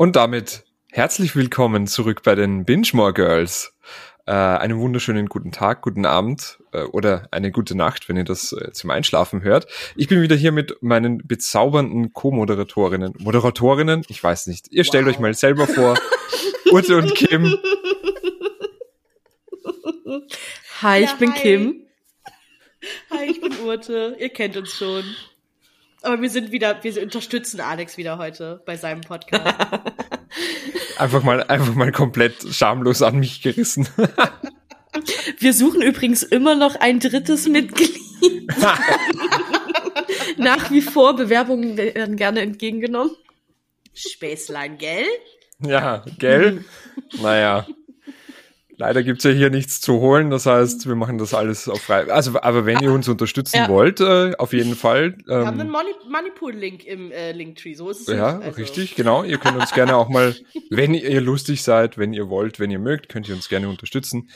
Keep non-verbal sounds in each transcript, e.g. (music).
Und damit herzlich willkommen zurück bei den Binge Girls. Äh, einen wunderschönen guten Tag, guten Abend äh, oder eine gute Nacht, wenn ihr das äh, zum Einschlafen hört. Ich bin wieder hier mit meinen bezaubernden Co-Moderatorinnen. Moderatorinnen? Ich weiß nicht. Ihr stellt wow. euch mal selber vor. (laughs) Ute und Kim. Hi, ich ja, bin hi. Kim. Hi, ich bin Urte. Ihr kennt uns schon. Aber wir sind wieder, wir unterstützen Alex wieder heute bei seinem Podcast. (laughs) einfach mal, einfach mal komplett schamlos an mich gerissen. (laughs) wir suchen übrigens immer noch ein drittes Mitglied. (laughs) Nach wie vor, Bewerbungen werden gerne entgegengenommen. Späßlein, gell? Ja, gell? naja. Leider gibt's ja hier nichts zu holen, das heißt, wir machen das alles auf frei. Also, aber wenn ihr uns unterstützen ja. wollt, äh, auf jeden Fall. Ähm, wir haben einen Money, Moneypool-Link im äh, Linktree, so ist es. Ja, also. richtig, genau. Ihr könnt uns gerne auch mal, (laughs) wenn ihr lustig seid, wenn ihr wollt, wenn ihr mögt, könnt ihr uns gerne unterstützen.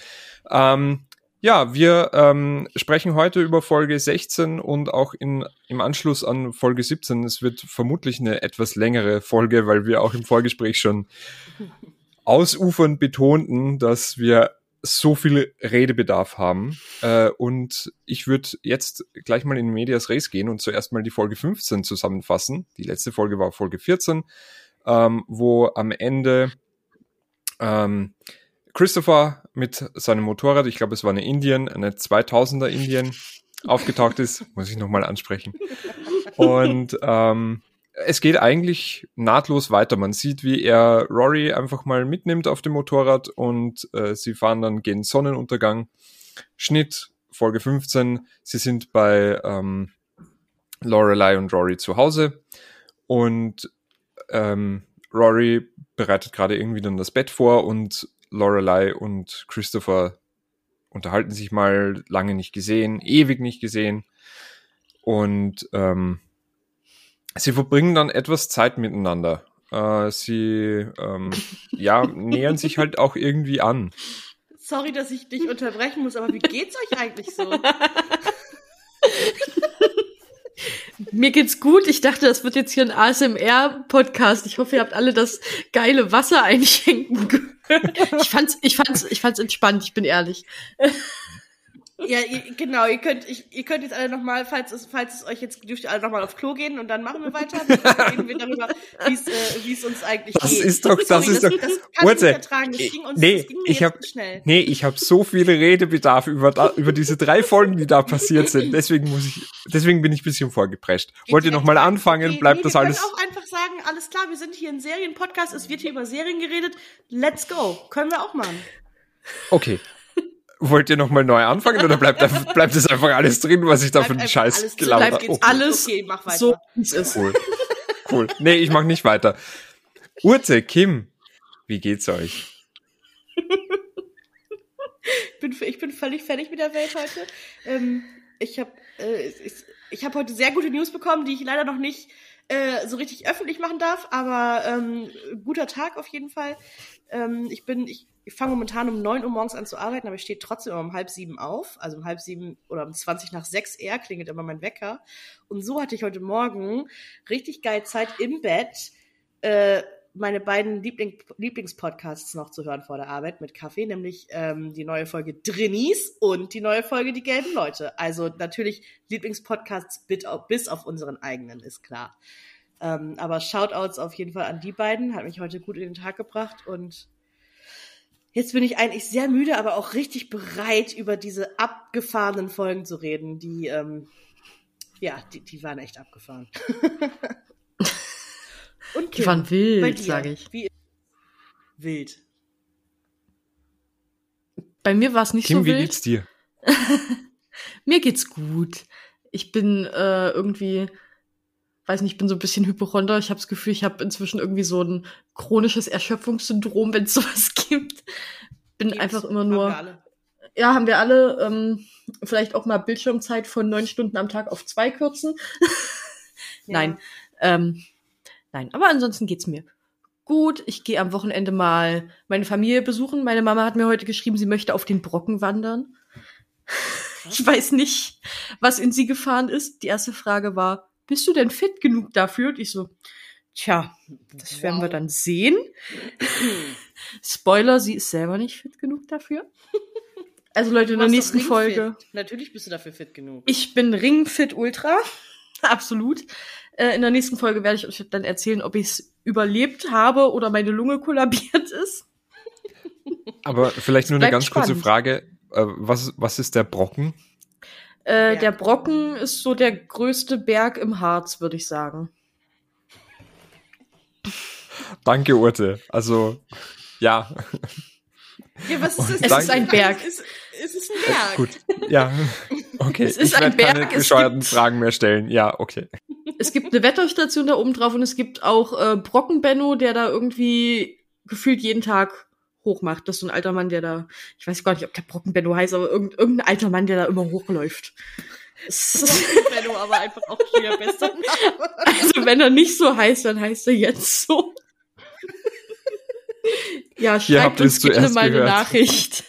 Ähm, ja, wir ähm, sprechen heute über Folge 16 und auch in, im Anschluss an Folge 17. Es wird vermutlich eine etwas längere Folge, weil wir auch im Vorgespräch schon ausufernd betonten, dass wir so viel Redebedarf haben. Äh, und ich würde jetzt gleich mal in Medias Res gehen und zuerst mal die Folge 15 zusammenfassen. Die letzte Folge war Folge 14, ähm, wo am Ende ähm, Christopher mit seinem Motorrad, ich glaube es war eine Indien, eine 2000er Indien, aufgetaucht ist. Muss ich nochmal ansprechen. Und ähm, es geht eigentlich nahtlos weiter. Man sieht, wie er Rory einfach mal mitnimmt auf dem Motorrad und äh, sie fahren dann gegen Sonnenuntergang. Schnitt, Folge 15. Sie sind bei ähm, Lorelei und Rory zu Hause und ähm, Rory bereitet gerade irgendwie dann das Bett vor und Lorelei und Christopher unterhalten sich mal lange nicht gesehen, ewig nicht gesehen und ähm, sie verbringen dann etwas Zeit miteinander. Äh, sie ähm, (laughs) ja, nähern sich halt auch irgendwie an. Sorry, dass ich dich unterbrechen muss, aber wie geht's euch eigentlich so? (laughs) Mir geht's gut. Ich dachte, das wird jetzt hier ein ASMR-Podcast. Ich hoffe, ihr habt alle das geile Wasser einschenken gehört. Ich fand's, ich fand's, ich fand's entspannt, ich bin ehrlich. Ja, ihr, genau, ihr könnt, ich, ihr könnt jetzt alle nochmal, falls es, falls es euch jetzt, dürft ihr alle nochmal aufs Klo gehen und dann machen wir weiter. Dann reden wir darüber, wie es, äh, es uns eigentlich das geht. Ist doch, das Sorry, ist das, doch, das kann Warte, ich ertragen. Das ging uns, nee, das ging ich hab, schnell. Nee, ich habe so viele Redebedarf über, da, über diese drei Folgen, die da passiert sind. Deswegen muss ich, deswegen bin ich ein bisschen vorgeprescht. Wollt ihr nochmal anfangen? Okay, Bleibt nee, das alles? Ich auch einfach sagen, alles klar, wir sind hier ein Serienpodcast, es wird hier über Serien geredet. Let's go. Können wir auch machen. Okay, Wollt ihr nochmal neu anfangen oder bleibt, (laughs) bleibt es einfach alles drin, was ich da für einen Scheiß gelabert habe? Okay. Alles okay, mach weiter. so, wie es ist. Cool. Cool. Nee, ich mach nicht weiter. Urze, Kim, wie geht's euch? ich, bin, ich bin völlig fertig mit der Welt heute. Ähm, ich habe äh, ich, ich hab heute sehr gute News bekommen, die ich leider noch nicht äh, so richtig öffentlich machen darf, aber ähm, guter Tag auf jeden Fall. Ähm, ich bin, ich ich fange momentan um neun Uhr morgens an zu arbeiten, aber ich stehe trotzdem um halb sieben auf. Also um halb sieben oder um zwanzig nach sechs eher klingelt immer mein Wecker. Und so hatte ich heute Morgen richtig geil Zeit im Bett, äh, meine beiden Liebling Lieblingspodcasts noch zu hören vor der Arbeit mit Kaffee, nämlich ähm, die neue Folge Drinnies und die neue Folge Die gelben Leute. Also natürlich Lieblingspodcasts bis auf unseren eigenen, ist klar. Ähm, aber Shoutouts auf jeden Fall an die beiden, hat mich heute gut in den Tag gebracht und Jetzt bin ich eigentlich sehr müde, aber auch richtig bereit, über diese abgefahrenen Folgen zu reden, die, ähm, ja, die, die waren echt abgefahren. (laughs) Und Kim, die waren wild, sage ich. Wie wild. Bei mir war es nicht Kim, so wild. Wie geht's dir? (laughs) mir geht's gut. Ich bin äh, irgendwie weiß nicht, ich bin so ein bisschen Hypochonder. Ich habe das Gefühl, ich habe inzwischen irgendwie so ein chronisches Erschöpfungssyndrom, (laughs) wenn es sowas gibt. Bin Gibt's, einfach immer nur. Haben ja, haben wir alle. Ähm, vielleicht auch mal Bildschirmzeit von neun Stunden am Tag auf zwei kürzen. (laughs) nein. Ähm, nein, aber ansonsten geht's mir gut. Ich gehe am Wochenende mal meine Familie besuchen. Meine Mama hat mir heute geschrieben, sie möchte auf den Brocken wandern. (laughs) Ich weiß nicht, was in sie gefahren ist. Die erste Frage war, bist du denn fit genug dafür? Und ich so, Tja, das werden wir dann sehen. (clears throat) Spoiler, sie ist selber nicht fit genug dafür. (laughs) Also Leute, in der nächsten. Folge. Natürlich bist du dafür fit genug. Ich bin Ringfit Ultra. (laughs) Absolut. Äh, in der nächsten Folge werde ich euch dann erzählen, ob ich es überlebt habe oder meine Lunge kollabiert (laughs) ist. Aber vielleicht nur eine ganz kurze spannend. Frage. Äh, was, was ist der Brocken? Äh, Ja. Der Brocken ist so der größte Berg im Harz, würde ich sagen. Danke, Urte. Also, ja, Ja, was ist Und es? danke- ein Berg. Es ist, es ist ein Berg. gut. Ja, (laughs) okay. Es ist ich ein werde keine Berg, es bescheuerten gibt- Fragen mehr stellen. Ja, okay. Es gibt eine Wetterstation da oben drauf und es gibt auch äh, Brockenbenno, der da irgendwie gefühlt jeden Tag hochmacht. Das ist so ein alter Mann, der da, ich weiß gar nicht, ob der Brockenbenno heißt, aber irgend, irgendein alter Mann, der da immer hochläuft. Es (laughs) ist- Benno, aber einfach auch hier bester Name. Also wenn er nicht so heißt, dann heißt er jetzt so. Ja, schreibt uns zuerst mal eine gehört. Nachricht.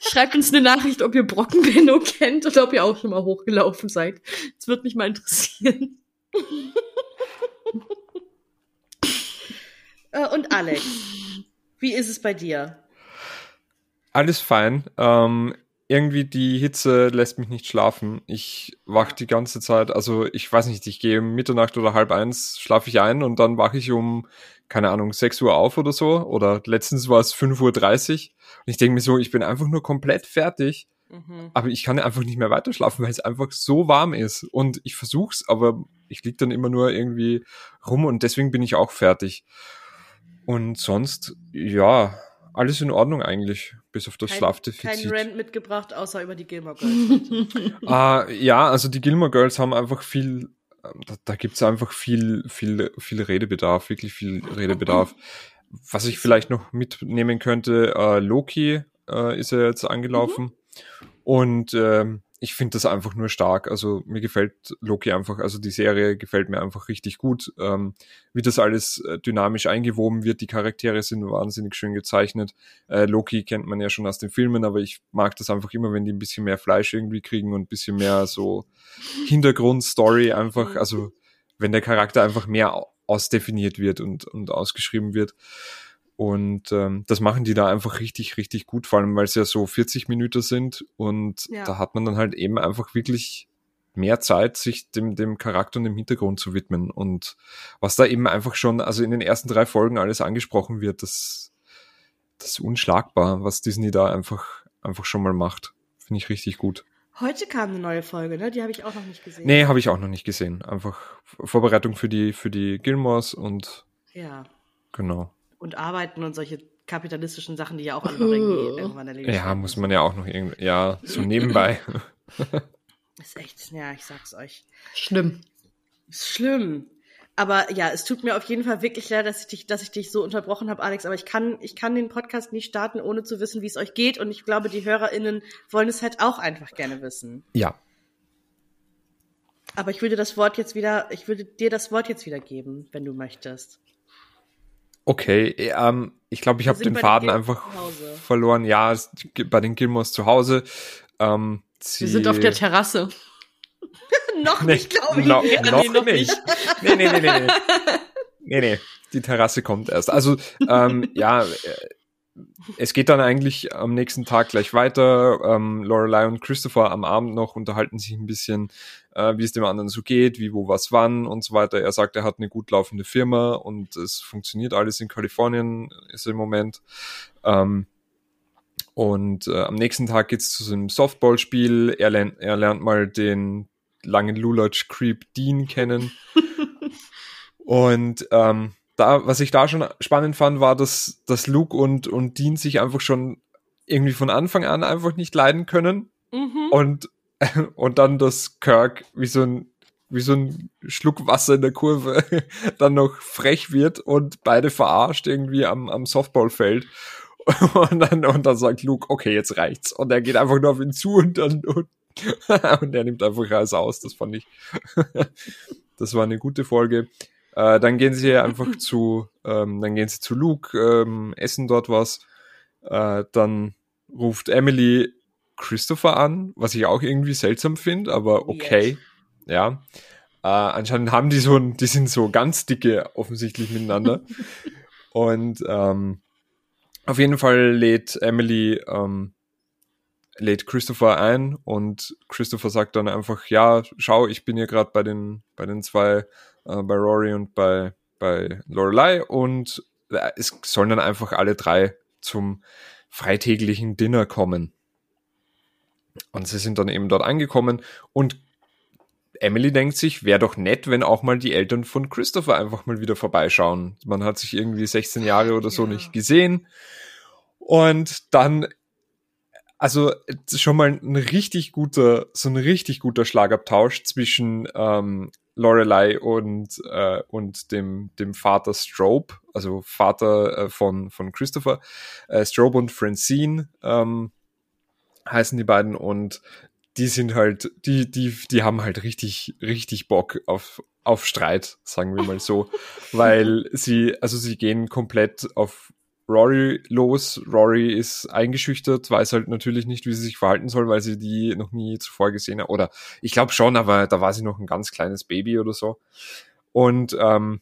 Schreibt uns eine Nachricht, ob ihr Brockenbenno kennt oder ob ihr auch schon mal hochgelaufen seid. Das wird mich mal interessieren. Äh, Und Alex, wie ist es bei dir? Alles fein. Ähm, irgendwie die Hitze lässt mich nicht schlafen. Ich wach die ganze Zeit, also ich weiß nicht, ich gehe um Mitternacht oder halb eins, schlafe ich ein und dann wache ich um, keine Ahnung, 6 Uhr auf oder so. Oder letztens war es 5.30 Uhr. Und ich denke mir so, ich bin einfach nur komplett fertig, Mhm. aber ich kann einfach nicht mehr weiterschlafen, weil es einfach so warm ist. Und ich versuch's, aber ich lieg dann immer nur irgendwie rum und deswegen bin ich auch fertig. Und sonst, ja, alles in Ordnung eigentlich, bis auf das Kein, Schlafdefizit. kein Rant mitgebracht, außer über die Gilmore Girls. (laughs) Ah, ja, also die Gilmore Girls haben einfach viel, ähm, da, da gibt's einfach viel, viel, viel Redebedarf, wirklich viel Redebedarf. Was ich vielleicht noch mitnehmen könnte, äh, Loki äh, ist ja jetzt angelaufen und ähm, ich finde das einfach nur stark. Also mir gefällt Loki einfach, also die Serie gefällt mir einfach richtig gut. Ähm, wie das alles äh, dynamisch eingewoben wird, die Charaktere sind wahnsinnig schön gezeichnet. Äh, Loki kennt man ja schon aus den Filmen, aber ich mag das einfach immer, wenn die ein bisschen mehr Fleisch irgendwie kriegen und ein bisschen mehr so Hintergrundstory einfach, also wenn der Charakter einfach mehr au- ausdefiniert wird und, und ausgeschrieben wird. Und ähm, das machen die da einfach richtig, richtig gut, vor allem weil es ja so 40 Minuten sind und Ja. da hat man dann halt eben einfach wirklich mehr Zeit, sich dem, dem Charakter und dem Hintergrund zu widmen. Und was da eben einfach schon, also in den ersten drei Folgen alles angesprochen wird, das, das ist unschlagbar, was Disney da einfach, einfach schon mal macht. Finde ich richtig gut. Heute kam eine neue Folge, ne? Die habe ich auch noch nicht gesehen. Nee, habe ich auch noch nicht gesehen. Einfach Vorbereitung für die, für die Gilmores und Ja. genau. Und arbeiten und solche kapitalistischen Sachen, die ja auch (laughs) alle noch irgendwie irgendwann erledigt Ja, muss man ja auch noch irgendwie, ja, so nebenbei. (laughs) (laughs) Ist echt, ja, ich sag's euch. Schlimm. Ist schlimm. Aber ja, es tut mir auf jeden Fall wirklich leid, dass ich dich, dass ich dich so unterbrochen habe, Alex. Aber ich kann, ich kann den Podcast nicht starten, ohne zu wissen, wie es euch geht. Und ich glaube, die HörerInnen wollen es halt auch einfach gerne wissen. ja, Aber ich würde das Wort jetzt wieder, ich würde dir das Wort jetzt wieder geben, wenn du möchtest. Okay. Ähm, ich glaube, ich habe den den Faden Gilmores einfach verloren. Ja, bei den Gilmores zu Hause. Ähm, sie, Wir sind auf der Terrasse. (laughs) noch Nee, nicht, glaube ich. no, Ja, noch, nee, noch nicht. Nee, nee, nee, nee, nee. (laughs) Nee, nee. Die Terrasse kommt erst. Also, ähm, ja, äh, es geht dann eigentlich am nächsten Tag gleich weiter. Ähm, Lorelei und Christopher am Abend noch unterhalten sich ein bisschen, äh, wie es dem anderen so geht, wie, wo, was, wann und so weiter. Er sagt, er hat eine gut laufende Firma und es funktioniert alles in Kalifornien, ist im Moment. Ähm, und äh, am nächsten Tag geht's zu so einem Softballspiel. Er lernt, er lernt mal den langen Lulatsch Creep Dean kennen. (laughs) und ähm, da, was ich da schon spannend fand, war, dass, dass Luke und, und Dean sich einfach schon irgendwie von Anfang an einfach nicht leiden können. Mhm. Und, (laughs) und dann, dass Kirk wie so ein wie so ein Schluck Wasser in der Kurve (laughs) dann noch frech wird und beide verarscht irgendwie am, am Softballfeld. (laughs) Und dann, und dann sagt Luke, okay, jetzt reicht's. Und er geht einfach nur auf ihn zu und dann, und, und er nimmt einfach alles aus. Das fand ich, das war eine gute Folge. Äh, dann gehen sie einfach (laughs) zu, ähm, dann gehen sie zu Luke, ähm, essen dort was. Äh, dann ruft Emily Christopher an, was ich auch irgendwie seltsam finde, aber okay. Ja. Äh, anscheinend haben die so, ein, die sind so ganz dicke offensichtlich miteinander. (laughs) Und ähm, auf jeden Fall lädt Emily ähm, lädt Christopher ein und Christopher sagt dann einfach, ja, schau, ich bin hier gerade bei den bei den zwei, äh, bei Rory und bei bei Lorelei und äh, es sollen dann einfach alle drei zum freitäglichen Dinner kommen. Und sie sind dann eben dort angekommen und Emily denkt sich, wäre doch nett, wenn auch mal die Eltern von Christopher einfach mal wieder vorbeischauen. Man hat sich irgendwie 16 Jahre oder so ja. nicht gesehen. Und dann, also schon mal ein richtig guter, so ein richtig guter Schlagabtausch zwischen ähm, Lorelei und, äh, und dem, dem Vater Strobe, also Vater äh, von, von Christopher. Äh, Strobe und Francine ähm, heißen die beiden und die sind halt, die, die, die haben halt richtig, richtig Bock auf, auf Streit, sagen wir mal so. (laughs) weil sie, also sie gehen komplett auf Rory los. Rory ist eingeschüchtert, weiß halt natürlich nicht, wie sie sich verhalten soll, weil sie die noch nie zuvor gesehen hat. Oder ich glaube schon, aber da war sie noch ein ganz kleines Baby oder so. Und, ähm,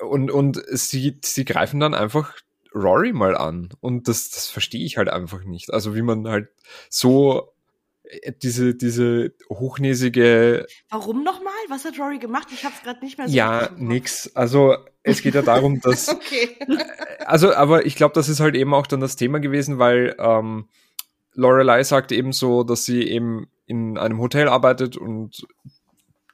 und, und sie, sie greifen dann einfach Rory mal an. Und das, das verstehe ich halt einfach nicht. Also wie man halt so diese, diese hochnäsige. Warum nochmal? Was hat Rory gemacht? Ich hab's gerade nicht mehr so. Ja, nix. Also es geht ja darum, (laughs) dass. okay. Also, aber ich glaube, das ist halt eben auch dann das Thema gewesen, weil ähm, Lorelei sagt eben so, dass sie eben in einem Hotel arbeitet und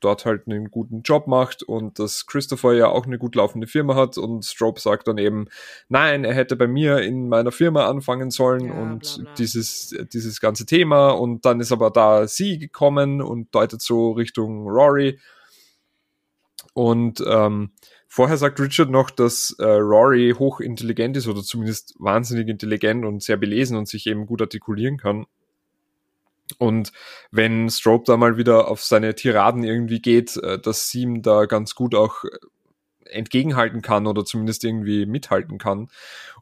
dort halt einen guten Job macht und dass Christopher ja auch eine gut laufende Firma hat und Strobe sagt dann eben, nein, er hätte bei mir in meiner Firma anfangen sollen ja, und bla bla. dieses, dieses ganze Thema und dann ist aber da sie gekommen und deutet so Richtung Rory und ähm, vorher sagt Richard noch, dass äh, Rory hochintelligent ist oder zumindest wahnsinnig intelligent und sehr belesen und sich eben gut artikulieren kann und wenn Strobe da mal wieder auf seine Tiraden irgendwie geht, äh, dass sie ihm da ganz gut auch äh, entgegenhalten kann oder zumindest irgendwie mithalten kann.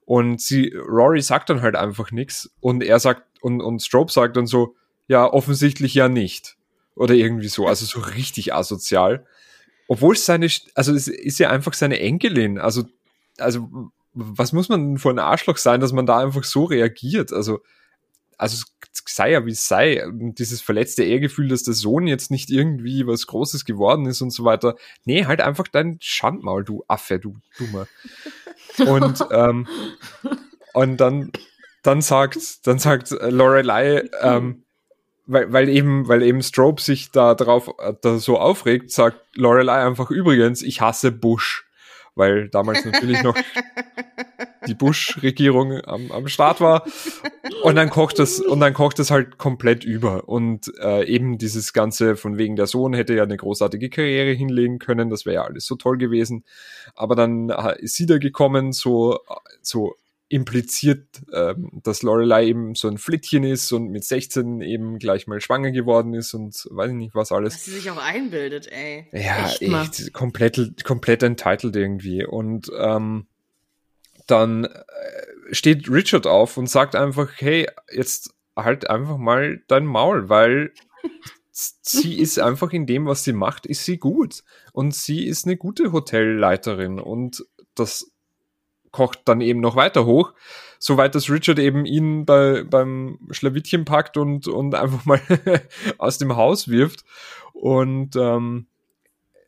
Und sie, Rory sagt dann halt einfach nichts und er sagt, und, und Strobe sagt dann so, ja, offensichtlich ja nicht. Oder irgendwie so, also so richtig asozial. Obwohl seine, also es ist ja einfach seine Enkelin. Also, also, was muss man denn für ein Arschloch sein, dass man da einfach so reagiert? Also, also sei ja wie es sei, und dieses verletzte Ehrgefühl, dass der Sohn jetzt nicht irgendwie was Großes geworden ist und so weiter. Nee, halt einfach dein Schandmaul, du Affe, du Dummer. Und, (laughs) ähm, und dann, dann sagt, dann sagt Lorelei, ähm, weil, weil eben, weil eben Strobe sich da drauf, äh, da so aufregt, sagt Lorelei einfach übrigens, ich hasse Bush weil damals natürlich noch die (laughs) Bush-Regierung am, am Start war. Und dann kocht es und dann kocht es halt komplett über. Und äh, eben dieses Ganze von wegen der Sohn hätte ja eine großartige Karriere hinlegen können, das wäre ja alles so toll gewesen. Aber dann ist sie da gekommen, so, so impliziert, ähm, dass Lorelei eben so ein Flittchen ist und mit 16 eben gleich mal schwanger geworden ist und weiß ich nicht was alles. Dass sie sich auch einbildet, ey. Ja, echt, echt komplett, komplett entitled irgendwie. Und ähm, dann äh, steht Richard auf und sagt einfach, hey, jetzt halt einfach mal dein Maul, weil sie (laughs) ist einfach in dem, was sie macht, ist sie gut. Und sie ist eine gute Hotelleiterin und das kocht dann eben noch weiter hoch, soweit dass Richard eben ihn bei, beim Schlawittchen packt und, und einfach mal (laughs) aus dem Haus wirft. Und ähm,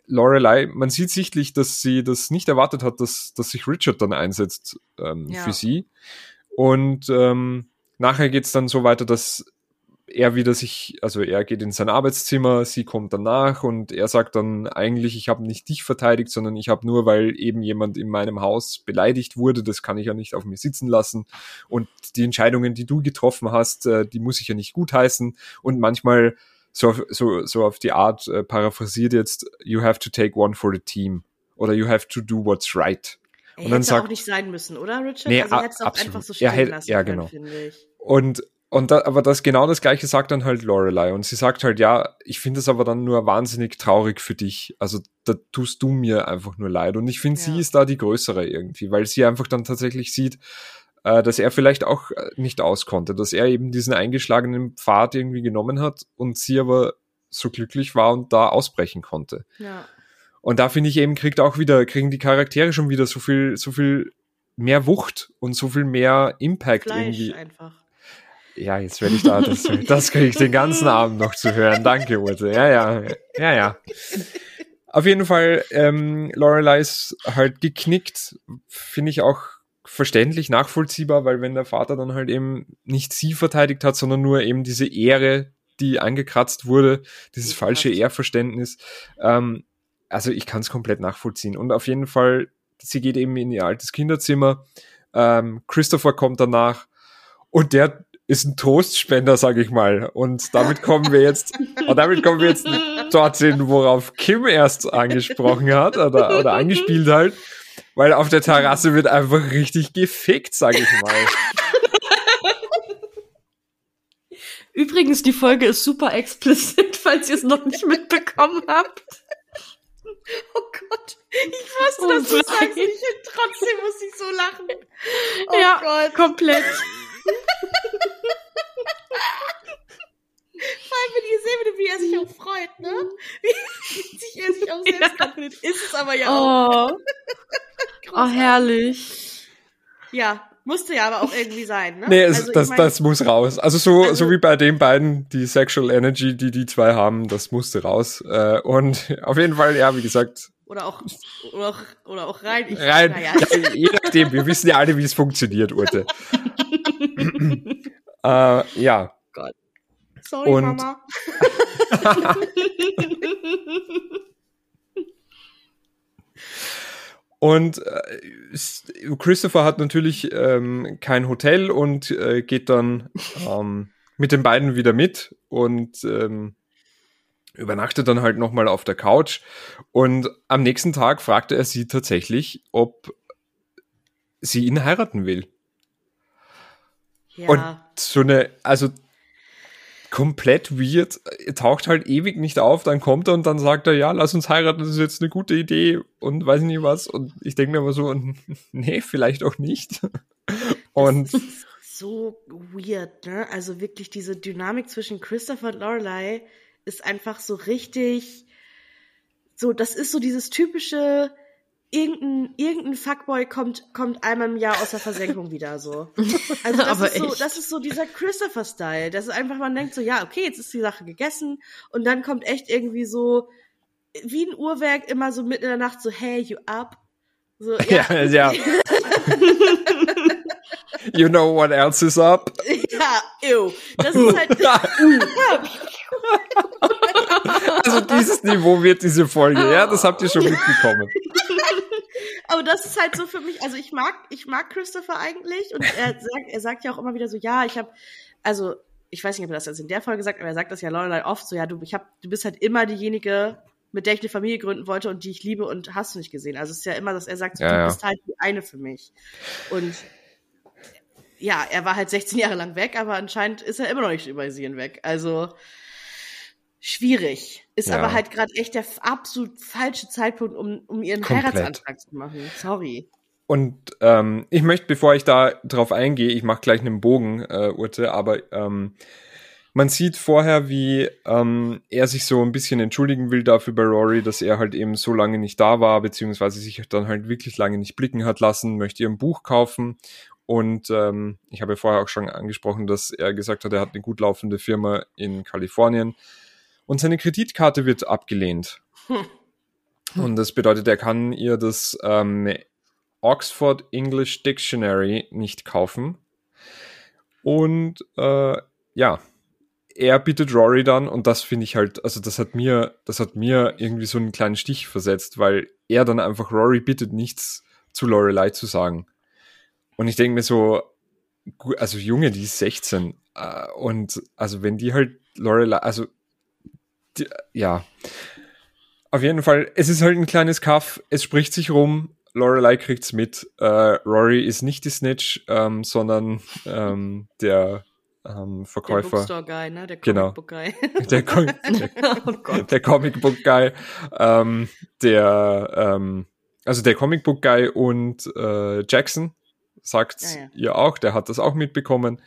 Lorelei, man sieht sichtlich, dass sie das nicht erwartet hat, dass, dass sich Richard dann einsetzt ähm, ja. für sie. Und ähm, nachher geht's dann so weiter, dass er wieder sich, also er geht in sein Arbeitszimmer, sie kommt danach und er sagt dann eigentlich, ich habe nicht dich verteidigt, sondern ich habe nur, weil eben jemand in meinem Haus beleidigt wurde, das kann ich ja nicht auf mir sitzen lassen und die Entscheidungen, die du getroffen hast, äh, die muss ich ja nicht gutheißen und manchmal so, so, so auf die Art äh, paraphrasiert jetzt, you have to take one for the team oder you have to do what's right. Er und dann sagt, auch nicht sein müssen, oder Richard? Nee, also hätte es auch einfach so stehen ja, lassen ja, genau. Können, und und da, aber das genau das gleiche sagt dann halt Lorelei und sie sagt halt ja, ich finde es aber dann nur wahnsinnig traurig für dich. Also da tust du mir einfach nur leid und ich finde ja. sie ist da die größere irgendwie, weil sie einfach dann tatsächlich sieht, äh, dass er vielleicht auch äh, nicht auskonnte, dass er eben diesen eingeschlagenen Pfad irgendwie genommen hat und sie aber so glücklich war und da ausbrechen konnte. Ja. Und da finde ich eben, kriegt auch wieder, kriegen die Charaktere schon wieder so viel, so viel mehr Wucht und so viel mehr Impact Fleisch irgendwie. einfach. Ja, jetzt werde ich da, das, das kriege ich den ganzen Abend noch zu hören. Danke, Ute. Ja, ja, ja, ja. Auf jeden Fall, ähm, Lorelei ist halt geknickt, finde ich auch verständlich, nachvollziehbar, weil wenn der Vater dann halt eben nicht sie verteidigt hat, sondern nur eben diese Ehre, die angekratzt wurde, dieses Die falsche. Ehrverständnis, ähm, also ich kann es komplett nachvollziehen. Und auf jeden Fall, sie geht eben in ihr altes Kinderzimmer, ähm, Christopher kommt danach und der ist ein Trostspender, sag ich mal. Und damit kommen wir jetzt, und damit kommen wir jetzt dorthin, worauf Kim erst angesprochen hat oder, oder angespielt halt. Weil auf der Terrasse wird einfach richtig gefickt, sag ich mal. Übrigens, die Folge ist super explizit, falls ihr es noch nicht mitbekommen habt. Oh Gott, ich wusste, Oh dass du sagst, ich, trotzdem muss ich so lachen. Oh ja, Gott. komplett. (laughs) Vor allem, wenn ihr seht, wie er sich auch freut, ne? Wie sich er sich auch selbst ja. findet. Ist es aber ja auch. Oh, (laughs) oh herrlich. Ja, musste ja aber auch irgendwie sein, ne? Nee, es, Also, ich das, mein, das muss raus. Also so, Also- so wie bei den beiden, die Sexual Energy, die die zwei haben, das musste raus. Äh, und (laughs) auf jeden Fall, ja, wie gesagt, Oder auch, oder auch, oder auch rein. Ich, rein, Naja, ja, je nachdem, wir wissen ja alle, wie es funktioniert, Urte. (laughs) äh, ja, sorry, und- Mama. (laughs) Und äh, Christopher hat natürlich ähm, kein Hotel und äh, geht dann ähm, mit den beiden wieder mit und ähm, übernachtet dann halt nochmal auf der Couch. Und am nächsten Tag fragte er sie tatsächlich, ob sie ihn heiraten will. Ja. Und so eine, also komplett weird, er taucht halt ewig nicht auf, dann kommt er und dann sagt er, ja, lass uns heiraten, das ist jetzt eine gute Idee und weiß nicht was. Und ich denke mir aber so, (laughs) nee, vielleicht auch nicht. (laughs) Und Das ist so weird, ne? Also wirklich diese Dynamik zwischen Christopher und Lorelei ist einfach so richtig, so, das ist so dieses typische, irgendein, irgendein Fuckboy kommt, kommt einmal im Jahr aus der Versenkung wieder, so. Also das ist so, das ist so dieser Christopher-Style. Das ist einfach, man denkt so, ja, okay, jetzt ist die Sache gegessen und dann kommt echt irgendwie so, wie ein Uhrwerk immer so mitten in der Nacht so, hey, you up? So, (laughs) ja, ja. you know what else is up? (laughs) Ja, ew. Das ist (laughs) halt. Also dieses Niveau wird diese Folge, ja, das habt ihr schon mitbekommen. (laughs) Aber das ist halt so für mich, also ich mag, ich mag Christopher eigentlich und er sagt, er sagt ja auch immer wieder so, ja, ich habe, also ich weiß nicht, ob er das jetzt in der Folge sagt, aber er sagt das ja Lorelei oft so, ja, du, ich hab, du bist halt immer diejenige, mit der ich eine Familie gründen wollte und die ich liebe und hast du nicht gesehen. Also es ist ja immer, dass er sagt, so, Ja, du ja. bist halt die eine für mich. Und ja, er war halt 16 Jahre lang weg, aber anscheinend ist er immer noch nicht über sie hinweg. Also schwierig. Ist Ja. aber halt gerade echt der absolut falsche Zeitpunkt, um, um ihren Komplett. Heiratsantrag zu machen. Sorry. Und ähm, ich möchte, bevor ich da drauf eingehe, ich mache gleich einen Bogen, äh, Urte, aber ähm, man sieht vorher, wie ähm, er sich so ein bisschen entschuldigen will dafür bei Rory, dass er halt eben so lange nicht da war, beziehungsweise sich dann halt wirklich lange nicht blicken hat lassen, möchte ihr ein Buch kaufen. Und ähm, ich habe ja vorher auch schon angesprochen, dass er gesagt hat, er hat eine gut laufende Firma in Kalifornien und seine Kreditkarte wird abgelehnt. Hm. Und das bedeutet, er kann ihr das ähm, Oxford English Dictionary nicht kaufen. Und äh, ja, er bittet Rory dann, und das finde ich halt, also das hat mir, das hat mir irgendwie so einen kleinen Stich versetzt, weil er dann einfach Rory bittet, nichts zu Lorelei zu sagen. Und ich denke mir so, also Junge, die ist 16. äh, Und also wenn die halt Lorelei, also ja. Auf jeden Fall, es ist halt ein kleines Kaff, es spricht sich rum, Lorelei kriegt's mit. Äh, Rory ist nicht die Snitch, ähm, sondern ähm, der ähm, Der Verkäufer, Bookstore Guy, ne? Der Genau. Comic Book Guy. (laughs) der, Co (laughs) oh Gott. der Comic Book Guy, ähm, der, ähm, also der Comic Book Guy und äh, Jackson sagt Ja, ja. ihr auch, der hat das auch mitbekommen.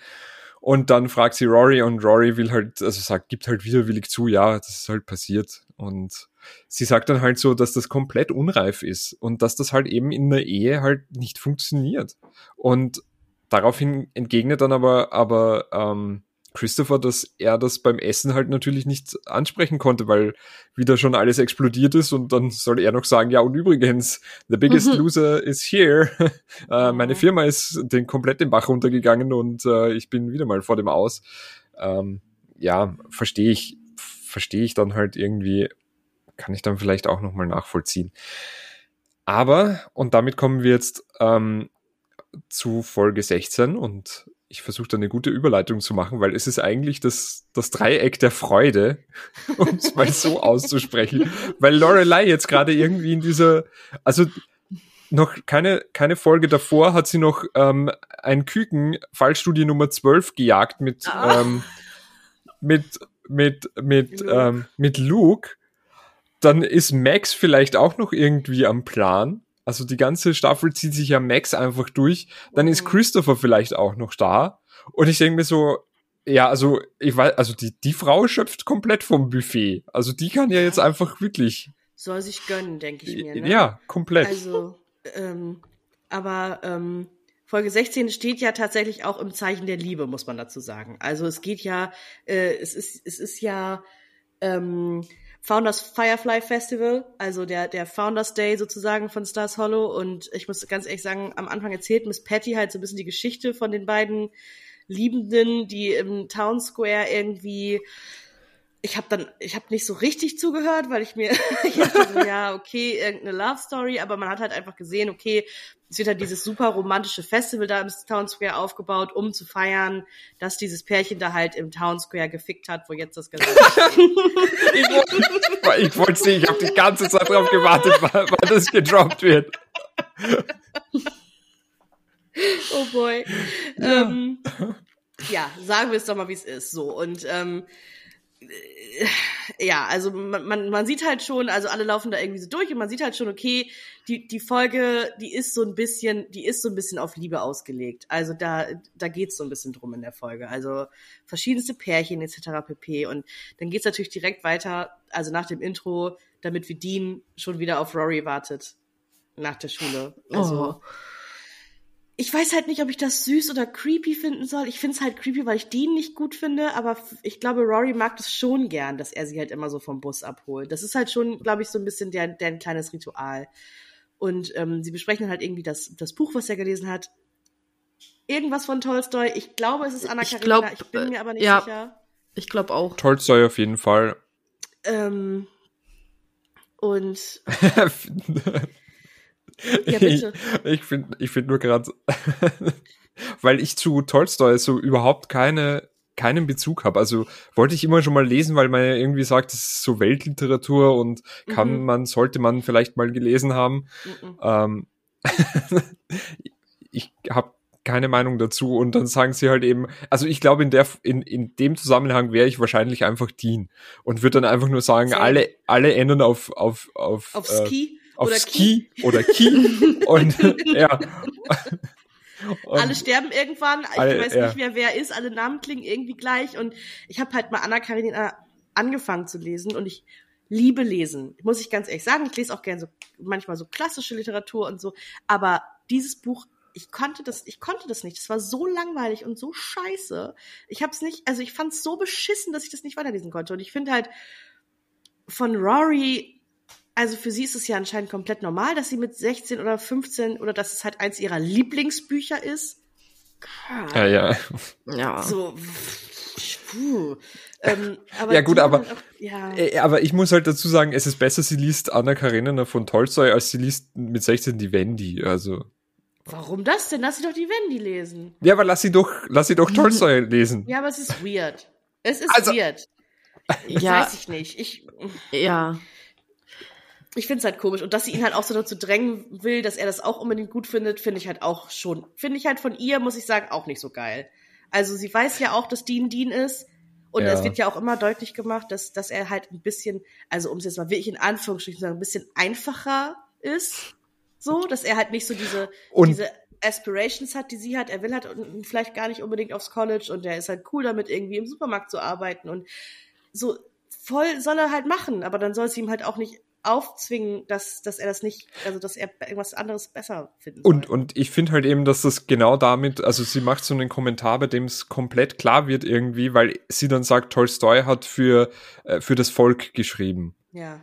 Und dann fragt sie Rory und Rory will halt, also sagt, gibt halt widerwillig zu, ja, das ist halt passiert. Und sie sagt dann halt so, dass das komplett unreif ist und dass das halt eben in der Ehe halt nicht funktioniert. Und daraufhin entgegnet dann aber, aber ähm, Christopher, dass er das beim Essen halt natürlich nicht ansprechen konnte, weil wieder schon alles explodiert ist und dann soll er noch sagen, ja und übrigens, the biggest mhm. loser is here. (laughs) äh, meine Firma ist den komplett den Bach runtergegangen und äh, ich bin wieder mal vor dem Aus. Ähm, ja, verstehe ich, verstehe ich dann halt irgendwie, kann ich dann vielleicht auch nochmal nachvollziehen. Aber, und damit kommen wir jetzt ähm, zu Folge 16 und ich versuche da eine gute Überleitung zu machen, weil es ist eigentlich das, das Dreieck der Freude, (laughs) um es mal so auszusprechen. Weil Lorelei jetzt gerade irgendwie in dieser, also noch keine, keine Folge davor hat sie noch ähm, ein Küken, Fallstudie Nummer 12, gejagt mit, ah. ähm, mit, mit, mit, Luke. Ähm, mit Luke. Dann ist Max vielleicht auch noch irgendwie am Plan. Also die ganze Staffel zieht sich ja Max einfach durch. Dann ist mhm. Christopher vielleicht auch noch da. Und ich denke mir so, ja, also ich weiß, also die, die Frau schöpft komplett vom Buffet. Also die kann ja jetzt einfach wirklich. Soll sich gönnen, denke ich mir. Ne? Ja, komplett. Also, ähm, aber ähm, Folge 16 steht ja tatsächlich auch im Zeichen der Liebe, muss man dazu sagen. Also es geht ja, äh, es ist, es ist ja ähm, Founders Firefly Festival, also der, der Founders Day sozusagen von Stars Hollow. Und ich muss ganz ehrlich sagen, am Anfang erzählt Miss Patty halt so ein bisschen die Geschichte von den beiden Liebenden, die im Town Square irgendwie ich habe dann, ich habe nicht so richtig zugehört, weil ich mir, (laughs) ich dachte so, (laughs) ja, okay, irgendeine Love Story, aber man hat halt einfach gesehen, okay, es wird halt dieses super romantische Festival da im Town Square aufgebaut, um zu feiern, dass dieses Pärchen da halt im Town Square gefickt hat, wo jetzt das Ganze (laughs) Ich wollte es nicht, ich habe die ganze Zeit drauf gewartet, wann das gedroppt wird. Oh boy. Ja. Ähm, ja, sagen wir es doch mal, wie es ist. So, und ähm, äh, ja, also man, man, man sieht halt schon, also alle laufen da irgendwie so durch und man sieht halt schon, okay, die, die Folge, die ist so ein bisschen, die ist so ein bisschen auf Liebe ausgelegt. Also da, da geht's so ein bisschen drum in der Folge. Also verschiedenste Pärchen etc. pp. Und dann geht's natürlich direkt weiter, also nach dem Intro, damit wie Dean schon wieder auf Rory wartet. Nach der Schule. Also. Oh ich weiß halt nicht, ob ich das süß oder creepy finden soll. Ich finde es halt creepy, weil ich Dean nicht gut finde, aber ich glaube, Rory mag das schon gern, dass er sie halt immer so vom Bus abholt. Das ist halt schon, glaube ich, so ein bisschen der, der ein kleines Ritual. Und ähm, sie besprechen halt irgendwie das, das Buch, was er gelesen hat. Irgendwas von Tolstoi. Ich glaube, es ist Anna ich Karenina. Glaub, ich bin mir aber nicht ja, sicher. Ich glaube auch. Tolstoi auf jeden Fall. Ähm, und (laughs) Ja, bitte. Ich, ich finde ich find nur gerade, (laughs) weil ich zu Tolstoi so überhaupt keine keinen Bezug habe. Also wollte ich immer schon mal lesen, weil man ja irgendwie sagt, das ist so Weltliteratur und kann mhm. man, sollte man vielleicht mal gelesen haben. Mhm. Ähm, (laughs) ich habe keine Meinung dazu und dann sagen sie halt eben, also ich glaube in der in, in dem Zusammenhang wäre ich wahrscheinlich einfach Dean und würde dann einfach nur sagen, alle alle ändern auf auf auf auf äh, Ski auf oder Ski Key. oder Key (laughs) und ja. (laughs) Und alle sterben irgendwann. Ich alle, weiß ja. nicht mehr, wer ist. Alle Namen klingen irgendwie gleich. Und ich habe halt mal Anna Karenina angefangen zu lesen und ich liebe lesen. Muss ich ganz ehrlich sagen. Ich lese auch gerne so manchmal so klassische Literatur und so. Aber dieses Buch, ich konnte das, ich konnte das nicht. Es war so langweilig und so scheiße. Ich habe es nicht, also ich fand es so beschissen, dass ich das nicht weiterlesen konnte. Und ich finde halt von Rory also für sie ist es ja anscheinend komplett normal, dass sie mit 16 oder 15 oder dass es halt eins ihrer Lieblingsbücher ist. Ja, ja. Ja. So. Puh. Ähm, ja gut, aber, auch, ja. Äh, aber ich muss halt dazu sagen, es ist besser, sie liest Anna Karenina von Tolstoi, als sie liest mit 16 die Wendy, also. Warum das denn? Lass sie doch die Wendy lesen. Ja, aber lass sie doch, lass sie doch (laughs) Tolstoi lesen. Ja, aber es ist weird. Es ist also, weird. ja. Weiß ich nicht. Ich, ja ich finde es halt komisch. Und dass sie ihn halt auch so dazu drängen will, dass er das auch unbedingt gut findet, finde ich halt auch schon, finde ich halt von ihr, muss ich sagen, auch nicht so geil. Also sie weiß ja auch, dass Dean Dean ist. Und ja. es wird ja auch immer deutlich gemacht, dass, dass er halt ein bisschen, also um es jetzt mal wirklich in Anführungsstrichen zu sagen, ein bisschen einfacher ist. So, dass er halt nicht so diese, und diese Aspirations hat, die sie hat. Er will halt vielleicht gar nicht unbedingt aufs College und der ist halt cool damit, irgendwie im Supermarkt zu arbeiten und so voll soll er halt machen, aber dann soll es ihm halt auch nicht aufzwingen, dass, dass er das nicht, also dass er irgendwas anderes besser finden soll. Und, und ich finde halt eben, dass das genau damit, also sie macht so einen Kommentar, bei dem es komplett klar wird irgendwie, weil sie dann sagt, Tolstoi hat für, äh, für das Volk geschrieben. Ja.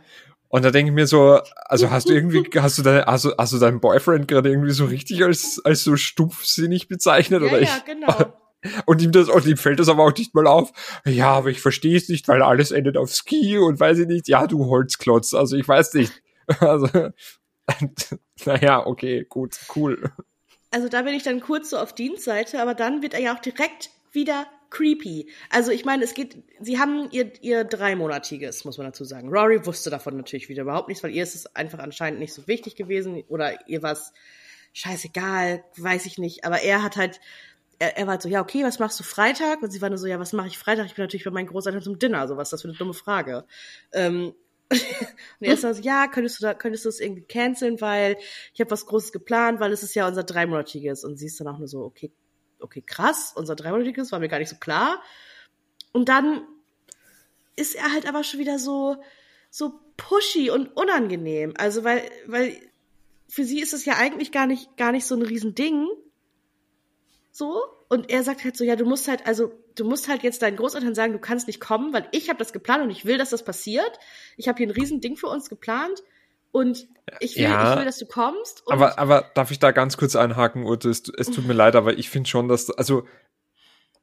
Und da denke ich mir so, also hast du irgendwie, (laughs) hast du deine, hast du, hast du deinen Boyfriend gerade irgendwie so richtig als, als so stumpfsinnig bezeichnet? Ja, oder ja, ich, genau. Und ihm das, und ihm fällt das aber auch nicht mal auf. Ja, aber ich verstehe es nicht, weil alles endet auf Ski und weiß ich nicht. Ja, du Holzklotz. Also ich weiß nicht. (laughs) Also, (laughs) naja, okay, gut, cool. Also da bin ich dann kurz so auf Dienstseite, aber dann wird er ja auch direkt wieder creepy. Also ich meine, es geht, sie haben ihr, ihr dreimonatiges, muss man dazu sagen. Rory wusste davon natürlich wieder überhaupt nichts, weil ihr ist es einfach anscheinend nicht so wichtig gewesen oder ihr war es scheißegal, weiß ich nicht. Aber er hat halt er, er war halt so, ja, okay, was machst du Freitag? Und sie war nur so, ja, was mache ich Freitag? Ich bin natürlich bei meinen Großeltern zum Dinner. So, was ist das für eine dumme Frage? Ähm, (laughs) und er ist so, ja, könntest du da, könntest du das irgendwie canceln, weil ich habe was Großes geplant, weil es ist ja unser dreimonatiges. Und sie ist dann auch nur so, okay, okay, krass, unser dreimonatiges war mir gar nicht so klar. Und dann ist er halt aber schon wieder so, so pushy und unangenehm. Also, weil, weil für sie ist es ja eigentlich gar nicht, gar nicht so ein Riesending, so. Und er sagt halt so, ja, du musst halt, also du musst halt jetzt deinen Großeltern sagen, du kannst nicht kommen, weil ich habe das geplant und ich will, dass das passiert. Ich habe hier ein Riesending für uns geplant und ich will, ja, ich will, dass du kommst. aber, aber darf ich da ganz kurz einhaken, Ute? Es, es tut mir leid, aber ich finde schon, dass, also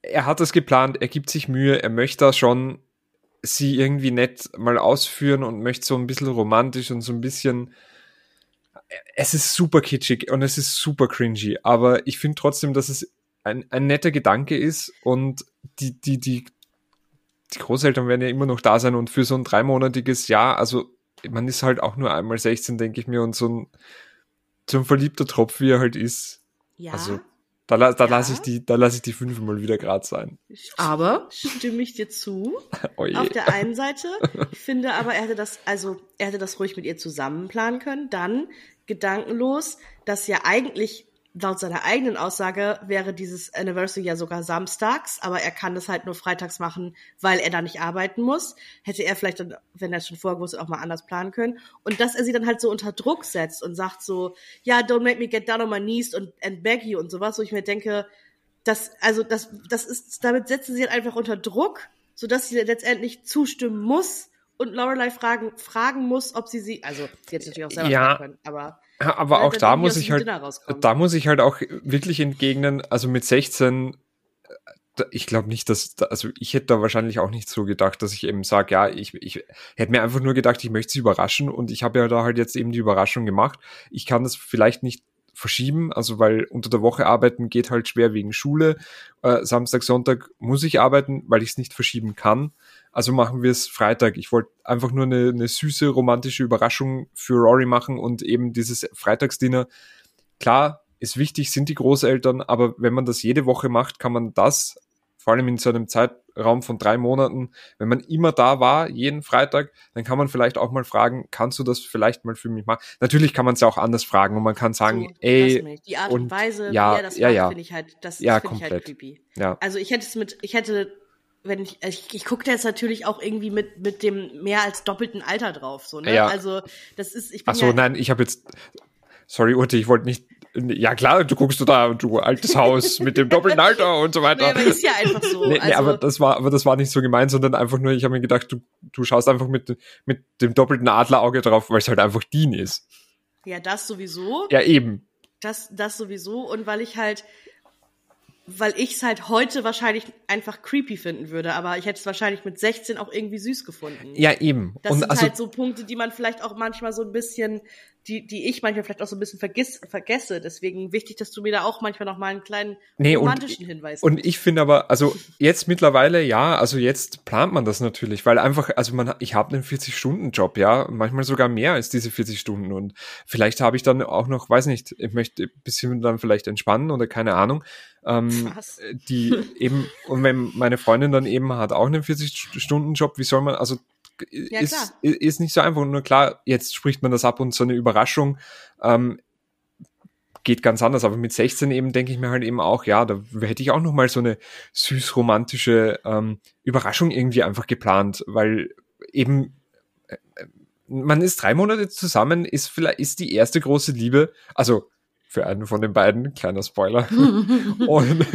er hat das geplant, er gibt sich Mühe, er möchte da schon sie irgendwie nett mal ausführen und möchte so ein bisschen romantisch und so ein bisschen es ist super kitschig und es ist super cringy, aber ich finde trotzdem, dass es ein, ein netter Gedanke ist und die, die, die, die Großeltern werden ja immer noch da sein und für so ein dreimonatiges Jahr, also man ist halt auch nur einmal 16, denke ich mir, und so ein, so ein verliebter Tropf, wie er halt ist. Ja. Also, da, da ja. lasse ich die, da lasse ich die fünfmal wieder grad sein. Aber stimme ich dir zu. (laughs) oh Auf der einen Seite, ich finde aber, er hätte das, also er hätte das ruhig mit ihr zusammen planen können. Dann gedankenlos, dass ja eigentlich laut seiner eigenen Aussage wäre dieses Anniversary ja sogar samstags, aber er kann das halt nur freitags machen, weil er da nicht arbeiten muss. Hätte er vielleicht dann, wenn er es schon vorher wusste, auch mal anders planen können. Und dass er sie dann halt so unter Druck setzt und sagt so, ja, don't make me get down on my knees und and beg you und sowas, wo ich mir denke, das, also das, das ist, damit setzen sie halt einfach unter Druck, sodass sie letztendlich zustimmen muss und Lorelei fragen, fragen muss, ob sie sie, also sie hätte natürlich auch selber ja. können, aber aber auch da muss ich halt, da muss ich halt auch wirklich entgegnen, also mit 16, äh, ich glaube nicht, dass, also ich hätte da wahrscheinlich auch nicht so gedacht, dass ich eben sage, ja, ich, ich hätte mir einfach nur gedacht, ich möchte sie überraschen und ich habe ja da halt jetzt eben die Überraschung gemacht. Ich kann das vielleicht nicht verschieben, also weil unter der Woche arbeiten geht halt schwer wegen Schule. Äh, Samstag, Sonntag muss ich arbeiten, weil ich es nicht verschieben kann. Also machen wir es Freitag. Ich wollte einfach nur eine, eine süße, romantische Überraschung für Rory machen und eben dieses Freitagsdinner. Klar, ist wichtig, sind die Großeltern, aber wenn man das jede Woche macht, kann man das, vor allem in so einem Zeitraum von drei Monaten, wenn man immer da war, jeden Freitag, dann kann man vielleicht auch mal fragen, kannst du das vielleicht mal für mich machen? Natürlich kann man es ja auch anders fragen und man kann sagen, so, ey, die Art und, Weise, ja, wie er das ja, macht, ja. finde ich halt, das, ja, finde ich halt creepy. Ja. Also ich hätte es mit, ich hätte wenn ich, ich, ich gucke da jetzt natürlich auch irgendwie mit, mit dem mehr als doppelten Alter drauf, so, ne? Ja. Also, das ist, ich bin Ach so, ja, nein, ich habe jetzt, sorry, Ute, ich wollte nicht, ja klar, du guckst du da, du altes Haus mit dem doppelten (laughs) Alter und so weiter. Nee, aber ist ja einfach so. Nee, nee also, aber das war, aber das war nicht so gemeint, sondern einfach nur, ich habe mir gedacht, du, du schaust einfach mit, mit dem doppelten Adlerauge drauf, weil es halt einfach Dean ist. Ja, das sowieso. Ja, eben. Das, das sowieso. Und weil ich halt, weil ich es halt heute wahrscheinlich einfach creepy finden würde, aber ich hätte es wahrscheinlich mit 16 auch irgendwie süß gefunden. Ja, eben. Das und sind also, halt so Punkte, die man vielleicht auch manchmal so ein bisschen, die, die ich manchmal vielleicht auch so ein bisschen vergiss, vergesse. Deswegen wichtig, dass du mir da auch manchmal noch mal einen kleinen nee, romantischen und, Hinweis Und ich finde aber, also jetzt mittlerweile, ja, also jetzt plant man das natürlich, weil einfach, also man, ich habe einen 40-Stunden-Job, ja, manchmal sogar mehr als diese 40 Stunden und vielleicht habe ich dann auch noch, weiß nicht, ich möchte ein bisschen dann vielleicht entspannen oder keine Ahnung. Ähm, (laughs) Was? die eben, und wenn meine Freundin dann eben hat auch einen 40-Stunden-Job, wie soll man, also Ja, ist, ist nicht so einfach. Nur klar, jetzt spricht man das ab und so eine Überraschung. Ähm, geht ganz anders. Aber mit 16 eben denke ich mir halt eben auch, ja, da hätte ich auch noch mal so eine süß romantische ähm, Überraschung irgendwie einfach geplant, weil eben äh, man ist drei Monate zusammen, ist vielleicht ist die erste große Liebe, also für einen von den beiden, kleiner Spoiler. (laughs) und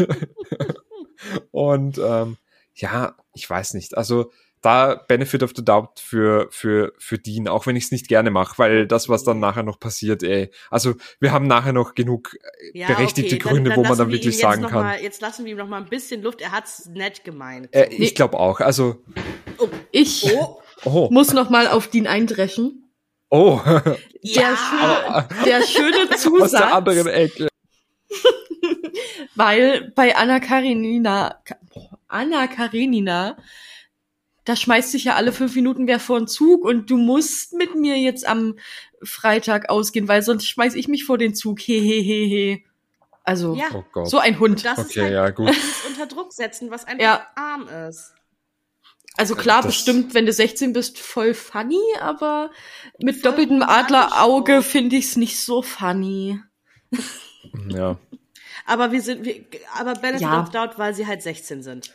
und ähm, ja, ich weiß nicht. Also da Benefit of the Doubt für, für, für Dean, auch wenn ich es nicht gerne mache, weil das, was dann nachher noch passiert, ey. Also wir haben nachher noch genug ja, berechtigte okay. Gründe, dann, dann wo man dann wirklich sagen kann. Mal, jetzt lassen wir ihm noch mal ein bisschen Luft. Er hat's nett gemeint. Äh, ich glaube auch. Also oh. ich oh. Oh. muss noch mal auf Dean eindreschen. Oh. Der, ja. schöne, (laughs) der schöne Zusatz. Aus der anderen Ecke. (laughs) weil bei Anna Karenina, Anna Karenina da schmeißt sich ja alle fünf Minuten wer vor den Zug und du musst mit mir jetzt am Freitag ausgehen, weil sonst schmeiß ich mich vor den Zug. Hehehehe. Also, ja. oh so ein Hund. Das okay, ist halt ja, gut. Dieses unter Druck setzen, was einfach ja. arm ist. Also klar, das bestimmt, wenn du 16 bist, voll funny, aber mit voll doppeltem Adlerauge finde ich es nicht so funny. (laughs) Ja. aber wir sind, wir, aber Benefit ja. of Doubt, weil sie halt 16 sind.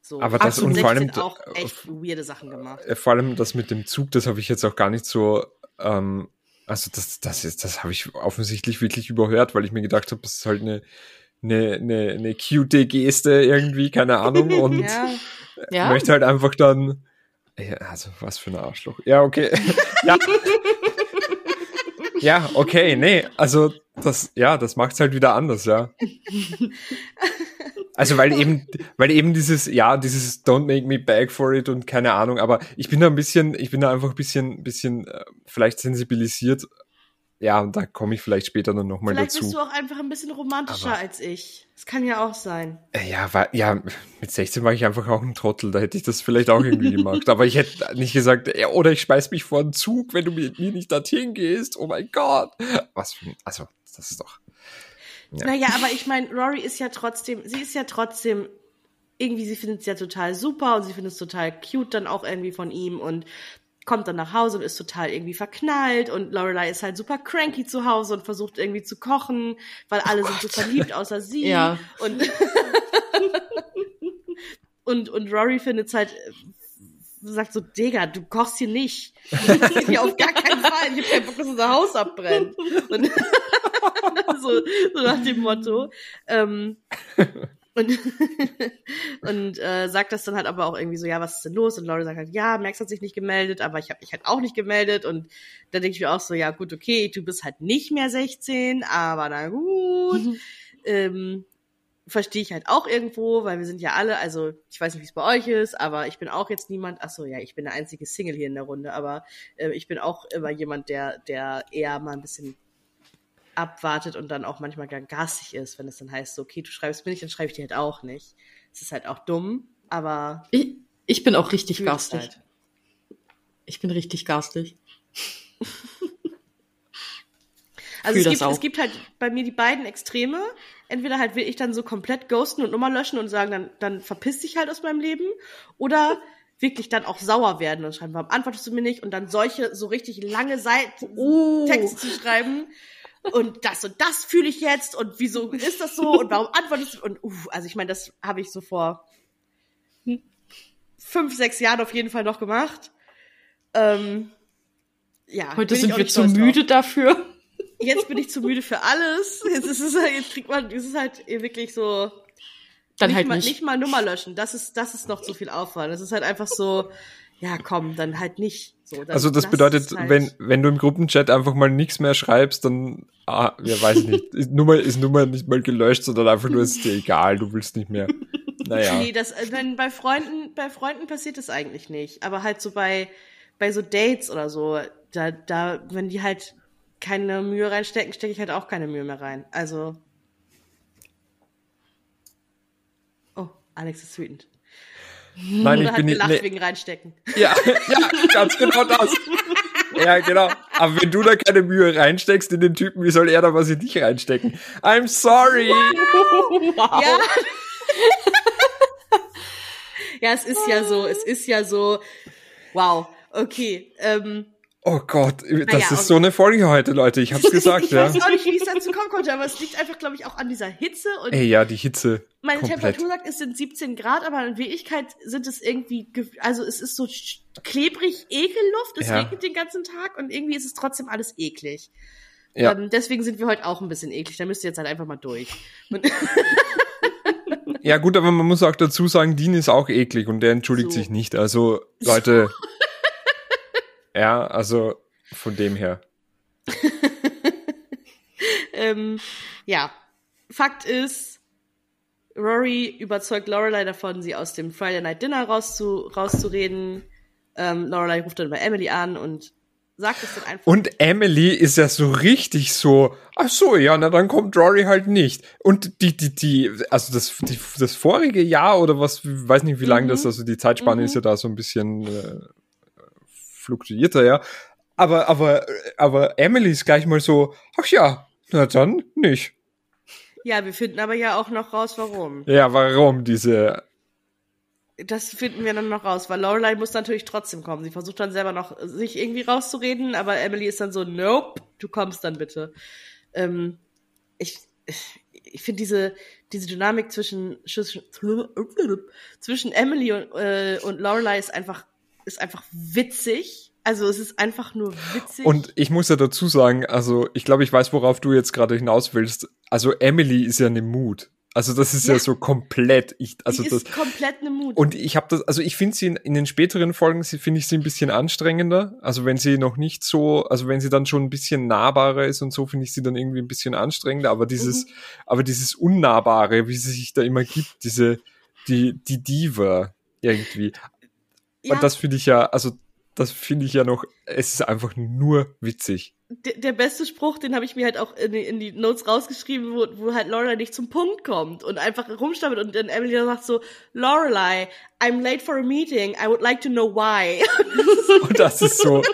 So, aber das und vor allem auch echt weirde Sachen gemacht. Äh, vor allem das mit dem Zug, das habe ich jetzt auch gar nicht so. Ähm, also das, das ist, das habe ich offensichtlich wirklich überhört, weil ich mir gedacht habe, das ist halt eine eine, eine, eine cute Geste irgendwie, keine Ahnung. (laughs) Und ja. Ja. möchte halt einfach dann. Ja, also was für ein Arschloch. Ja, okay. (laughs) ja. ja, okay, nee, also das, ja, das macht's halt wieder anders, ja. Also weil eben, weil eben dieses, ja, dieses Don't make me beg for it und keine Ahnung, aber ich bin da ein bisschen, ich bin da einfach ein bisschen, bisschen äh, vielleicht sensibilisiert. Ja, und da komme ich vielleicht später dann nochmal dazu. Vielleicht bist du auch einfach ein bisschen romantischer aber, als ich. Das kann ja auch sein. Äh, ja, war, ja, mit 16 war ich einfach auch ein Trottel, da hätte ich das vielleicht auch irgendwie gemacht. Aber ich hätte nicht gesagt, ja, oder ich speis mich vor den Zug, wenn du mit mir nicht dorthin gehst. Oh mein Gott. Was für, also, das ist doch. Ja. Naja, aber ich meine, Rory ist ja trotzdem, sie ist ja trotzdem, irgendwie, sie findet es ja total super und sie findet es total cute dann auch irgendwie von ihm und kommt dann nach Hause und ist total irgendwie verknallt und Lorelei ist halt super cranky zu Hause und versucht irgendwie zu kochen, weil alle oh sind so verliebt außer sie. Ja. Und, (laughs) und, und Rory findet es halt sagt so, Digga, du kochst hier nicht. (laughs) hier auf gar keinen Fall. Ich hab keinen Bock, dass unser Haus abbrennt. Und (laughs) so, so nach dem Motto. Ähm, und (laughs) und äh, sagt das dann halt aber auch irgendwie so, ja, was ist denn los? Und Laura sagt halt, ja, Max hat sich nicht gemeldet, aber ich habe mich halt auch nicht gemeldet. Und da denke ich mir auch so, ja, gut, okay, du bist halt nicht mehr 16, aber na gut. Mhm. Ähm, verstehe ich halt auch irgendwo, weil wir sind ja alle, also ich weiß nicht, wie es bei euch ist, aber ich bin auch jetzt niemand, ach so, ja, ich bin der einzige Single hier in der Runde, aber äh, ich bin auch immer jemand, der, der eher mal ein bisschen abwartet und dann auch manchmal gar garstig ist, wenn es dann heißt, so, okay, du schreibst mir nicht, dann schreibe ich dir halt auch nicht. Es ist halt auch dumm, aber. Ich, ich bin auch richtig garstig. Halt. Ich bin richtig garstig. (laughs) Also es gibt, es gibt halt bei mir die beiden Extreme. Entweder halt will ich dann so komplett ghosten und Nummer löschen und sagen, dann, dann verpiss dich halt aus meinem Leben. Oder wirklich dann auch sauer werden und schreiben, warum antwortest du mir nicht? Und dann solche so richtig lange Seiten oh. Texte zu schreiben. Und das und das fühle ich jetzt und wieso ist das so und warum antwortest du? Und uh, also ich meine, das habe ich so vor fünf, sechs Jahren auf jeden Fall noch gemacht. Ähm, ja. Heute sind wir zu müde drauf. dafür jetzt bin ich zu müde für alles. Jetzt ist es halt, jetzt kriegt man, es ist halt wirklich so. Dann nicht halt mal, nicht. nicht mal Nummer löschen. Das ist, das ist noch zu viel Aufwand. Es ist halt einfach so, ja, komm, dann halt nicht. So, also das bedeutet, halt wenn, wenn du im Gruppenchat einfach mal nichts mehr schreibst, dann, ah, ja, weiß ich nicht, ist Nummer, ist Nummer nicht mal gelöscht, sondern einfach nur ist dir egal, du willst nicht mehr. Naja. Nee, das, wenn bei Freunden, bei Freunden passiert das eigentlich nicht. Aber halt so bei, bei so Dates oder so, da, da, wenn die halt keine Mühe reinstecken, stecke ich halt auch keine Mühe mehr rein. Also. Oh, Alex ist wütend. (laughs) Nein, ich bin nicht. Nee. wegen reinstecken. Ja, (laughs) ja, ganz genau das. Ja, genau. Aber wenn du da keine Mühe reinsteckst in den Typen, wie soll er da was in dich reinstecken? I'm sorry. Wow. Ja. (laughs) ja, es ist ja so, es ist ja so. Wow. Okay. Ähm, Oh Gott, das Naja, ist so eine Folge heute, Leute. Ich hab's (laughs) gesagt, ich ja. weiß auch nicht, wie es dazu kommen konnte, aber es liegt einfach, glaube ich, auch an dieser Hitze und Ey, ja, die Hitze. meine komplett. Temperatur sagt, es sind 17 Grad, aber in Wirklichkeit sind es irgendwie, ge- also es ist so klebrig Ekelluft, es Ja. regnet den ganzen Tag und irgendwie ist es trotzdem alles eklig. Ja. Ähm, deswegen sind wir heute auch ein bisschen eklig, da müsst ihr jetzt halt einfach mal durch. Ja, gut, aber man muss auch dazu sagen, Dean ist auch eklig und der entschuldigt So. sich nicht. Also, (laughs) Leute. Ja, also von dem her. (laughs) ähm, ja, Fakt ist, Rory überzeugt Lorelei davon, sie aus dem Friday Night Dinner rauszu rauszureden. Ähm, Lorelei ruft dann bei Emily an und sagt es dann einfach. Und Emily ist ja so richtig so, ach so, ja, na dann kommt Rory halt nicht. Und die, die, die, also das, die, das vorige Jahr oder was, weiß nicht wie lange Mhm. das, also die Zeitspanne Mhm. ist ja da so ein bisschen äh, fluktuierter, ja. Aber, aber, aber Emily ist gleich mal so, ach ja, na dann nicht. Ja, wir finden aber ja auch noch raus, warum. Ja, warum diese, Das finden wir dann noch raus, weil Lorelei muss natürlich trotzdem kommen. Sie versucht dann selber noch, sich irgendwie rauszureden, aber Emily ist dann so, nope, du kommst dann bitte. Ähm, ich ich finde diese, diese Dynamik zwischen, zwischen Emily und, äh, und Lorelei ist einfach, ist einfach witzig. Also es ist einfach nur witzig. Und ich muss ja dazu sagen, also ich glaube, ich weiß, worauf du jetzt gerade hinaus willst. Also Emily ist ja eine Mut. Also das ist ja, Ja. so komplett. Ich, also die das, ist komplett eine Mut. und ich habe das, also ich finde sie in, in den späteren Folgen, finde ich sie ein bisschen anstrengender. Also wenn sie noch nicht so, also wenn sie dann schon ein bisschen nahbarer ist und so, finde ich sie dann irgendwie ein bisschen anstrengender. Aber dieses, Mhm. aber dieses Unnahbare, wie sie sich da immer gibt, diese, die, die Diva irgendwie. Ja, Und das finde ich ja, also das finde ich ja noch, es ist einfach nur witzig. der, der beste Spruch, den habe ich mir halt auch in die, in die Notes rausgeschrieben, wo, wo halt Lorelei nicht zum Punkt kommt und einfach rumstammelt und dann Emily dann sagt so, Lorelei, I'm late for a meeting, I would like to know why. (laughs) Und das ist so, (laughs)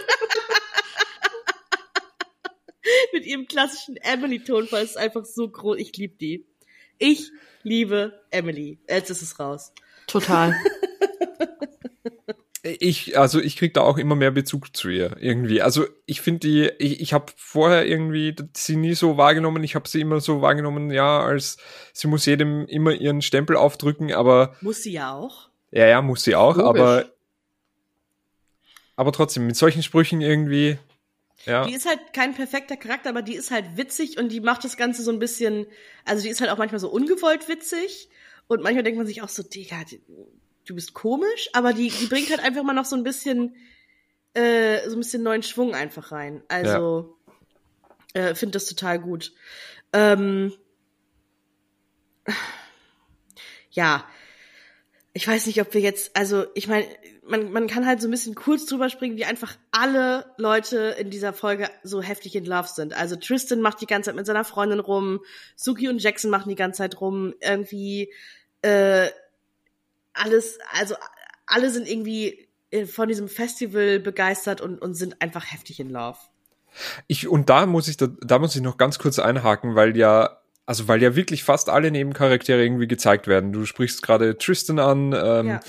Mit ihrem klassischen Emily-Tonfall ist einfach so groß. Ich liebe die. Ich liebe Emily. Jetzt ist es raus. Total. (laughs) ich, also ich krieg da auch immer mehr Bezug zu ihr irgendwie. Also ich finde die, ich, ich habe vorher irgendwie sie nie so wahrgenommen. Ich habe sie immer so wahrgenommen, ja, als sie muss jedem immer ihren Stempel aufdrücken, aber Muss sie ja auch. ja, ja, muss sie auch, Logisch. aber aber trotzdem mit solchen Sprüchen irgendwie, ja. Die ist halt kein perfekter Charakter, aber die ist halt witzig und die macht das Ganze so ein bisschen, also die ist halt auch manchmal so ungewollt witzig und manchmal denkt man sich auch so, Digga, die- du bist komisch, aber die, die bringt halt einfach mal noch so ein bisschen, äh, so ein bisschen neuen Schwung einfach rein. Also, äh, finde das total gut. Ähm, ja, ich weiß nicht, ob wir jetzt, also ich meine, man, man kann halt so ein bisschen kurz drüber springen, wie einfach alle Leute in dieser Folge so heftig in Love sind. Also Tristan macht die ganze Zeit mit seiner Freundin rum, Suki und Jackson machen die ganze Zeit rum, irgendwie äh, alles, also alle sind irgendwie äh, von diesem Festival begeistert und, und sind einfach heftig in Love. Ich, und da muss ich, da, da muss ich noch ganz kurz einhaken, weil ja, also weil ja wirklich fast alle Nebencharaktere irgendwie gezeigt werden. Du sprichst gerade Tristan an, ähm, Ja.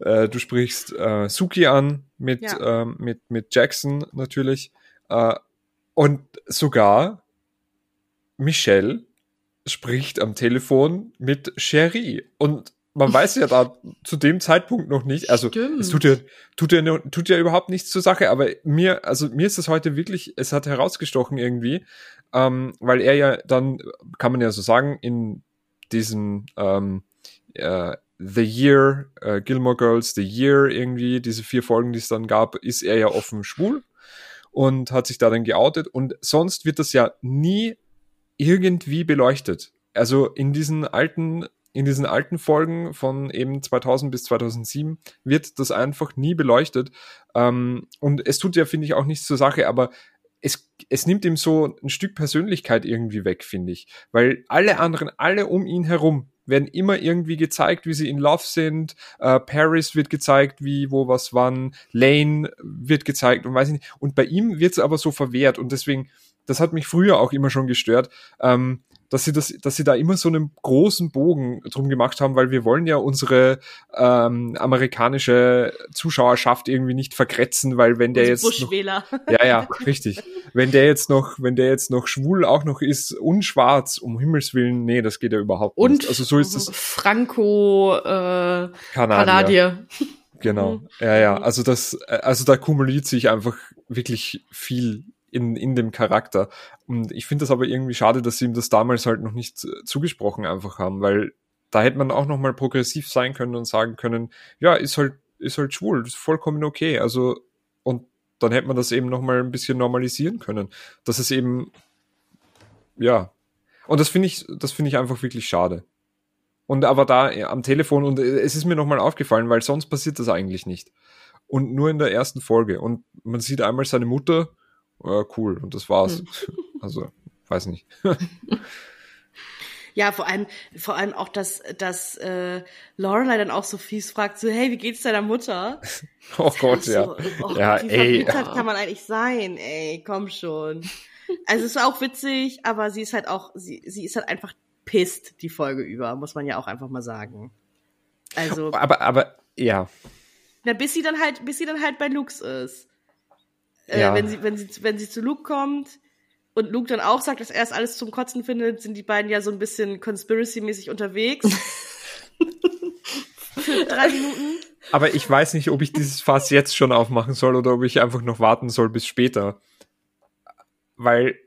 äh, du sprichst äh, Suki an mit, Ja. ähm, mit, mit Jackson natürlich. Äh, und sogar Michelle spricht am Telefon mit Cherie. Und man weiß ja da zu dem Zeitpunkt noch nicht, also Stimmt. es tut ja, tut ja, tut ja überhaupt nichts zur Sache, aber mir, also mir ist das heute wirklich, es hat herausgestochen irgendwie, ähm, weil er ja dann, kann man ja so sagen, in diesen ähm, äh, The Year, äh, Gilmore Girls, The Year irgendwie, diese vier Folgen, die es dann gab, ist er ja offen schwul und hat sich da dann geoutet und sonst wird das ja nie irgendwie beleuchtet. Also in diesen alten in diesen alten Folgen von eben 2000 bis 2007 wird das einfach nie beleuchtet. Ähm, und es tut ja, finde ich, auch nichts zur Sache, aber es, es nimmt ihm so ein Stück Persönlichkeit irgendwie weg, finde ich. Weil alle anderen, alle um ihn herum, werden immer irgendwie gezeigt, wie sie in Love sind. Äh, Paris wird gezeigt, wie, wo, was, wann. Lane wird gezeigt und weiß ich nicht. Und bei ihm wird es aber so verwehrt und deswegen, das hat mich früher auch immer schon gestört, ähm, dass sie das, dass sie da immer so einen großen Bogen drum gemacht haben, weil wir wollen ja unsere ähm, amerikanische Zuschauerschaft irgendwie nicht vergrätzen, weil wenn der jetzt noch, ja ja richtig, wenn der jetzt noch, wenn der jetzt noch schwul auch noch ist und schwarz, um Himmels willen, nee, das geht ja überhaupt und nicht. Also so ist es. Franco äh, Kanadier. Kanadier. Genau. Ja, ja. Also das, äh, also da kumuliert sich einfach wirklich viel in, in dem Charakter. Und ich finde das aber irgendwie schade, dass sie ihm das damals halt noch nicht äh, zugesprochen einfach haben, weil da hätte man auch noch mal progressiv sein können und sagen können, ja, ist halt, ist halt schwul, ist vollkommen okay. Also, und dann hätte man das eben noch mal ein bisschen normalisieren können. Das ist eben, ja. Und das finde ich, das finde ich einfach wirklich schade. Und aber da äh, am Telefon, und äh, es ist mir nochmal aufgefallen, weil sonst passiert das eigentlich nicht. Und nur in der ersten Folge. Und man sieht einmal seine Mutter, äh, cool, und das war's. Hm. (laughs) Also, weiß nicht. (laughs) Ja, vor allem, vor allem auch, dass, dass äh, Lorelei dann auch so fies fragt, so, hey, wie geht's deiner Mutter? (laughs) Oh Gott, so, ja. Oh, Ja, wie ey. verbittert kann man eigentlich sein, ey, komm schon. Also es war auch witzig, aber sie ist halt auch, sie, sie ist halt einfach pisst die Folge über, muss man ja auch einfach mal sagen. Also, Aber, aber, ja. na, bis sie dann halt, bis sie dann halt bei Lux ist. Äh, Ja. wenn sie, wenn sie, wenn sie zu Luke kommt und Luke dann auch sagt, dass er es alles zum Kotzen findet, sind die beiden ja so ein bisschen conspiracy-mäßig unterwegs. Für (laughs) drei Minuten. Aber ich weiß nicht, ob ich dieses Fass jetzt schon aufmachen soll oder ob ich einfach noch warten soll bis später. Weil,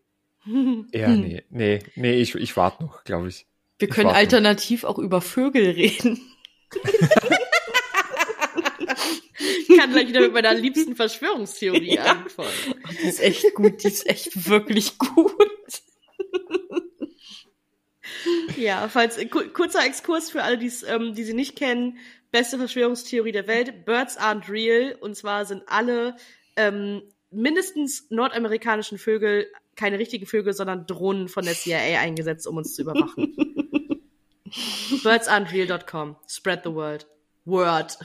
ja, (laughs) nee, nee, nee, ich, ich warte noch, glaube ich. Wir Ich können alternativ auch über Vögel reden. (laughs) Ich kann gleich wieder mit meiner liebsten Verschwörungstheorie (laughs) Ja. anfangen. Die ist echt gut, die ist echt wirklich gut. Ja, falls ku kurzer Exkurs für alle, ähm, die sie nicht kennen. Beste Verschwörungstheorie der Welt. Birds aren't real. Und zwar sind alle ähm, mindestens nordamerikanischen Vögel keine richtigen Vögel, sondern Drohnen von der CIA eingesetzt, um uns zu überwachen. (laughs) Birdsaren'treal.com. Spread the word. (laughs) Word.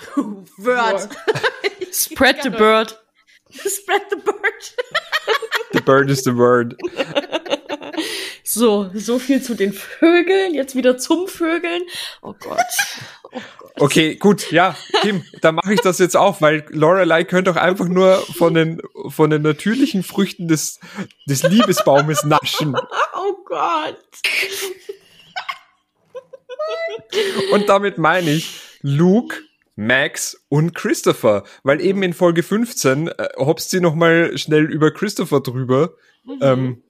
Word. (laughs) Spread the bird. (laughs) Spread the bird. The bird is the word. So, so viel zu den Vögeln. Jetzt wieder zum Vögeln. Oh Gott. Oh Gott. Okay, gut, ja, Kim, dann mache ich das jetzt auf, weil Lorelei könnte doch einfach nur von den, von den natürlichen Früchten des, des Liebesbaumes naschen. Oh Gott. Und damit meine ich Luke, Max und Christopher, weil eben in Folge 15 äh, hopst sie noch mal schnell über Christopher drüber. Ähm,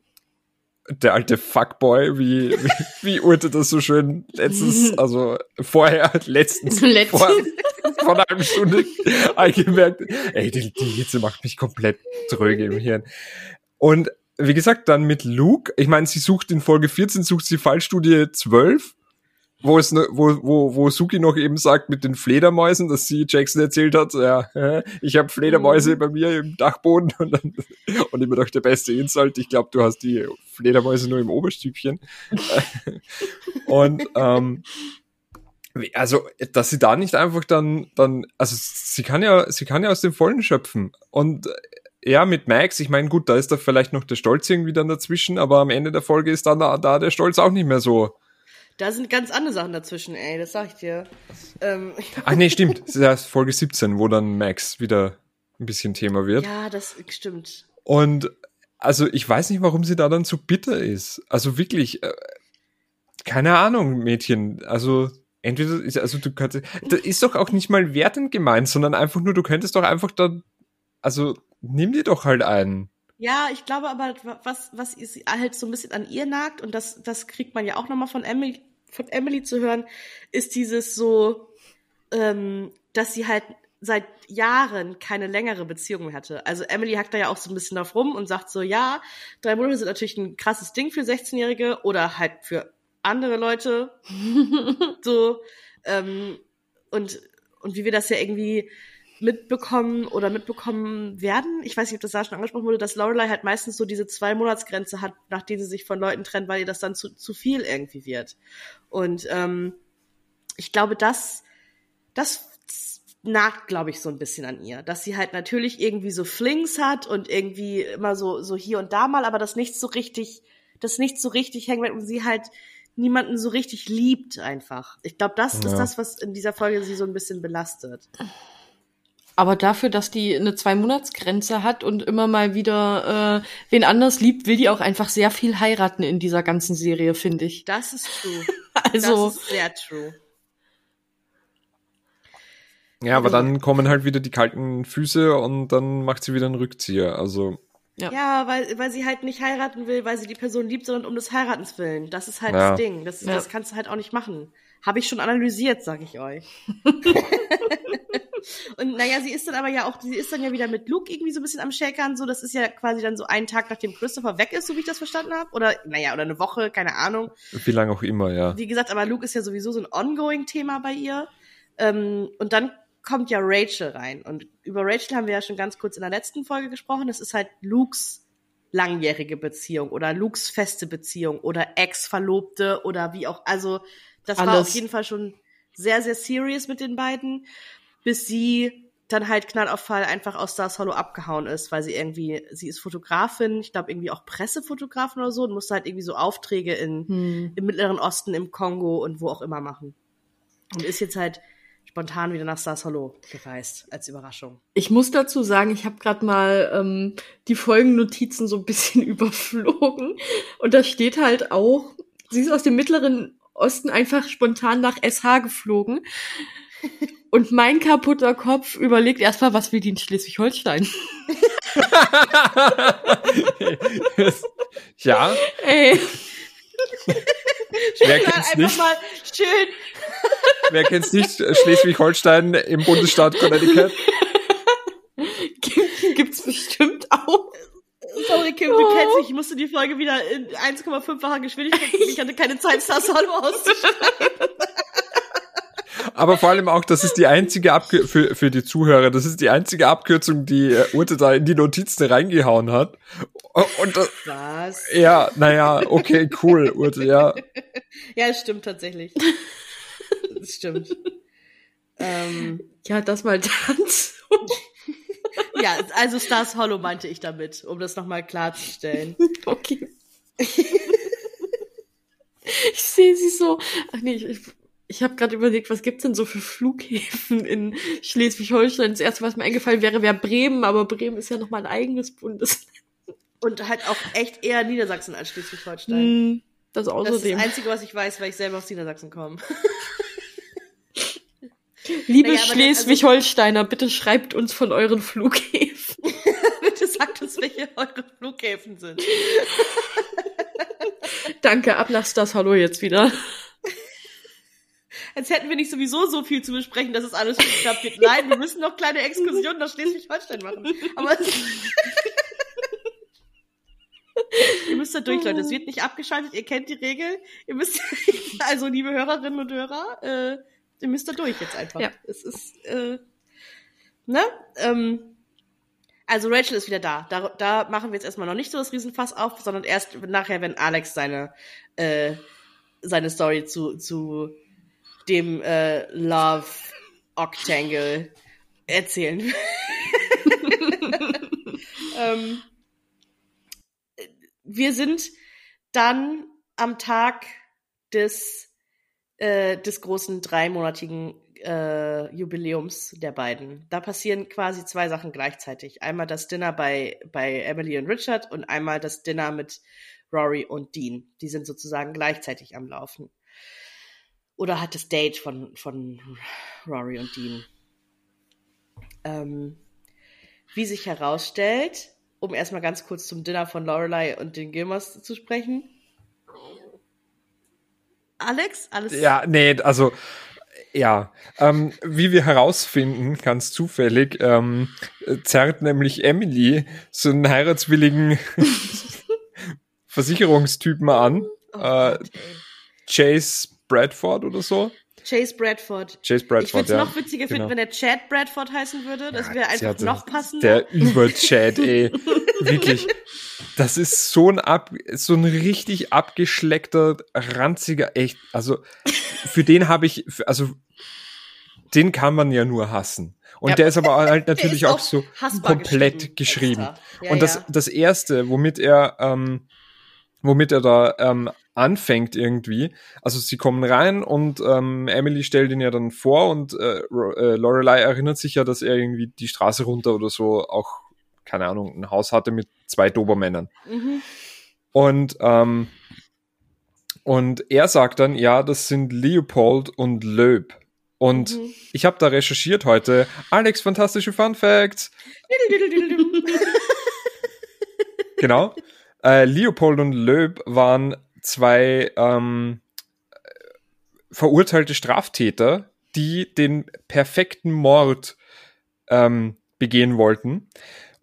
der alte Fuckboy, wie, wie, wie Urte das so schön letztens, (laughs) also vorher, letztens, Letztens. vor, vor einer halben Stunde eingemerkt, ey, die, die Hitze macht mich komplett tröge im Hirn. Und wie gesagt, dann mit Luke, ich meine, sie sucht in Folge 14, sucht sie Fallstudie 12, wo es ne, wo wo wo Suki noch eben sagt mit den Fledermäusen, dass sie Jackson erzählt hat, ja, ich habe Fledermäuse bei mir im Dachboden (laughs) und dann und immer doch der beste Insult, ich glaube, du hast die Fledermäuse nur im Oberstübchen. (laughs) und ähm, also, dass sie da nicht einfach dann dann also sie kann ja sie kann ja aus dem Vollen schöpfen und ja, mit Max, ich meine, gut, da ist da vielleicht noch der Stolz irgendwie dann dazwischen, aber am Ende der Folge ist dann da, da der Stolz auch nicht mehr so Da sind ganz andere Sachen dazwischen, ey, das sag ich dir. Ähm, (laughs) Ach nee, stimmt. Das ist Folge 17, wo dann Max wieder ein bisschen Thema wird. ja, das stimmt. Und also ich weiß nicht, warum sie da dann so bitter ist. Also wirklich, äh, keine Ahnung, Mädchen. Also entweder, ist, also du könntest, das ist doch auch nicht mal wertend gemeint, sondern einfach nur, du könntest doch einfach dann, also nimm dir doch halt einen. Ja, ich glaube aber, was, was ist halt so ein bisschen an ihr nagt, und das, das kriegt man ja auch nochmal von Emily, von Emily zu hören, ist dieses so, ähm, dass sie halt seit Jahren keine längere Beziehung mehr hatte. Also Emily hackt da ja auch so ein bisschen drauf rum und sagt so, ja, drei Monate sind natürlich ein krasses Ding für 16-Jährige oder halt für andere Leute. (laughs) so, ähm, und, und wie wir das ja irgendwie mitbekommen oder mitbekommen werden. Ich weiß nicht, ob das da schon angesprochen wurde, dass Lorelei halt meistens so diese zwei Monatsgrenze hat, nachdem sie sich von Leuten trennt, weil ihr das dann zu, zu viel irgendwie wird. Und ähm, ich glaube, das, das nagt, glaube ich, so ein bisschen an ihr, dass sie halt natürlich irgendwie so Flings hat und irgendwie immer so so hier und da mal, aber das nicht so richtig, das nicht so richtig hängen bleibt und sie halt niemanden so richtig liebt einfach. Ich glaube, das Ja. ist das, was in dieser Folge sie so ein bisschen belastet. Aber dafür, dass die eine Zwei-Monats-Grenze hat und immer mal wieder äh, wen anders liebt, will die auch einfach sehr viel heiraten in dieser ganzen Serie, finde ich. Das ist true. (laughs) Also, das ist sehr true. Ja, aber dann kommen halt wieder die kalten Füße und dann macht sie wieder einen Rückzieher. Also, Ja. Ja, weil, weil sie halt nicht heiraten will, weil sie die Person liebt, sondern um des Heiratens willen. Das ist halt Ja. das Ding. Das, Ja. das kannst du halt auch nicht machen. Habe ich schon analysiert, sag ich euch. (laughs) (laughs) Und naja, sie ist dann aber ja auch, sie ist dann ja wieder mit Luke irgendwie so ein bisschen am Shakern, so, das ist ja quasi dann so ein Tag, nachdem Christopher weg ist, so wie ich das verstanden habe. Oder, naja, oder eine Woche, keine Ahnung. wie lange auch immer, ja. Wie gesagt, aber Luke ist ja sowieso so ein ongoing-Thema bei ihr. Ähm, und dann kommt ja Rachel rein. Und über Rachel haben wir ja schon ganz kurz in der letzten Folge gesprochen. Das ist halt Lukes langjährige Beziehung oder Lukes feste Beziehung oder Ex-Verlobte oder wie auch. Also, das war Alles. auf jeden Fall schon sehr, sehr serious mit den beiden, bis sie dann halt knall auf Fall einfach aus Stars Hollow abgehauen ist, weil sie irgendwie, sie ist Fotografin, ich glaube irgendwie auch Pressefotografin oder so und musste halt irgendwie so Aufträge in, hm. im Mittleren Osten, im Kongo und wo auch immer machen. Und ist jetzt halt spontan wieder nach Stars Hollow gereist, als Überraschung. Ich muss dazu sagen, ich habe gerade mal ähm, die Folgennotizen so ein bisschen (laughs) überflogen. Und da steht halt auch, sie ist aus dem Mittleren Osten einfach spontan nach SH geflogen. Und mein kaputter Kopf überlegt erstmal, was will die in Schleswig-Holstein? (laughs) ja, Ey, wer kennt's einfach nicht? mal schön. Wer kennt's nicht? Schleswig-Holstein im Bundesstaat Connecticut. gibt's bestimmt auch. Sorry, Kim, du Oh. kennst mich. Ich musste die Folge wieder in 1,5-facher Geschwindigkeit. Ich hatte keine Zeit, Stars Hollow auszuschreiben. Aber vor allem auch, das ist die einzige Abkürzung für, für die Zuhörer, das ist die einzige Abkürzung, die äh, Urte da in die Notizen reingehauen hat. Und das, Was? ja, naja, okay, cool, Urte, ja. (laughs) Ja, es stimmt tatsächlich. Es stimmt. ähm, Ja, das mal dazu. ja, also Stars Hollow meinte ich damit, um das nochmal klarzustellen. (laughs) Okay. ich sehe sie so. Ach nee, ich, ich, habe gerade überlegt, was gibt's denn so für Flughäfen in Schleswig-Holstein? Das erste, was mir eingefallen wäre, wäre Bremen, aber Bremen ist ja noch mal ein eigenes Bundesland. Und halt auch echt eher Niedersachsen als Schleswig-Holstein. Hm, Das Das ist das Einzige, was ich weiß, weil ich selber aus Niedersachsen komme. (laughs) Liebe Naja, dann- Schleswig-Holsteiner, bitte schreibt uns von euren Flughäfen. (laughs) (laughs) Bitte sagt uns, welche eure Flughäfen sind. Danke, ab nach Stars Hallo jetzt wieder. Als hätten wir nicht sowieso so viel zu besprechen, dass es alles schon geklappt wird. Nein, wir müssen noch kleine Exkursionen nach Schleswig-Holstein machen. Aber (laughs) ihr müsst da durch, Leute. Es wird nicht abgeschaltet. Ihr kennt die Regel. Ihr müsst, (laughs) also liebe Hörerinnen und Hörer, äh, ihr müsst da durch jetzt einfach. Ja. Es ist, äh, ne? Ähm, also Rachel ist wieder da. da. Da machen wir jetzt erstmal noch nicht so das Riesenfass auf, sondern erst nachher, wenn Alex seine, äh, seine Story zu, zu dem äh, Love Octangle erzählen. (laughs) ähm, wir sind dann am Tag des, äh, des großen dreimonatigen äh, Jubiläums der beiden. Da passieren quasi zwei Sachen gleichzeitig. Einmal das Dinner bei, bei Emily und Richard und einmal das Dinner mit Rory und Dean. Die sind sozusagen gleichzeitig am Laufen. Oder hat das Date von, von Rory und Dean. Ähm, wie sich herausstellt, um erstmal ganz kurz zum Dinner von Lorelei und den Gilmers zu sprechen. Alex, alles Ja, nee, also ja, ähm, wie wir herausfinden, ganz zufällig, ähm, zerrt nämlich Emily so einen heiratswilligen (laughs) Versicherungstypen an, Oh äh, Gott, ey. Chase Bradford oder so. Chase Bradford. Chase Ich würde Bradford, es ja. noch witziger finden, genau. wenn er Chad Bradford heißen würde. Das wäre Sie einfach noch passender. Der Über-Chat, ey. (laughs) Wirklich. Das ist so ein ab, so ein richtig abgeschleckter, ranziger, echt. Also, für den habe ich, also, den kann man ja nur hassen. Und Ja. der ist aber halt (laughs) Der natürlich ist auch so komplett geschrieben. Ja, und das, ja. das erste, womit er, ähm, womit er da ähm, anfängt irgendwie. Also sie kommen rein und ähm, Emily stellt ihn ja dann vor und äh, äh, Lorelei erinnert sich ja, dass er irgendwie die Straße runter oder so auch, keine Ahnung, ein Haus hatte mit zwei Dobermännern. Mhm. Und, ähm, und er sagt dann, ja, das sind Leopold und Löb. Und Mhm. ich habe da recherchiert heute. Alex, fantastische Fun Facts. (laughs) Genau. Äh, Leopold und Löb waren zwei ähm, verurteilte Straftäter, die den perfekten Mord ähm, begehen wollten.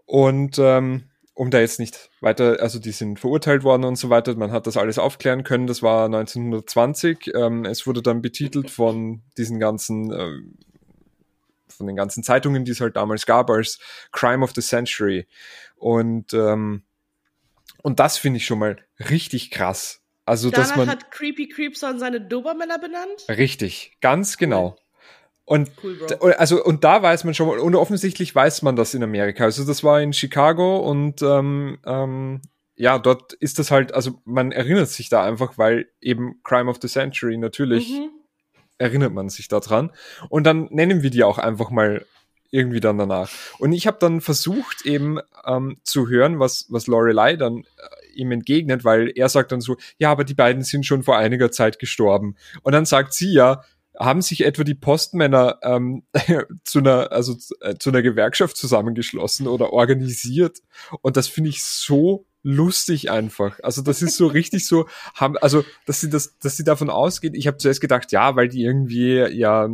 Und ähm, um da jetzt nicht weiter, also die sind verurteilt worden und so weiter, man hat das alles aufklären können, das war 1920. Ähm, es wurde dann betitelt von diesen ganzen, äh, von den ganzen Zeitungen, die es halt damals gab, als Crime of the Century. Und ähm, und das finde ich schon mal richtig krass. Also, dass Danach man. hat Creepy Creepson seine Dobermänner benannt. Richtig, ganz genau. Und Cool, Bro. d- also und da weiß man schon mal, und offensichtlich weiß man das in Amerika. Also das war in Chicago und ähm, ähm, ja, dort ist das halt, also man erinnert sich da einfach, weil eben Crime of the Century natürlich Mhm. erinnert man sich daran. Und dann nennen wir die auch einfach mal irgendwie dann danach. Und ich habe dann versucht eben ähm, zu hören, was, was Lorelei dann äh, ihm entgegnet, weil er sagt dann so, ja, aber die beiden sind schon vor einiger Zeit gestorben. Und dann sagt sie ja, haben sich etwa die Postmänner ähm, (laughs) zu einer, also äh, zu einer Gewerkschaft zusammengeschlossen oder organisiert. Und das finde ich so lustig einfach. Also das ist so (laughs) richtig so, haben, also dass sie das, dass sie davon ausgeht. Ich habe zuerst gedacht, ja, weil die irgendwie ja äh,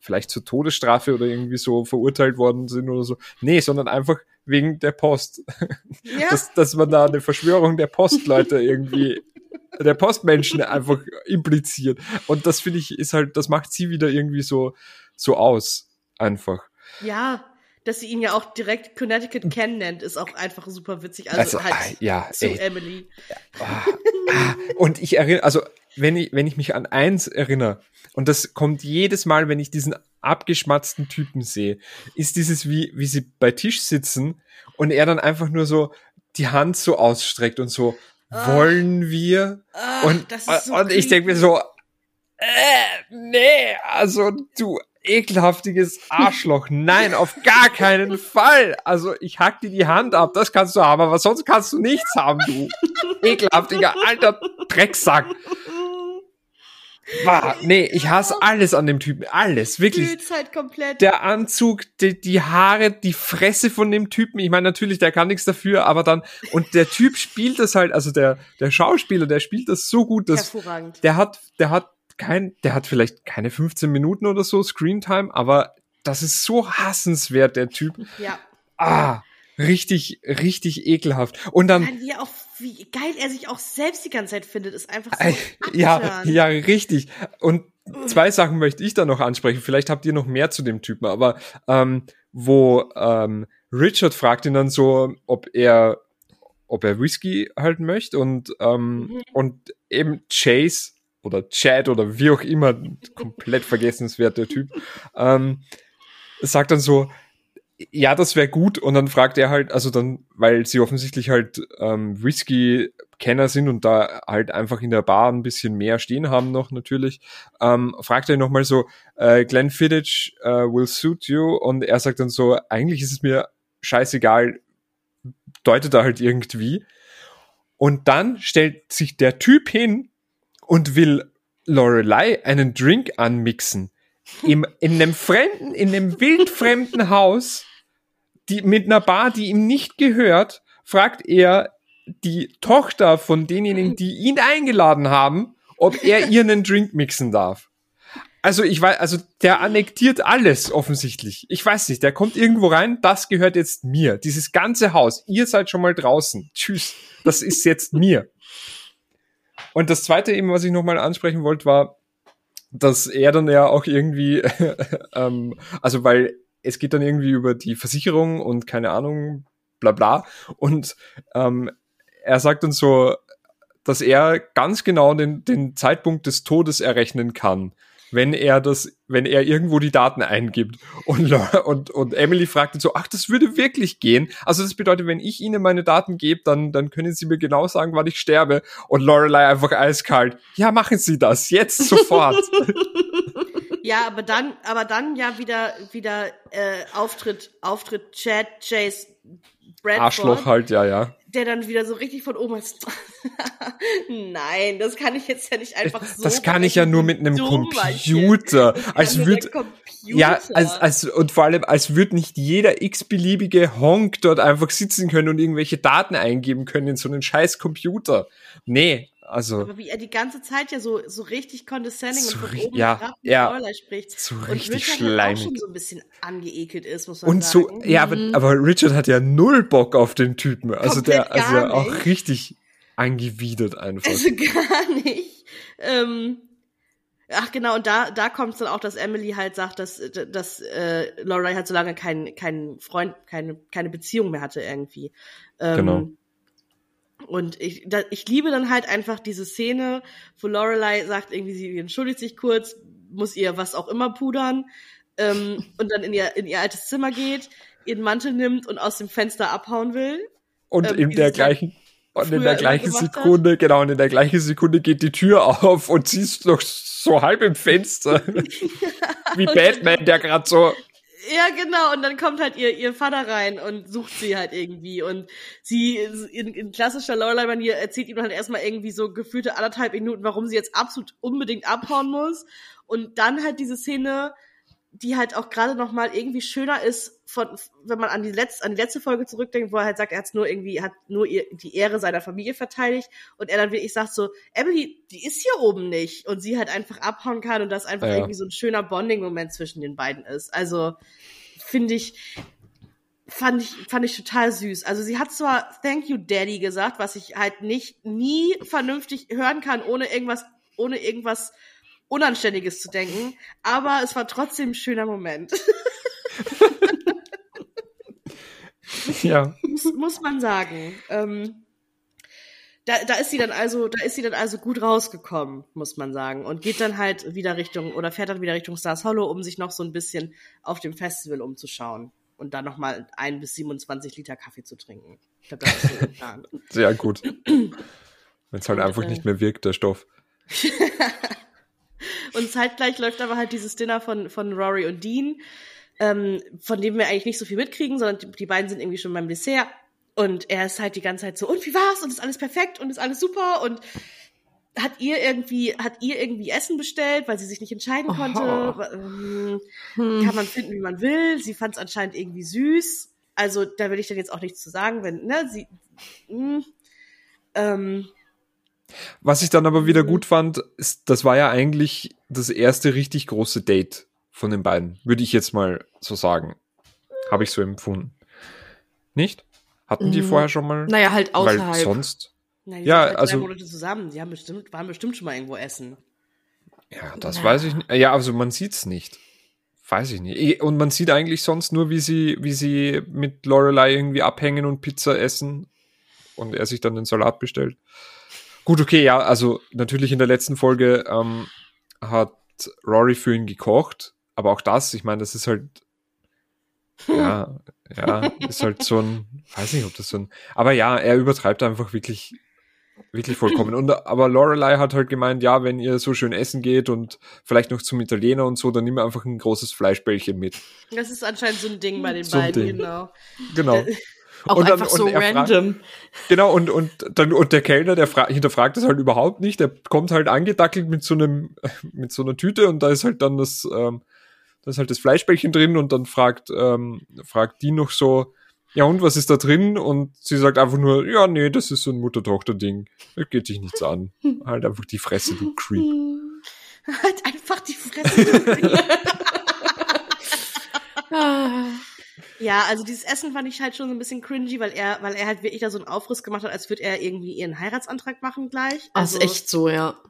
vielleicht zur Todesstrafe oder irgendwie so verurteilt worden sind oder so. Nee, sondern einfach wegen der Post. (laughs) Ja, Dass, dass man da eine Verschwörung der Postleute irgendwie (laughs) der Postmenschen einfach impliziert. Und das finde ich ist halt, das macht sie wieder irgendwie so so aus einfach. ja, dass sie ihn ja auch direkt Connecticut Ken nennt, ist auch einfach super witzig. Also, Also, ah, halt ja, zu ey. Emily. Ah, ah. Und ich erinnere, also wenn ich, wenn ich mich an eins erinnere, und das kommt jedes Mal, wenn ich diesen abgeschmatzten Typen sehe, ist dieses, wie, wie sie bei Tisch sitzen und er dann einfach nur so die Hand so ausstreckt und so, Ah. wollen wir? Ah, Und, so und ich denke mir so, äh, nee, also du ekelhaftiges Arschloch. Nein, auf gar keinen (laughs) Fall. Also ich hack dir die Hand ab, das kannst du haben, aber sonst kannst du nichts haben, du (laughs) ekelhaftiger alter Drecksack. Bah, nee, ich hasse alles an dem Typen. Alles, wirklich. Halt komplett. Der Anzug, die, die Haare, die Fresse von dem Typen. Ich meine, natürlich, der kann nichts dafür, aber dann, und der Typ spielt das halt, also der, der Schauspieler, der spielt das so gut, dass Hervorragend. der hat, der hat kein, der hat vielleicht keine 15 Minuten oder so Screentime, aber das ist so hassenswert, der Typ. Ja. Ah, richtig, richtig ekelhaft. Und dann, wie, er auch, wie geil er sich auch selbst die ganze Zeit findet, ist einfach so ja, ja, richtig. Und zwei Sachen möchte ich da noch ansprechen. Vielleicht habt ihr noch mehr zu dem Typen, aber ähm, wo ähm, Richard fragt ihn dann so, ob er, ob er Whisky halten möchte und ähm, Mhm. und eben Chase oder Chad oder wie auch immer, komplett vergessenswert der Typ, ähm, sagt dann so, ja, das wäre gut. Und dann fragt er halt, also dann, weil sie offensichtlich halt ähm, Whisky-Kenner sind und da halt einfach in der Bar ein bisschen mehr stehen haben noch natürlich, ähm, fragt er nochmal so, äh, Glenn Fiddich äh, will suit you. Und er sagt dann so, eigentlich ist es mir scheißegal, deutet er halt irgendwie. Und dann stellt sich der Typ hin und will Lorelei einen Drink anmixen. Im, in einem fremden, in einem wildfremden Haus, die, mit einer Bar, die ihm nicht gehört, fragt er die Tochter von denjenigen, die ihn eingeladen haben, ob er (laughs) ihr einen Drink mixen darf. Also ich weiß, also der annektiert alles offensichtlich. Ich weiß nicht, der kommt irgendwo rein, das gehört jetzt mir. Dieses ganze Haus, ihr seid schon mal draußen. Tschüss, das ist jetzt (laughs) mir. Und das zweite eben, was ich nochmal ansprechen wollte, war, dass er dann ja auch irgendwie, (laughs) ähm, also weil es geht dann irgendwie über die Versicherung und keine Ahnung, bla bla. Und ähm, er sagt dann so, dass er ganz genau den, den Zeitpunkt des Todes errechnen kann. wenn er das, wenn er irgendwo die Daten eingibt. Und, und, und Emily fragte so, ach, das würde wirklich gehen. Also das bedeutet, wenn ich ihnen meine Daten gebe, dann, dann können sie mir genau sagen, wann ich sterbe. Und Lorelei einfach eiskalt, ja, machen Sie das, jetzt, sofort. (laughs) Ja, aber dann, aber dann ja wieder, wieder äh, Auftritt, Auftritt Chad Chase Bradford. Arschloch halt, ja, ja. Der dann wieder so richtig von oben ist. (laughs) Nein, das kann ich jetzt ja nicht einfach so. Das kann ich ja nur mit einem Computer. Als würde, ja, als, als, und vor allem, als würde nicht jeder x-beliebige Honk dort einfach sitzen können und irgendwelche Daten eingeben können in so einen scheiß Computer. Nee, also. Aber wie er die ganze Zeit ja so, so richtig condescending so und von oben ja, herab ja, spricht. So und richtig Richard schleimig. auch schon so ein bisschen angeekelt ist, muss man Und sagen. so, ja, aber, aber Richard hat ja null Bock auf den Typen. Also der, Komplett also gar auch nicht. richtig angewidert einfach. Also (laughs) gar nicht. Ähm, ach genau, und da, da kommt es dann auch, dass Emily halt sagt, dass, dass äh, Lorelai halt so lange keinen keinen Freund, keine, keine Beziehung mehr hatte irgendwie. Ähm, Genau. Und ich, da, ich liebe dann halt einfach diese Szene, wo Lorelei sagt, irgendwie, sie entschuldigt sich kurz, muss ihr was auch immer pudern ähm, und dann in ihr, in ihr altes Zimmer geht, ihren Mantel nimmt und aus dem Fenster abhauen will. Und ähm, in der gleichen, und in der gleichen gemacht hat. Sekunde, genau, und in der gleichen Sekunde geht die Tür auf und sie ist noch so halb im Fenster. (laughs) Wie Batman, der gerade so, Ja, genau. Und dann kommt halt ihr, ihr Vater rein und sucht sie halt irgendwie. Und sie in, in klassischer Lorelei-Manier erzählt ihm halt erstmal irgendwie so gefühlte anderthalb Minuten, warum sie jetzt absolut unbedingt abhauen muss. Und dann halt diese Szene, die halt auch gerade noch mal irgendwie schöner ist, von, wenn man an die, letzte, an die letzte Folge zurückdenkt, wo er halt sagt, er hat's nur irgendwie, hat nur ihr, die Ehre seiner Familie verteidigt. Und er dann wirklich sagt so, Emily, die ist hier oben nicht. Und sie halt einfach abhauen kann und das einfach Ja. irgendwie so ein schöner Bonding-Moment zwischen den beiden ist. Also, finde ich, fand ich, fand ich total süß. Also sie hat zwar Thank you Daddy gesagt, was ich halt nicht, nie vernünftig hören kann, ohne irgendwas, ohne irgendwas Unanständiges zu denken, aber es war trotzdem ein schöner Moment. (laughs) ja, muss, muss man sagen. Ähm, da, da ist sie dann also, da ist sie dann also gut rausgekommen, muss man sagen. Und geht dann halt wieder Richtung, oder fährt dann wieder Richtung Stars Hollow, um sich noch so ein bisschen auf dem Festival umzuschauen. Und dann nochmal ein bis 27 Liter Kaffee zu trinken. Ich glaube, das ist so Plan. sehr gut. Wenn es halt Und, einfach äh, nicht mehr wirkt, der Stoff. (laughs) Und zeitgleich läuft aber halt dieses Dinner von, von Rory und Dean, ähm, von dem wir eigentlich nicht so viel mitkriegen, sondern die, die beiden sind irgendwie schon beim Dessert. Und er ist halt die ganze Zeit so, und wie war's? Und ist alles perfekt und ist alles super und hat ihr irgendwie, hat ihr irgendwie Essen bestellt, weil sie sich nicht entscheiden konnte. Ähm, Hm. kann man finden, wie man will. Sie fand es anscheinend irgendwie süß. Also da will ich dann jetzt auch nichts zu sagen, wenn, ne, sie, mh, ähm, Was ich dann aber wieder Mhm. gut fand, ist, das war ja eigentlich das erste richtig große Date von den beiden, würde ich jetzt mal so sagen. Habe ich so empfunden. Nicht? Hatten die Mhm. vorher schon mal? Naja, halt Weil außerhalb. sonst. na, die Ja, sind halt also- drei Monate zusammen. Die haben bestimmt, waren bestimmt schon mal irgendwo essen. Ja, das Na. weiß ich nicht. Ja, also man sieht's nicht. Weiß ich nicht. Eh, Und man sieht eigentlich sonst nur, wie sie, wie sie mit Lorelei irgendwie abhängen und Pizza essen und er sich dann den Salat bestellt. Gut, okay, ja, also natürlich in der letzten Folge ähm, hat Rory für ihn gekocht, aber auch das, ich meine, das ist halt, ja, ja, ist halt so ein, (laughs) weiß nicht, ob das so ein, aber ja, er übertreibt einfach wirklich, wirklich vollkommen. Und aber Lorelei hat halt gemeint, ja, wenn ihr so schön essen geht und vielleicht noch zum Italiener und so, dann nimm einfach ein großes Fleischbällchen mit. Das ist anscheinend so ein Ding bei den So beiden, Ding. genau. Genau. (laughs) Auch Und dann- einfach so fragt- random. Genau, und, und, dann, und der Kellner, der fra hinterfragt das halt überhaupt nicht. Der kommt halt angedackelt mit so einem, (laughs) mit so einer Tüte und da ist halt dann das, ähm, da ist halt das Fleischbällchen drin und dann fragt, ähm, fragt die noch so, ja und was ist da drin? Und sie sagt einfach nur, ja, nee, das ist so ein Mutter-Tochter-Ding. Das geht dich nichts an. (laughs) Halt einfach die Fresse, du Creep. halt einfach die Fresse. (laughs) Ah. Ja, also dieses Essen fand ich halt schon so ein bisschen cringy, weil er, weil er halt wirklich da so einen Aufriss gemacht hat, als würde er irgendwie ihren Heiratsantrag machen gleich. Das Also, ist echt so, ja.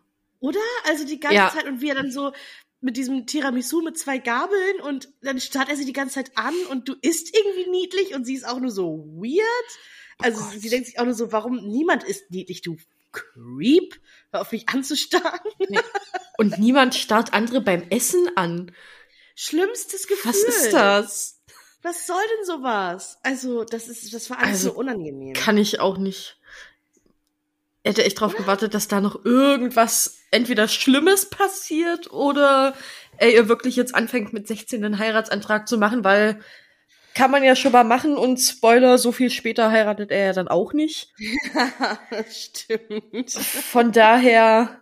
Oder? Also die ganze Ja. Zeit und wie er dann so mit diesem Tiramisu mit zwei Gabeln und dann starrt er sie die ganze Zeit an und du isst irgendwie niedlich und sie ist auch nur so weird. Also Oh sie denkt sich auch nur so, warum niemand ist niedlich, du Creep, hör auf mich anzustarren. Nee. Und niemand starrt andere beim Essen an. Schlimmstes Gefühl. Was ist das? Was soll denn sowas? Also, das ist, das war alles Also, so unangenehm. Kann ich auch nicht. Hätte echt drauf gewartet, dass da noch irgendwas entweder Schlimmes passiert oder er ihr wirklich jetzt anfängt mit 16 einen Heiratsantrag zu machen, weil kann man ja schon mal machen und Spoiler, so viel später heiratet er ja dann auch nicht. (laughs) Stimmt. Von daher,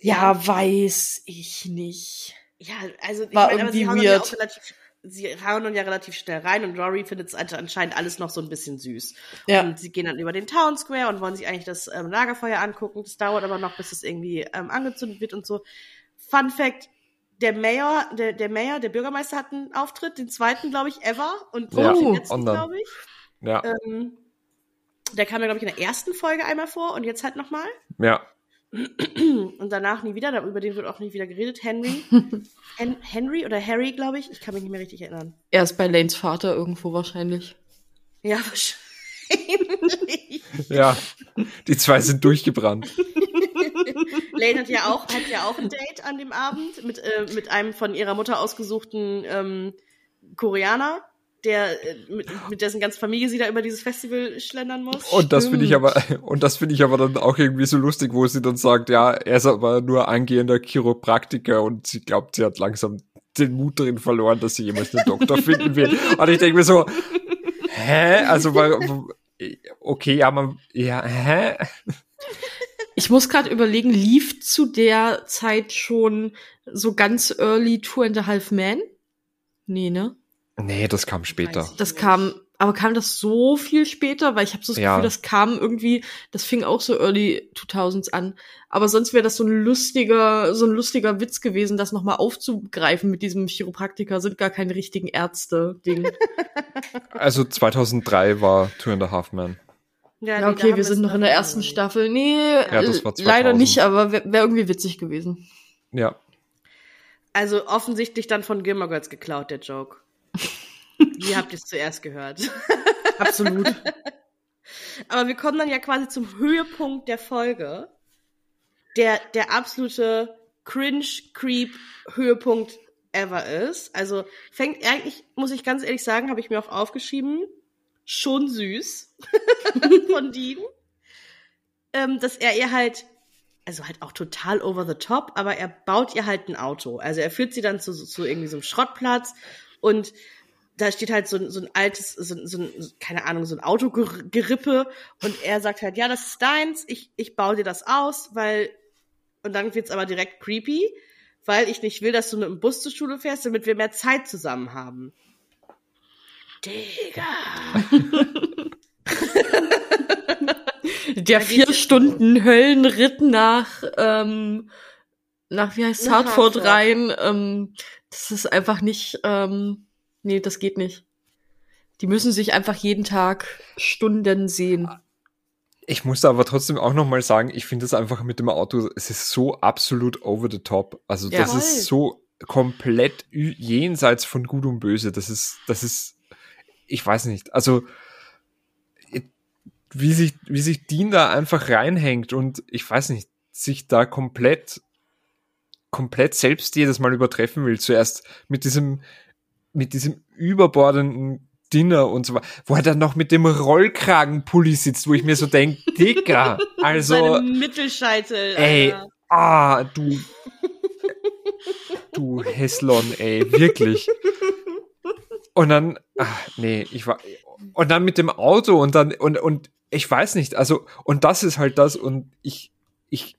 ja, weiß ich nicht. Ja, also ich War meine, aber sie ja weird. auch relativ, sie hauen dann ja relativ schnell rein und Rory findet es anscheinend alles noch so ein bisschen süß. Ja. Und sie gehen dann über den Town Square und wollen sich eigentlich das ähm, Lagerfeuer angucken. Das dauert aber noch, bis es irgendwie ähm, angezündet wird und so. Fun Fact, der Mayor, der, der Mayor, der Bürgermeister hat einen Auftritt, den zweiten, glaube ich, ever. Und Ja, den Oh. letzten, dann- glaube ich. Ja, Ähm, der kam ja, glaube ich, in der ersten Folge einmal vor und jetzt halt nochmal. ja. Und danach nie wieder, über den wird auch nie wieder geredet. Henry. (laughs) Hen Henry oder Harry, glaube ich. Ich kann mich nicht mehr richtig erinnern. Er ist bei Lanes Vater irgendwo wahrscheinlich. Ja, wahrscheinlich. (laughs) Ja, die zwei sind durchgebrannt. (laughs) Lane hat ja auch, hat ja auch ein Date an dem Abend mit, äh, mit einem von ihrer Mutter ausgesuchten ähm, Koreaner, der äh, mit, mit dessen ganzen Familie sie da über dieses Festival schlendern muss. Und das finde ich aber, (laughs) und das finde ich aber dann auch irgendwie so lustig, wo sie dann sagt, ja, er ist aber nur angehender Chiropraktiker und sie glaubt, sie hat langsam den Mut drin verloren, dass sie jemals einen Doktor (laughs) finden will. Und ich denke mir so, hä? Also, weil, okay, ja, man, ja, hä? Ich muss gerade überlegen, lief zu der Zeit schon so ganz early Two and a Half Men? Nee, ne? Nee, das kam später. Das kam, aber kam das so viel später? Weil ich habe so das Ja. Gefühl, das kam irgendwie, das fing auch so early 2000s an. Aber sonst wäre das so ein lustiger, so ein lustiger Witz gewesen, das nochmal aufzugreifen mit diesem Chiropraktiker, sind gar keine richtigen Ärzte-Ding. (laughs) Also 2003 war Two and a Half Men. ja, nee, da okay, wir sind noch in der ersten Staffel. Nee, das war äh, leider 2000. nicht, aber wäre wär irgendwie witzig gewesen. Ja. Also offensichtlich dann von Gilmore Girls geklaut, der Joke. Wie habt ihr es zuerst gehört? (laughs) Absolut. Aber wir kommen dann ja quasi zum Höhepunkt der Folge. Der, der absolute Cringe-Creep-Höhepunkt ever ist. Also fängt eigentlich, muss ich ganz ehrlich sagen, habe ich mir auch aufgeschrieben, schon süß (laughs) von Dean. Ähm, dass er ihr halt, also halt auch total over the top, aber er baut ihr halt ein Auto. Also er führt sie dann zu, zu irgendwie so einem Schrottplatz und da steht halt so, ein- so ein altes, so, so ein, keine Ahnung, so ein Autogerippe und er sagt halt, ja, das ist deins, ich, ich baue dir das aus, weil, und dann wird's aber direkt creepy, weil ich nicht will, dass du mit dem Bus zur Schule fährst, damit wir mehr Zeit zusammen haben. Digga. (laughs) Der vier Stunden Höllenritt nach, ähm, nach wie heißt Hartford Hartford. rein, ähm, das ist einfach nicht, ähm, nee, das geht nicht. Die müssen sich einfach jeden Tag Stunden sehen. Ich muss da aber trotzdem auch noch mal sagen, ich finde es einfach mit dem Auto, es ist so absolut over the top. Also Ja. das ist so komplett jenseits von Gut und Böse. Das ist, das ist, ich weiß nicht. Also wie sich, wie sich Dean da einfach reinhängt und ich weiß nicht, sich da komplett, komplett selbst jedes Mal übertreffen will. Zuerst mit diesem, mit diesem überbordenden Dinner und so weiter, wo er dann noch mit dem Rollkragenpulli sitzt, wo ich mir so denke, (laughs) Dicker, also, Mittelscheitel. ey, Alter. ah, du, du Heslon, ey, wirklich. Und dann, ach, nee, ich war, und dann mit dem Auto und dann, und, und ich weiß nicht, also, und das ist halt das, und ich, ich,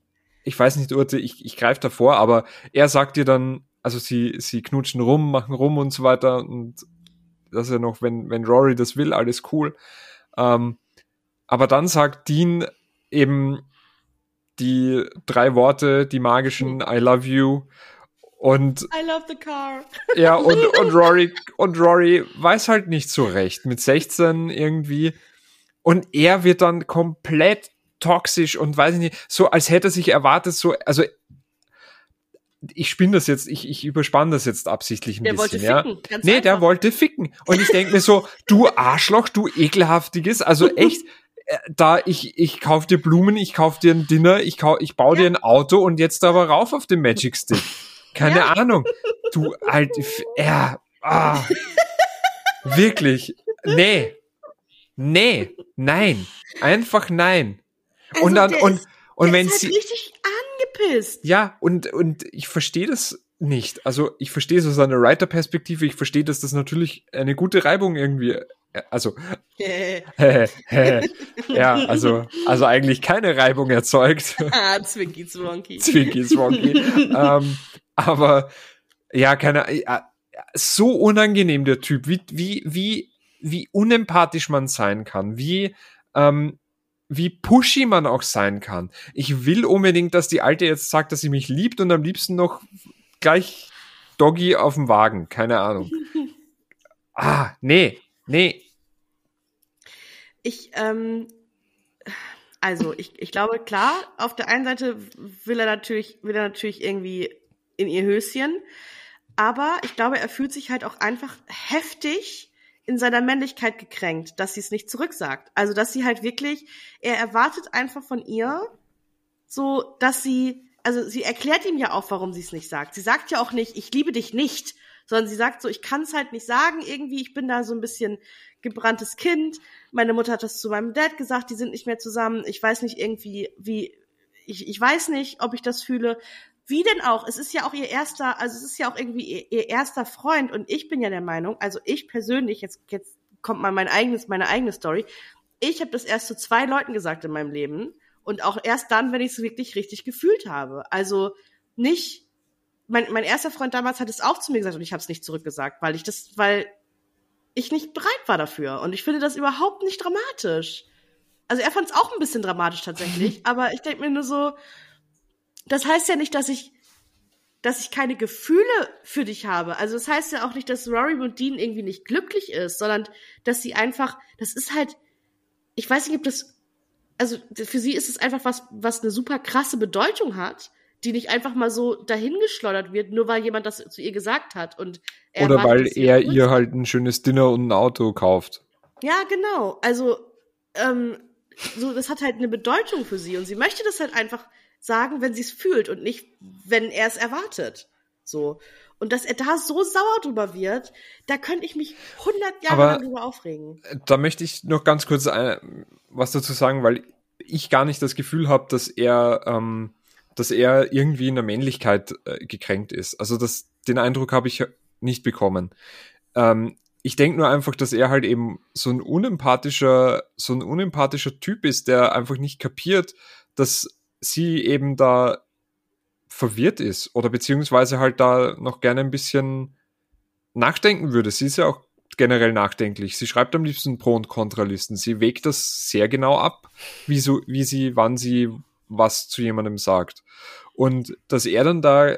ich weiß nicht, Urte, ich, ich greife davor, aber er sagt dir dann, also sie, sie knutschen rum, machen rum und so weiter, und das ist ja noch, wenn, wenn Rory das will, alles cool. Ähm, aber dann sagt Dean eben die drei Worte, die magischen I love you. Und I love the car. ja, und, und Rory, und Rory weiß halt nicht so recht mit 16 irgendwie. Und er wird dann komplett toxisch und weiß ich nicht, so als hätte er sich erwartet, so, also ich spinne das jetzt, ich, ich überspanne das jetzt absichtlich ein Der bisschen, wollte ja. ficken. Ganz Nee, der einfach. wollte ficken. Und ich denke mir so, du Arschloch, du ekelhaftiges, also (laughs) echt, äh, da ich, ich kauf dir Blumen, ich kauf dir ein Dinner, ich, kau, ich baue ja. dir ein Auto und jetzt aber rauf auf den Magic Stick. (laughs) Keine ja. Ahnung. Du alte, ja, ah, wirklich, nee, nee, nein, einfach nein. Also und dann, und, und wenn ist halt sie. richtig angepisst. Ja, und, und ich verstehe das nicht. Also ich verstehe es aus einer Writer-Perspektive, ich verstehe, dass das natürlich eine gute Reibung irgendwie, äh, also (laughs) ja, also, also eigentlich keine Reibung erzeugt. (laughs) ah, Zwinky Zwonky. Zwinky Zwonky. (laughs) ähm, aber ja, keine, ja, so unangenehm der Typ, wie, wie, wie, wie unempathisch man sein kann, wie, ähm, wie pushy man auch sein kann. Ich will unbedingt, dass die Alte jetzt sagt, dass sie mich liebt und am liebsten noch gleich Doggy auf dem Wagen. Keine Ahnung. (laughs) Ah, nee, nee. Ich, ähm, also ich, ich glaube, klar, auf der einen Seite will er natürlich, will er natürlich irgendwie in ihr Höschen, aber ich glaube, er fühlt sich halt auch einfach heftig in seiner Männlichkeit gekränkt, dass sie es nicht zurücksagt. Also, dass sie halt wirklich, er erwartet einfach von ihr, so, dass sie, also sie erklärt ihm ja auch, warum sie es nicht sagt. Sie sagt ja auch nicht, ich liebe dich nicht, sondern sie sagt so, ich kann es halt nicht sagen, irgendwie, ich bin da so ein bisschen gebranntes Kind. Meine Mutter hat das zu meinem Dad gesagt, die sind nicht mehr zusammen. Ich weiß nicht irgendwie, wie, ich, ich weiß nicht, ob ich das fühle. Wie denn auch? Es ist ja auch ihr erster, also es ist ja auch irgendwie ihr, ihr erster Freund und ich bin ja der Meinung, also ich persönlich, jetzt, jetzt kommt mal mein eigenes, meine eigene Story. Ich habe das erst zu zwei Leuten gesagt in meinem Leben und auch erst dann, wenn ich es wirklich richtig gefühlt habe. Also nicht, mein, mein erster Freund damals hat es auch zu mir gesagt und ich habe es nicht zurückgesagt, weil ich das, weil ich nicht bereit war dafür. Und ich finde das überhaupt nicht dramatisch. Also er fand es auch ein bisschen dramatisch tatsächlich, (laughs) aber ich denke mir nur so, das heißt ja nicht, dass ich, dass ich keine Gefühle für dich habe. Also das heißt ja auch nicht, dass Rory Mundine irgendwie nicht glücklich ist, sondern dass sie einfach, das ist halt, ich weiß nicht, ob das, also für sie ist es einfach was, was eine super krasse Bedeutung hat, die nicht einfach mal so dahingeschleudert wird, nur weil jemand das zu ihr gesagt hat. Und Oder weil er ihr halt ein schönes Dinner und ein Auto kauft. Ja, genau. Also, ähm, so, das hat halt eine Bedeutung für sie und sie möchte das halt einfach sagen, wenn sie es fühlt und nicht, wenn er es erwartet. So. Und dass er da so sauer drüber wird, da könnte ich mich 100 Jahre lang drüber aufregen. Da möchte ich noch ganz kurz äh, was dazu sagen, weil ich gar nicht das Gefühl habe, dass er, ähm, dass er irgendwie in der Männlichkeit äh, gekränkt ist. Also das, den Eindruck habe ich nicht bekommen. Ähm, ich denke nur einfach, dass er halt eben so ein unempathischer, so ein unempathischer Typ ist, der einfach nicht kapiert, dass sie eben da verwirrt ist oder beziehungsweise halt da noch gerne ein bisschen nachdenken würde. Sie ist ja auch generell nachdenklich. Sie schreibt am liebsten Pro- und Kontralisten. Sie wägt das sehr genau ab, wie, so, wie sie, wann sie was zu jemandem sagt. Und dass er dann da,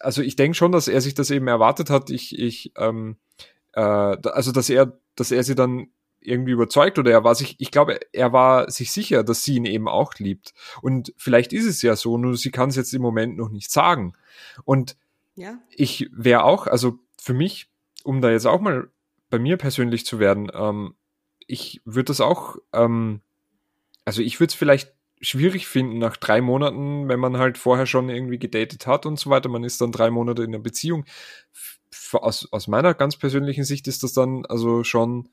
also ich denke schon, dass er sich das eben erwartet hat. Ich, ich, ähm, äh, also dass er, dass er sie dann irgendwie überzeugt oder er war sich, ich glaube, er war sich sicher, dass sie ihn eben auch liebt. Und vielleicht ist es ja so, nur sie kann es jetzt im Moment noch nicht sagen. Und ja. ich wäre auch, also für mich, um da jetzt auch mal bei mir persönlich zu werden, ähm, ich würde das auch, ähm, also ich würde es vielleicht schwierig finden nach drei Monaten, wenn man halt vorher schon irgendwie gedatet hat und so weiter. Man ist dann drei Monate in einer Beziehung. Aus, aus meiner ganz persönlichen Sicht ist das dann also schon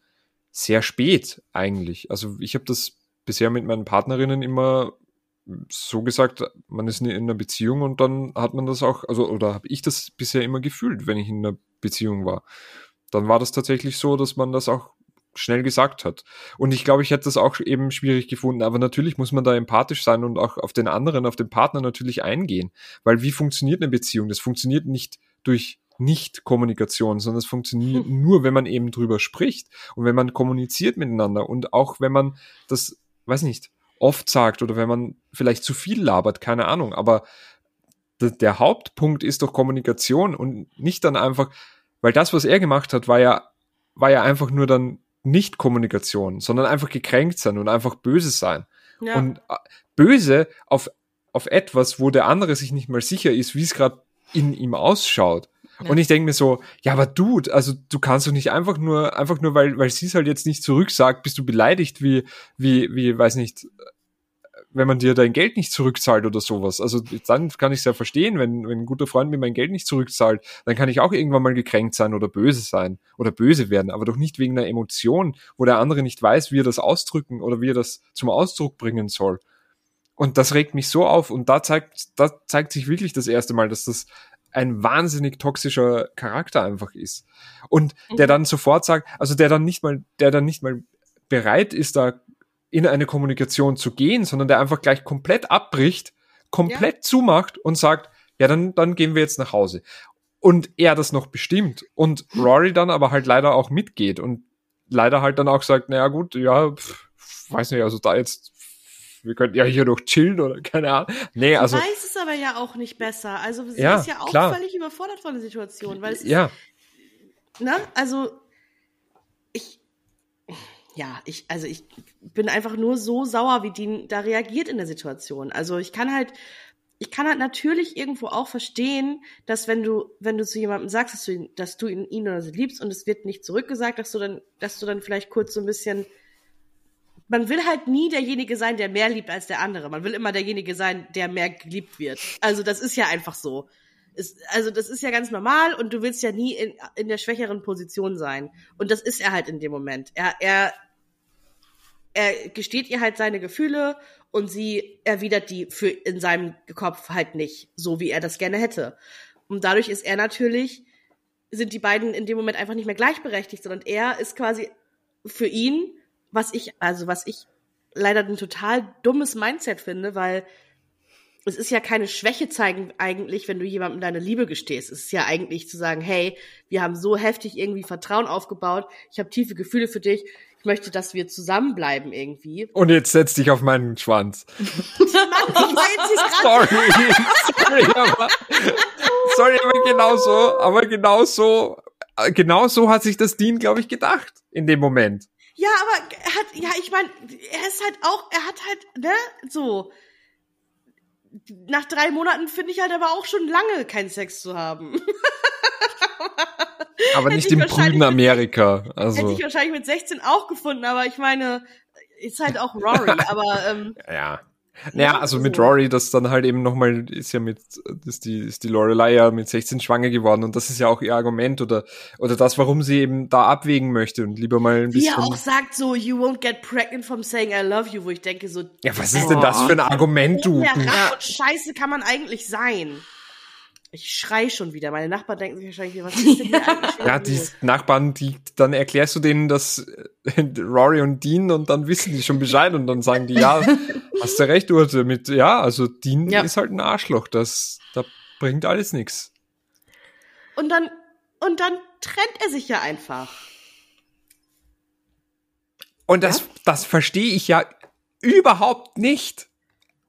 sehr spät eigentlich. Also ich habe das bisher mit meinen Partnerinnen immer so gesagt, man ist in einer Beziehung und dann hat man das auch, also oder habe ich das bisher immer gefühlt, wenn ich in einer Beziehung war. Dann war das tatsächlich so, dass man das auch schnell gesagt hat. Und ich glaube, ich hätte das auch eben schwierig gefunden. Aber natürlich muss man da empathisch sein und auch auf den anderen, auf den Partner natürlich eingehen. Weil wie funktioniert eine Beziehung? Das funktioniert nicht durch nicht Kommunikation, sondern es funktioniert hm. nur, wenn man eben drüber spricht und wenn man kommuniziert miteinander und auch wenn man das, weiß nicht, oft sagt oder wenn man vielleicht zu viel labert, keine Ahnung, aber der Hauptpunkt ist doch Kommunikation und nicht dann einfach, weil das, was er gemacht hat, war ja, war ja einfach nur dann nicht Kommunikation, sondern einfach gekränkt sein und einfach böse sein. Ja. Und äh, böse auf, auf etwas, wo der andere sich nicht mal sicher ist, wie es gerade in ihm ausschaut Und ich denke mir so, ja, aber Dude, also du kannst doch nicht einfach nur, einfach nur, weil, weil sie es halt jetzt nicht zurücksagt, bist du beleidigt, wie, wie, wie, weiß nicht, wenn man dir dein Geld nicht zurückzahlt oder sowas. Also dann kann ich es ja verstehen, wenn, wenn ein guter Freund mir mein Geld nicht zurückzahlt, dann kann ich auch irgendwann mal gekränkt sein oder böse sein oder böse werden, aber doch nicht wegen einer Emotion, wo der andere nicht weiß, wie er das ausdrücken oder wie er das zum Ausdruck bringen soll. Und das regt mich so auf und da zeigt, da zeigt sich wirklich das erste Mal, dass das ein wahnsinnig toxischer Charakter einfach ist. Und der mhm. dann sofort sagt, also der dann nicht mal, der dann nicht mal bereit ist, da in eine Kommunikation zu gehen, sondern der einfach gleich komplett abbricht, komplett ja. zumacht und sagt, ja, dann, dann gehen wir jetzt nach Hause. Und er das noch bestimmt und Rory dann aber halt leider auch mitgeht und leider halt dann auch sagt, naja gut, ja, pff, weiß nicht, also da jetzt, wir könnten ja hier noch chillen oder keine Ahnung. Nee, also. Du weiß es aber ja auch nicht besser. Also sie ja, ist ja auch klar. völlig überfordert von der Situation, weil es ja. ist, ne, also ich, ja, ich, also ich bin einfach nur so sauer, wie die da reagiert in der Situation. Also ich kann halt, ich kann halt natürlich irgendwo auch verstehen, dass wenn du, wenn du zu jemandem sagst, dass du ihn, dass du ihn, ihn oder sie liebst und es wird nicht zurückgesagt, dass du dann, dass du dann vielleicht kurz so ein bisschen, man will halt nie derjenige sein, der mehr liebt als der andere. Man will immer derjenige sein, der mehr geliebt wird. Also das ist ja einfach so. Ist, also das ist ja ganz normal und du willst ja nie in, in der schwächeren Position sein. Und das ist er halt in dem Moment. Er, er, er gesteht ihr halt seine Gefühle und sie erwidert die für in seinem Kopf halt nicht, so wie er das gerne hätte. Und dadurch ist er natürlich, sind die beiden in dem Moment einfach nicht mehr gleichberechtigt, sondern er ist quasi für ihn, was ich, also was ich leider ein total dummes Mindset finde, weil es ist ja keine Schwäche zeigen eigentlich, wenn du jemandem deine Liebe gestehst. Es ist ja eigentlich zu sagen, hey, wir haben so heftig irgendwie Vertrauen aufgebaut, ich habe tiefe Gefühle für dich, ich möchte, dass wir zusammenbleiben irgendwie. Und jetzt setz dich auf meinen Schwanz. (laughs) Mann, sorry, sorry, aber, sorry, aber genau so, aber genau so, genau so hat sich das Dean, glaube ich, gedacht in dem Moment. Ja, aber er hat, ja, ich meine, er ist halt auch, er hat halt, ne, so, nach drei Monaten finde ich halt aber auch schon lange keinen Sex zu haben. (laughs) aber nicht im prüden Amerika. Also. Hätte ich wahrscheinlich mit 16 auch gefunden, aber ich meine, ist halt auch Rory, (laughs) aber ähm, ja. Naja, also mit Rory, das dann halt eben nochmal, ist ja mit, ist die, ist die Lorelei ja mit 16 schwanger geworden und das ist ja auch ihr Argument oder, oder das, warum sie eben da abwägen möchte und lieber mal ein bisschen. Wie er auch sagt so, you won't get pregnant from saying I love you, wo ich denke so. Ja, was ist oh, denn das für ein Argument, du? Ja, Scheiße kann man eigentlich sein. Ich schrei schon wieder. Meine Nachbarn denken sich wahrscheinlich, was ist denn hier (laughs) eigentlich? ja, die Nachbarn, die, dann erklärst du denen das äh, (laughs) Rory und Dean und dann wissen die schon Bescheid und dann sagen die, ja, (laughs) hast du recht, Urte, mit, ja, also Dean ja. ist halt ein Arschloch, das, da bringt alles nichts. Und dann, und dann trennt er sich ja einfach. Und das, ja? das verstehe ich ja überhaupt nicht.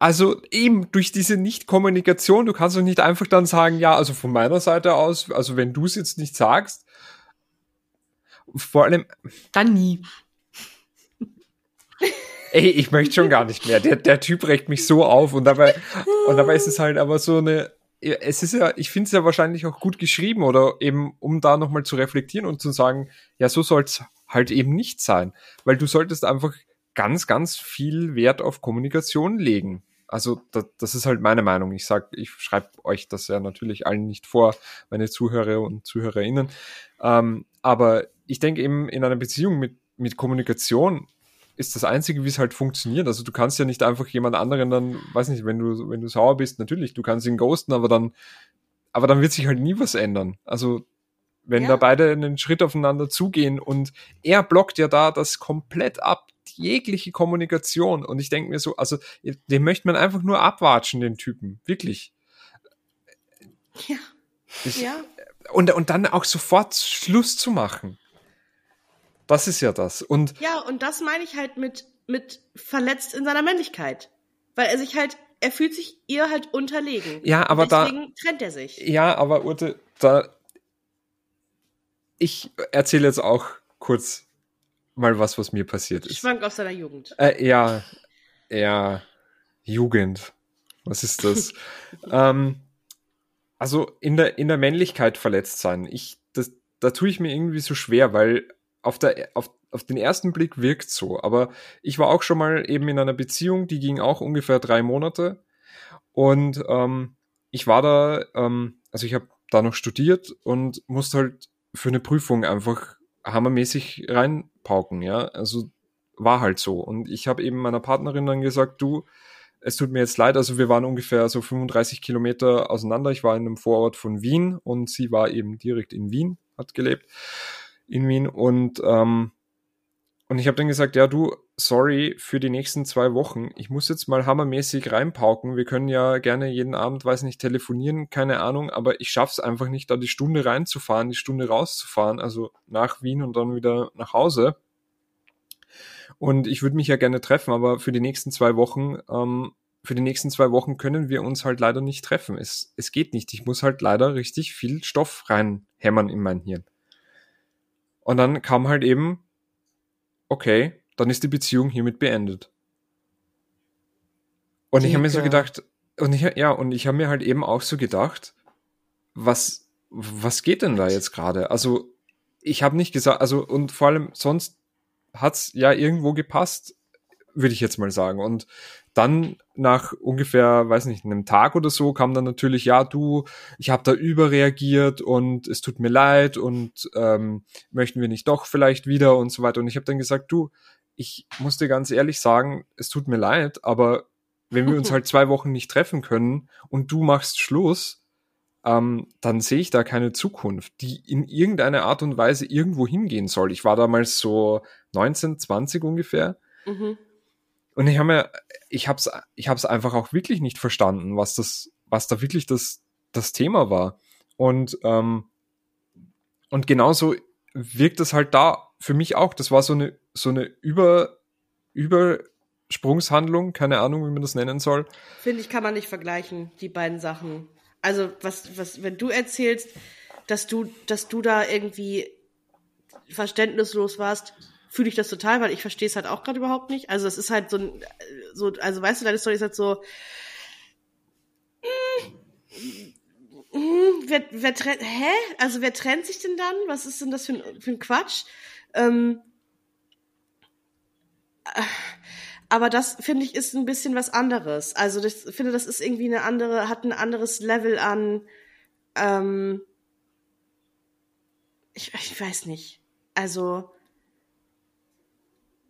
Also eben durch diese Nicht-Kommunikation, du kannst doch nicht einfach dann sagen, ja, also von meiner Seite aus, also wenn du es jetzt nicht sagst, vor allem. Dann nie. Ey, ich möchte schon gar nicht mehr. Der, der Typ regt mich so auf und dabei, und dabei ist es halt aber so eine, es ist ja, ich finde es ja wahrscheinlich auch gut geschrieben oder eben, um da nochmal zu reflektieren und zu sagen, ja, so soll es halt eben nicht sein. Weil du solltest einfach ganz, ganz viel Wert auf Kommunikation legen. Also das, das ist halt meine Meinung. Ich sag, ich schreibe euch das ja natürlich allen nicht vor, meine Zuhörer und Zuhörerinnen. Ähm, aber ich denke eben in einer Beziehung mit, mit Kommunikation ist das Einzige, wie es halt funktioniert. Also du kannst ja nicht einfach jemand anderen dann, weiß nicht, wenn du, wenn du sauer bist, natürlich, du kannst ihn ghosten, aber dann, aber dann wird sich halt nie was ändern. Also wenn ja. da beide einen Schritt aufeinander zugehen und er blockt ja da das komplett ab, jegliche Kommunikation. Und ich denke mir so, also den möchte man einfach nur abwatschen, den Typen. Wirklich. Ja. Ich, ja. Und, und dann auch sofort Schluss zu machen. Das ist ja das. Und ja, und das meine ich halt mit, mit verletzt in seiner Männlichkeit. Weil er sich halt, er fühlt sich ihr halt unterlegen. Ja, aber deswegen da. trennt er sich. Ja, aber Urte, da. Ich erzähle jetzt auch kurz mal was, was mir passiert ist. Schwank aus seiner Jugend. Äh, ja, ja, Jugend. Was ist das? (laughs) ähm, also in der, in der Männlichkeit verletzt sein. Ich, das, da tue ich mir irgendwie so schwer, weil auf der, auf, auf den ersten Blick wirkt so. Aber ich war auch schon mal eben in einer Beziehung, die ging auch ungefähr drei Monate. Und ähm, ich war da, ähm, also ich habe da noch studiert und musste halt für eine Prüfung einfach hammermäßig reinpauken, ja. Also war halt so. Und ich habe eben meiner Partnerin dann gesagt, du, es tut mir jetzt leid, also wir waren ungefähr so 35 Kilometer auseinander. Ich war in einem Vorort von Wien und sie war eben direkt in Wien, hat gelebt in Wien und ähm, und ich habe dann gesagt, ja du, sorry für die nächsten zwei Wochen. Ich muss jetzt mal hammermäßig reinpauken. Wir können ja gerne jeden Abend, weiß nicht, telefonieren, keine Ahnung, aber ich schaff's einfach nicht, da die Stunde reinzufahren, die Stunde rauszufahren, also nach Wien und dann wieder nach Hause. Und ich würde mich ja gerne treffen, aber für die nächsten zwei Wochen, ähm, für die nächsten zwei Wochen können wir uns halt leider nicht treffen. Es, es geht nicht. Ich muss halt leider richtig viel Stoff reinhämmern in mein Hirn. Und dann kam halt eben, okay, dann ist die Beziehung hiermit beendet. Und ich habe mir so gedacht, und ich, ja, und ich habe mir halt eben auch so gedacht, was, was geht denn da jetzt gerade? Also, ich habe nicht gesagt, also, und vor allem sonst hat's ja irgendwo gepasst, würde ich jetzt mal sagen. Und dann nach ungefähr, weiß nicht, einem Tag oder so kam dann natürlich, ja, du, ich habe da überreagiert und es tut mir leid und ähm, möchten wir nicht doch vielleicht wieder und so weiter. Und ich habe dann gesagt, du, ich muss dir ganz ehrlich sagen, es tut mir leid, aber wenn wir uns halt zwei Wochen nicht treffen können und du machst Schluss, ähm, dann sehe ich da keine Zukunft, die in irgendeiner Art und Weise irgendwo hingehen soll. Ich war damals so 19, 20 ungefähr. Mhm. Und ich habe mir, ich habe es ich hab's einfach auch wirklich nicht verstanden, was das, was da wirklich das, das Thema war. Und, ähm, und genauso wirkt es halt da für mich auch. Das war so eine, so eine Über, Übersprungshandlung, keine Ahnung, wie man das nennen soll. Finde ich, kann man nicht vergleichen, die beiden Sachen. Also, was, was, wenn du erzählst, dass du, dass du da irgendwie verständnislos warst, fühle ich das total, weil ich verstehe es halt auch gerade überhaupt nicht. Also es ist halt so ein, so, also weißt du, deine Story ist halt so, mm, mm, wer, wer trennt, hä? Also wer trennt sich denn dann? Was ist denn das für ein, für ein Quatsch? Ähm, aber das finde ich ist ein bisschen was anderes. Also ich finde, das ist irgendwie eine andere, hat ein anderes Level an. Ähm, ich, ich weiß nicht. Also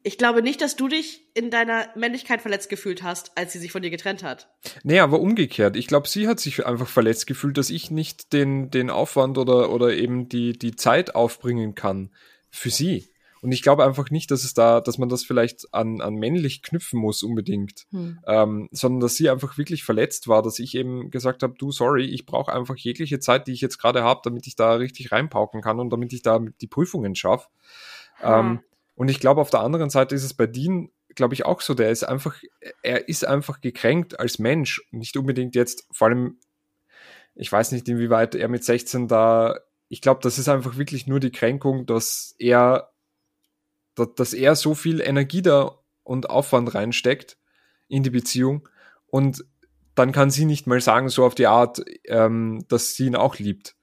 ich glaube nicht, dass du dich in deiner Männlichkeit verletzt gefühlt hast, als sie sich von dir getrennt hat. Nee, aber umgekehrt. Ich glaube, sie hat sich einfach verletzt gefühlt, dass ich nicht den, den Aufwand oder, oder eben die, die Zeit aufbringen kann für sie. Und ich glaube einfach nicht, dass es da, dass man das vielleicht an, an männlich knüpfen muss unbedingt, hm. ähm, sondern dass sie einfach wirklich verletzt war, dass ich eben gesagt habe, du, sorry, ich brauche einfach jegliche Zeit, die ich jetzt gerade habe, damit ich da richtig reinpauken kann und damit ich da die Prüfungen schaffe. Hm. Ähm, und ich glaube, auf der anderen Seite ist es bei Dean, glaube ich, auch so. Der ist einfach, er ist einfach gekränkt als Mensch. Nicht unbedingt jetzt, vor allem, ich weiß nicht, inwieweit er mit 16 da, ich glaube, das ist einfach wirklich nur die Kränkung, dass er, dass er so viel Energie da und Aufwand reinsteckt in die Beziehung und dann kann sie nicht mal sagen, so auf die Art, ähm, dass sie ihn auch liebt.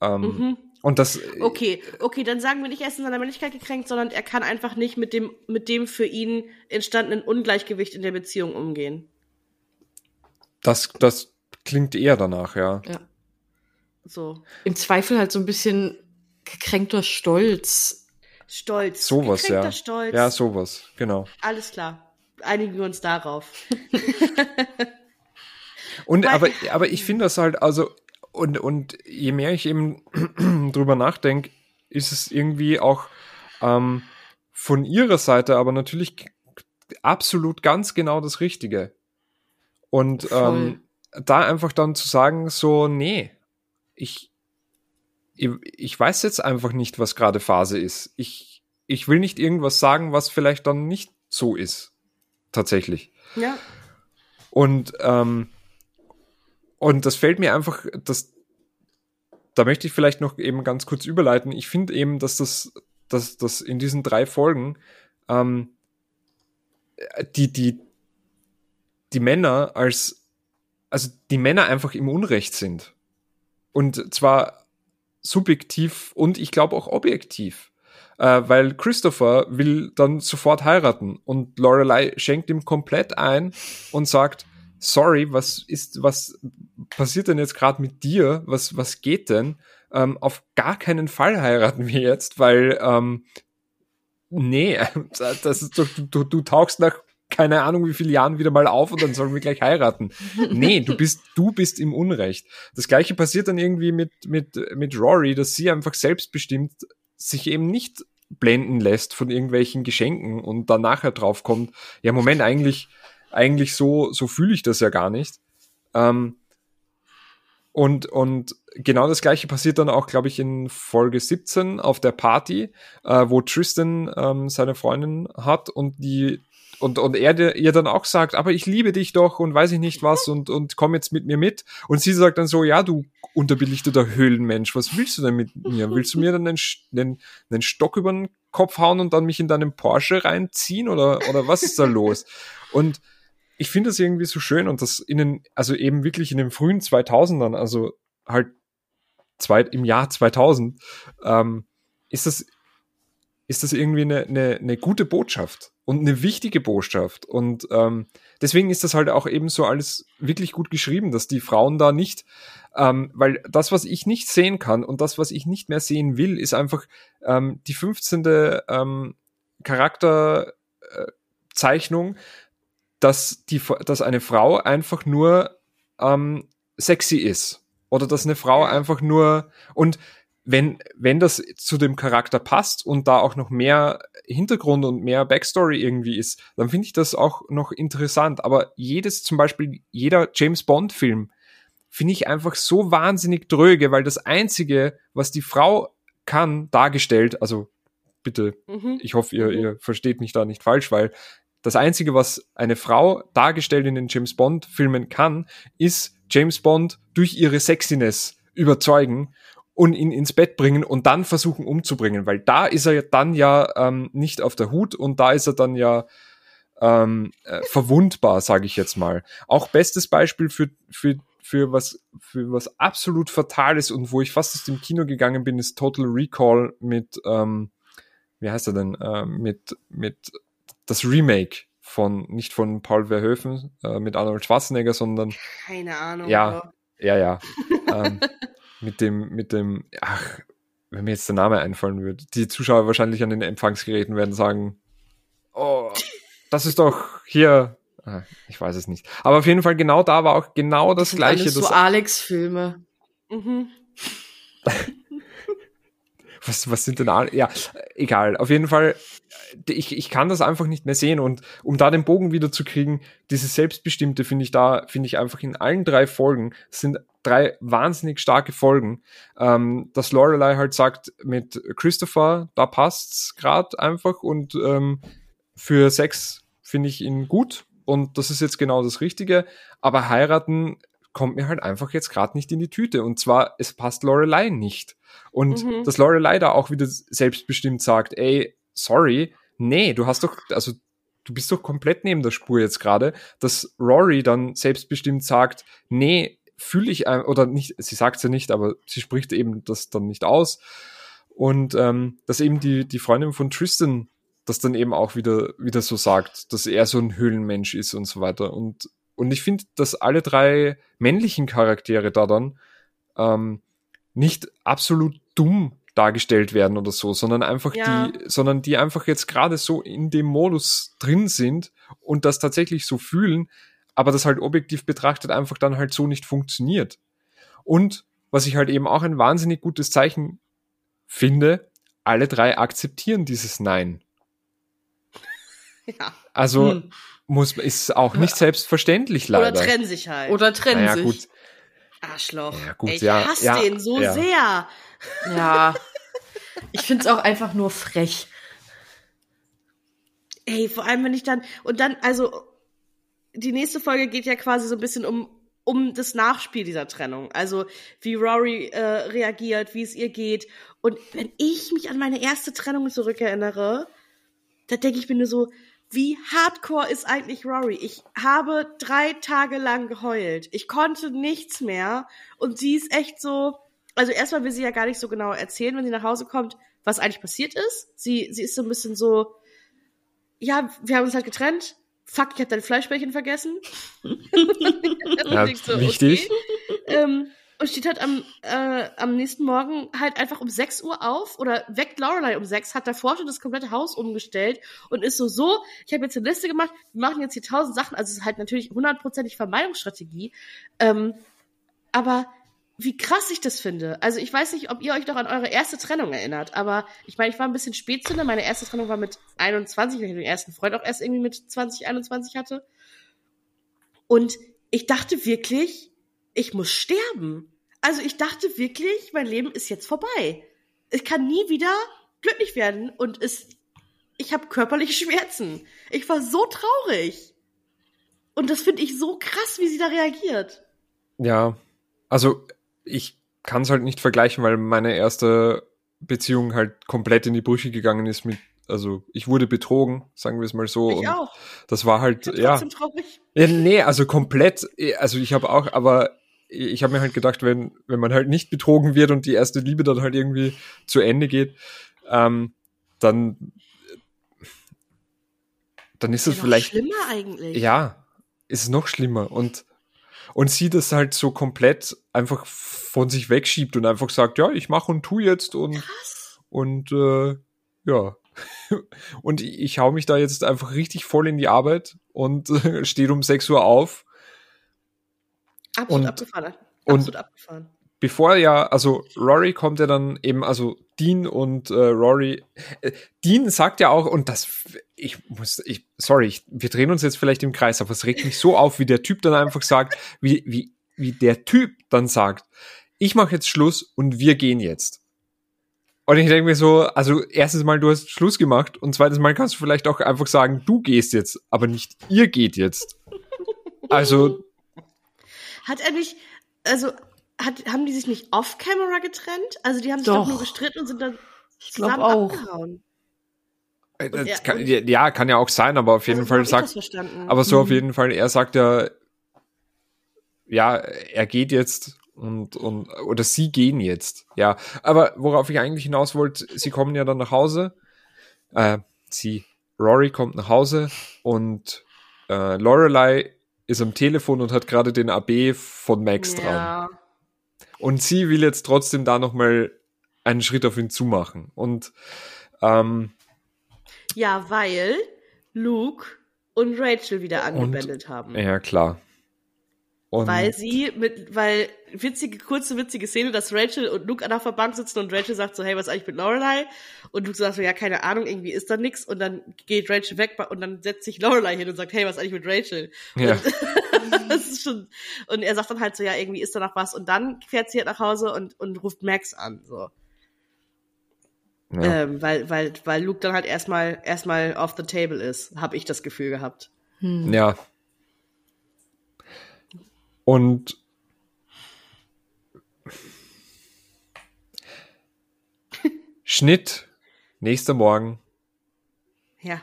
Ähm, mhm. Und das. Okay, okay, dann sagen wir nicht, er ist in seiner Männlichkeit gekränkt, sondern er kann einfach nicht mit dem, mit dem für ihn entstandenen Ungleichgewicht in der Beziehung umgehen. Das, das klingt eher danach, ja. Ja. So. Im Zweifel halt so ein bisschen gekränkter Stolz. Stolz. Sowas, ja. Stolz. Ja, sowas, genau. Alles klar. Einigen wir uns darauf. (laughs) (laughs) Und aber, aber ich finde das halt, also und, und je mehr ich eben (clears throat) drüber nachdenke, ist es irgendwie auch ähm, von ihrer Seite aber natürlich absolut ganz genau das Richtige. Und ähm, da einfach dann zu sagen, so, nee, ich, ich, ich weiß jetzt einfach nicht, was gerade Phase ist. Ich, ich will nicht irgendwas sagen, was vielleicht dann nicht so ist. Tatsächlich. Ja. Und ähm, und das fällt mir einfach, das, da möchte ich vielleicht noch eben ganz kurz überleiten. Ich finde eben, dass das, dass das in diesen drei Folgen ähm, die, die, die Männer als, also die Männer einfach im Unrecht sind. und zwar subjektiv und ich glaube auch objektiv. Äh, weil Christopher will dann sofort heiraten und Lorelei schenkt ihm komplett ein und sagt, sorry, was ist, was passiert denn jetzt gerade mit dir? Was, was geht denn? Ähm, auf gar keinen Fall heiraten wir jetzt, weil ähm, nee, (laughs) das ist doch, du, du tauchst nach keine Ahnung wie viele Jahren wieder mal auf und dann sollen wir gleich heiraten. (laughs) Nee, du bist, du bist im Unrecht. Das gleiche passiert dann irgendwie mit, mit, mit Rory, dass sie einfach selbstbestimmt sich eben nicht blenden lässt von irgendwelchen Geschenken und dann nachher draufkommt, ja, Moment, eigentlich, eigentlich so, so fühle ich das ja gar nicht. Ähm, und, und genau das gleiche passiert dann auch, glaube ich, in Folge 17 auf der Party, äh, wo Tristan ähm, seine Freundin hat und die und, und er ihr dann auch sagt, aber ich liebe dich doch und weiß ich nicht was und, und komm jetzt mit mir mit. Und sie sagt dann so, ja, du unterbelichteter Höhlenmensch, was willst du denn mit mir? Willst du mir dann einen, einen, einen Stock über den Kopf hauen und dann mich in deinen Porsche reinziehen oder, oder was ist da los? Und ich finde das irgendwie so schön und das in den, also eben wirklich in den frühen 2000ern, also halt zwei, im Jahr 2000, ähm, ist das, ist das irgendwie eine, eine, eine gute Botschaft und eine wichtige Botschaft. Und ähm, deswegen ist das halt auch eben so alles wirklich gut geschrieben, dass die Frauen da nicht, ähm, weil das, was ich nicht sehen kann und das, was ich nicht mehr sehen will, ist einfach ähm, die 15. Ähm, Charakterzeichnung, dass, die, dass eine Frau einfach nur ähm, sexy ist. Oder dass eine Frau einfach nur und wenn, wenn das zu dem Charakter passt und da auch noch mehr Hintergrund und mehr Backstory irgendwie ist, dann finde ich das auch noch interessant. Aber jedes, zum Beispiel jeder James Bond Film, finde ich einfach so wahnsinnig dröge, weil das einzige, was die Frau kann, dargestellt, also bitte, mhm. ich hoffe, ihr, mhm. ihr versteht mich da nicht falsch, weil das einzige, was eine Frau dargestellt in den James Bond Filmen kann, ist James Bond durch ihre Sexiness überzeugen und ihn ins Bett bringen und dann versuchen umzubringen, weil da ist er dann ja ähm, nicht auf der Hut und da ist er dann ja ähm, äh, verwundbar, sage ich jetzt mal. Auch bestes Beispiel für, für, für, was, für was absolut Fatales und wo ich fast aus dem Kino gegangen bin, ist Total Recall mit, ähm, wie heißt er denn, äh, mit, mit das Remake von, nicht von Paul Verhoeven äh, mit Arnold Schwarzenegger, sondern. Keine Ahnung. Ja, ja, ja. (laughs) ähm, mit dem, mit dem, ach, wenn mir jetzt der Name einfallen würde, die Zuschauer wahrscheinlich an den Empfangsgeräten werden sagen, oh, das ist doch hier, ah, ich weiß es nicht. Aber auf jeden Fall genau da war auch genau das, das gleiche. Alles so Alex-Filme. Mhm. (laughs) (laughs) was, was sind denn alle? Ja, egal. Auf jeden Fall, ich, ich kann das einfach nicht mehr sehen. Und um da den Bogen wieder zu kriegen, dieses Selbstbestimmte finde ich da, finde ich einfach in allen drei Folgen, sind drei wahnsinnig starke Folgen. Ähm, dass Lorelei halt sagt, mit Christopher, da passt's gerade einfach und ähm, für Sex finde ich ihn gut und das ist jetzt genau das Richtige. Aber heiraten kommt mir halt einfach jetzt gerade nicht in die Tüte. Und zwar, es passt Lorelei nicht. Und mhm. dass Lorelei da auch wieder selbstbestimmt sagt, ey, sorry, nee, du hast doch, also du bist doch komplett neben der Spur jetzt gerade, dass Rory dann selbstbestimmt sagt, nee, fühle ich, oder nicht, sie sagt es ja nicht, aber sie spricht eben das dann nicht aus. Und ähm, dass eben die, die Freundin von Tristan das dann eben auch wieder, wieder so sagt, dass er so ein Höhlenmensch ist und so weiter. Und, und ich finde, dass alle drei männlichen Charaktere da dann ähm, nicht absolut dumm dargestellt werden oder so, sondern einfach ja. die, sondern die einfach jetzt gerade so in dem Modus drin sind und das tatsächlich so fühlen, aber das halt objektiv betrachtet einfach dann halt so nicht funktioniert. Und was ich halt eben auch ein wahnsinnig gutes Zeichen finde, alle drei akzeptieren dieses Nein. (laughs) Ja. Also hm. Muss ist auch nicht selbstverständlich leider. Oder trennen sich halt. Oder trennen naja, sich. Gut. Arschloch. Ja, gut, ich ja, hasse ja, den so ja. sehr. Ja. Ich find's auch einfach nur frech. Ey, vor allem, wenn ich dann, und dann, also, die nächste Folge geht ja quasi so ein bisschen um, um das Nachspiel dieser Trennung. Also, wie Rory äh, reagiert, wie es ihr geht. Und wenn ich mich an meine erste Trennung zurückerinnere, da denke ich mir nur so, wie hardcore ist eigentlich Rory? Ich habe drei Tage lang geheult. Ich konnte nichts mehr. Und sie ist echt so, also erstmal will sie ja gar nicht so genau erzählen, wenn sie nach Hause kommt, was eigentlich passiert ist. Sie, sie ist so ein bisschen so, ja, wir haben uns halt getrennt. Fuck, ich habe dein Fleischbällchen vergessen. (laughs) (laughs) ja, so, wichtig. Okay. Ähm, und steht halt am, äh, am nächsten Morgen halt einfach um 6 Uhr auf oder weckt Lorelei um 6, hat davor schon das komplette Haus umgestellt und ist so, so, ich habe jetzt eine Liste gemacht, wir machen jetzt hier tausend Sachen, also es ist halt natürlich hundertprozentig Vermeidungsstrategie, ähm, aber wie krass ich das finde. Also ich weiß nicht, ob ihr euch noch an eure erste Trennung erinnert, aber ich meine, ich war ein bisschen Spätzünder, meine erste Trennung war mit 21, weil ich den ersten Freund auch erst irgendwie mit 20, 21 hatte und ich dachte wirklich, ich muss sterben. Also ich dachte wirklich, mein Leben ist jetzt vorbei. Ich kann nie wieder glücklich werden und es, ich habe körperliche Schmerzen. Ich war so traurig. Und das finde ich so krass, wie sie da reagiert. Ja, also ich kann es halt nicht vergleichen, weil meine erste Beziehung halt komplett in die Brüche gegangen ist mit, also ich wurde betrogen, sagen wir es mal so. Ich und auch. Das war halt, ja. Traurig. ja. Nee, also komplett, also ich habe auch, aber ich habe mir halt gedacht, wenn, wenn man halt nicht betrogen wird und die erste Liebe dann halt irgendwie zu Ende geht, ähm, dann, dann ist es ja, vielleicht. Schlimmer eigentlich. Ja, ist es noch schlimmer. Und, und sie das halt so komplett einfach von sich wegschiebt und einfach sagt, ja, ich mache und tu jetzt und, Krass. und äh, ja. (laughs) und ich hau mich da jetzt einfach richtig voll in die Arbeit und (laughs) steht um 6 Uhr auf Absolut und, abgefahren. Absolut und abgefahren. Bevor ja, also Rory kommt ja dann eben, also Dean und äh, Rory. Äh, Dean sagt ja auch, und das, ich muss, ich, sorry, ich, wir drehen uns jetzt vielleicht im Kreis, aber es regt mich so auf, wie der Typ dann einfach sagt, wie, wie, wie der Typ dann sagt, ich mache jetzt Schluss und wir gehen jetzt. Und ich denke mir so, also erstes Mal, du hast Schluss gemacht und zweites Mal kannst du vielleicht auch einfach sagen, du gehst jetzt, aber nicht ihr geht jetzt. Also hat er nicht, also hat, haben die sich nicht off-camera getrennt? Also die haben sich doch, doch nur gestritten und sind dann zusammen auch. abgehauen. Äh, er, kann, ja, kann ja auch sein, aber auf jeden also Fall sagt, aber so mhm. auf jeden Fall, er sagt ja, ja, er geht jetzt und, und, oder sie gehen jetzt, ja. Aber worauf ich eigentlich hinaus wollte, sie kommen ja dann nach Hause, äh, sie, Rory kommt nach Hause und äh, Lorelei ist am Telefon und hat gerade den AB von Max ja. dran. Und sie will jetzt trotzdem da nochmal einen Schritt auf ihn zumachen. Und ähm, ja, weil Luke und Rachel wieder angebändelt haben. Ja, klar. Und weil sie mit, weil witzige, kurze, witzige Szene, dass Rachel und Luke an der Bank sitzen und Rachel sagt so, hey, was ist eigentlich mit Lorelei? Und Luke sagt so, ja, keine Ahnung, irgendwie ist da nix. Und dann geht Rachel weg und dann setzt sich Lorelei hin und sagt, hey, was ist eigentlich mit Rachel? Ja. Und, (laughs) das ist schon, und er sagt dann halt so, ja, irgendwie ist da noch was. Und dann fährt sie halt nach Hause und, und ruft Max an, so. Ja. Ähm, weil, weil, weil Luke dann halt erstmal, erstmal off the table ist, habe ich das Gefühl gehabt. Hm. Ja, und Schnitt, nächster Morgen. Ja.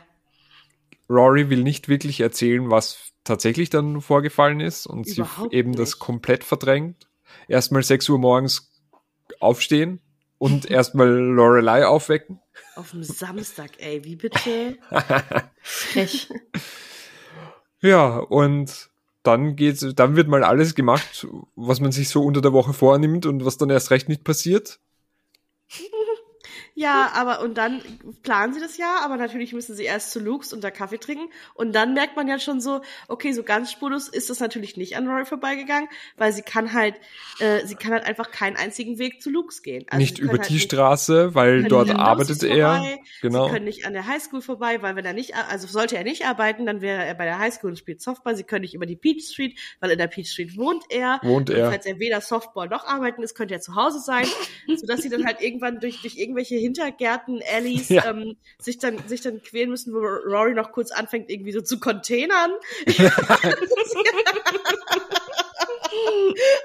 Rory will nicht wirklich erzählen, was tatsächlich dann vorgefallen ist und Überhaupt sie eben nicht. das komplett verdrängt. Erstmal 6 Uhr morgens aufstehen und (laughs) erstmal Lorelei aufwecken. Auf dem Samstag, ey, wie bitte? (laughs) Frech. Ja, und dann geht's, dann wird mal alles gemacht, was man sich so unter der Woche vornimmt und was dann erst recht nicht passiert. (laughs) Ja, aber und dann planen sie das ja, aber natürlich müssen sie erst zu Luke's und da Kaffee trinken und dann merkt man ja schon so, okay, so ganz spurlos ist das natürlich nicht an Rory vorbeigegangen, weil sie kann halt, äh, sie kann halt einfach keinen einzigen Weg zu Luke's gehen. Also nicht über halt die nicht, Straße, weil dort arbeitet er. Vorbei, genau. Sie können nicht an der Highschool vorbei, weil wenn er nicht, also sollte er nicht arbeiten, dann wäre er bei der Highschool und spielt Softball. Sie können nicht über die Peach Street, weil in der Peach Street wohnt er. Wohnt er. falls er weder Softball noch arbeiten ist, könnte er zu Hause sein, sodass sie dann halt irgendwann durch, durch irgendwelche Hintergärten Allies (laughs) ja. ähm, sich dann sich dann quälen müssen, wo Rory noch kurz anfängt irgendwie so zu containern. (laughs)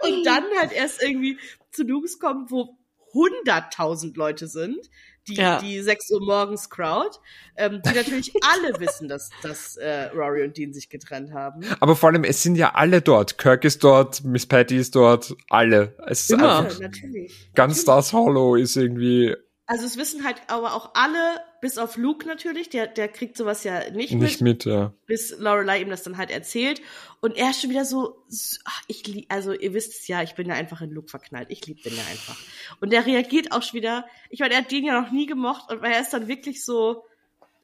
und dann halt erst irgendwie zu Dukes kommt, wo hunderttausend Leute sind, die, Ja. die 6 Uhr morgens Crowd, ähm, die natürlich (laughs) alle wissen, dass, dass äh, Rory und Dean sich getrennt haben. Aber vor allem, es sind ja alle dort. Kirk ist dort, Miss Patty ist dort, alle. Es ist Immer. einfach Ja, natürlich. ganz Stars Hollow ist irgendwie Also es wissen halt aber auch alle, bis auf Luke natürlich, der, der kriegt sowas ja nicht, nicht mit, mit, ja. bis Lorelei ihm das dann halt erzählt. Und er ist schon wieder so, ach, ich lieb, also ihr wisst es ja, ich bin ja einfach in Luke verknallt. Ich liebe den ja einfach. Und der reagiert auch schon wieder, ich meine, er hat den ja noch nie gemocht und er ist dann wirklich so,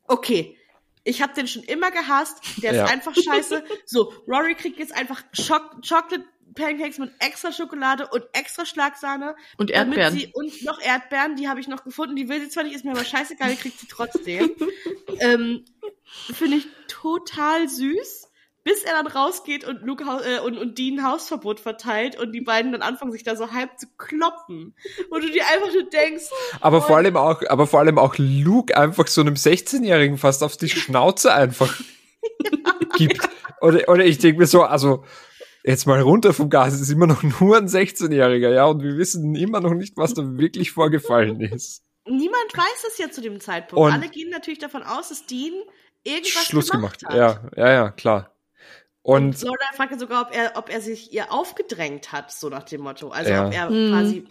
okay, ich habe den schon immer gehasst, der Ja. ist einfach scheiße. (laughs) So, Rory kriegt jetzt einfach Choc Chocolate Pancakes mit extra Schokolade und extra Schlagsahne. Und Damit Erdbeeren. Sie, und noch Erdbeeren, die habe ich noch gefunden. Die will sie zwar nicht, ist mir aber scheißegal, die kriegt sie trotzdem. (laughs) ähm, Finde ich total süß. Bis er dann rausgeht und Luke äh, und, und Dean Hausverbot verteilt und die beiden dann anfangen, sich da so halb zu kloppen. Und du dir einfach nur denkst, Aber vor allem auch, aber vor allem auch Luke einfach so einem 16-Jährigen fast auf die Schnauze einfach (laughs) gibt. Oder, oder ich denke mir so, also, jetzt mal runter vom Gas, es ist immer noch nur ein 16-Jähriger, ja, und wir wissen immer noch nicht, was da wirklich vorgefallen ist. niemand weiß es ja zu dem Zeitpunkt. Und- Alle gehen natürlich davon aus, dass Dean irgendwas Schluss gemacht, gemacht. hat. Ja, ja, ja, klar. Und Und Lorelei fragte sogar, ob er, ob er sich ihr aufgedrängt hat, so nach dem Motto. Also Ja. ob er Mhm. quasi,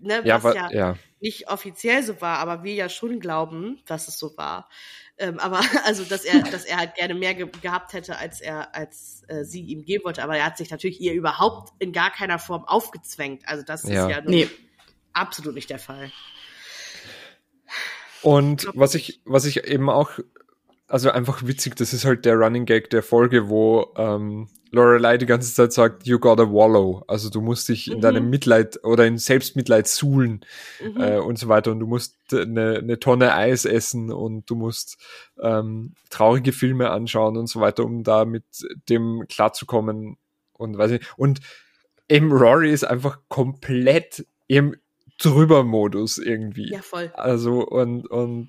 ne, ja, was wa- ja, ja. nicht offiziell so war, aber wir ja schon glauben, dass es so war. Ähm, aber (laughs) also, dass er, dass er halt gerne mehr ge gehabt hätte, als er, als äh, sie ihm geben wollte. Aber er hat sich natürlich ihr überhaupt in gar keiner Form aufgezwängt. Also das Ja. ist ja Nee. absolut nicht der Fall. Und was ich, was ich eben auch, also einfach witzig, das ist halt der Running Gag der Folge, wo ähm, Lorelei die ganze Zeit sagt, you gotta wallow. Also du musst dich in Mhm. deinem Mitleid oder in Selbstmitleid suhlen Mhm. äh, und so weiter. Und du musst eine, eine Tonne Eis essen und du musst ähm, traurige Filme anschauen und so weiter, um da mit dem klarzukommen. Und weiß ich. Und eben Rory ist einfach komplett im Drüber-Modus irgendwie. ja, voll. Also und und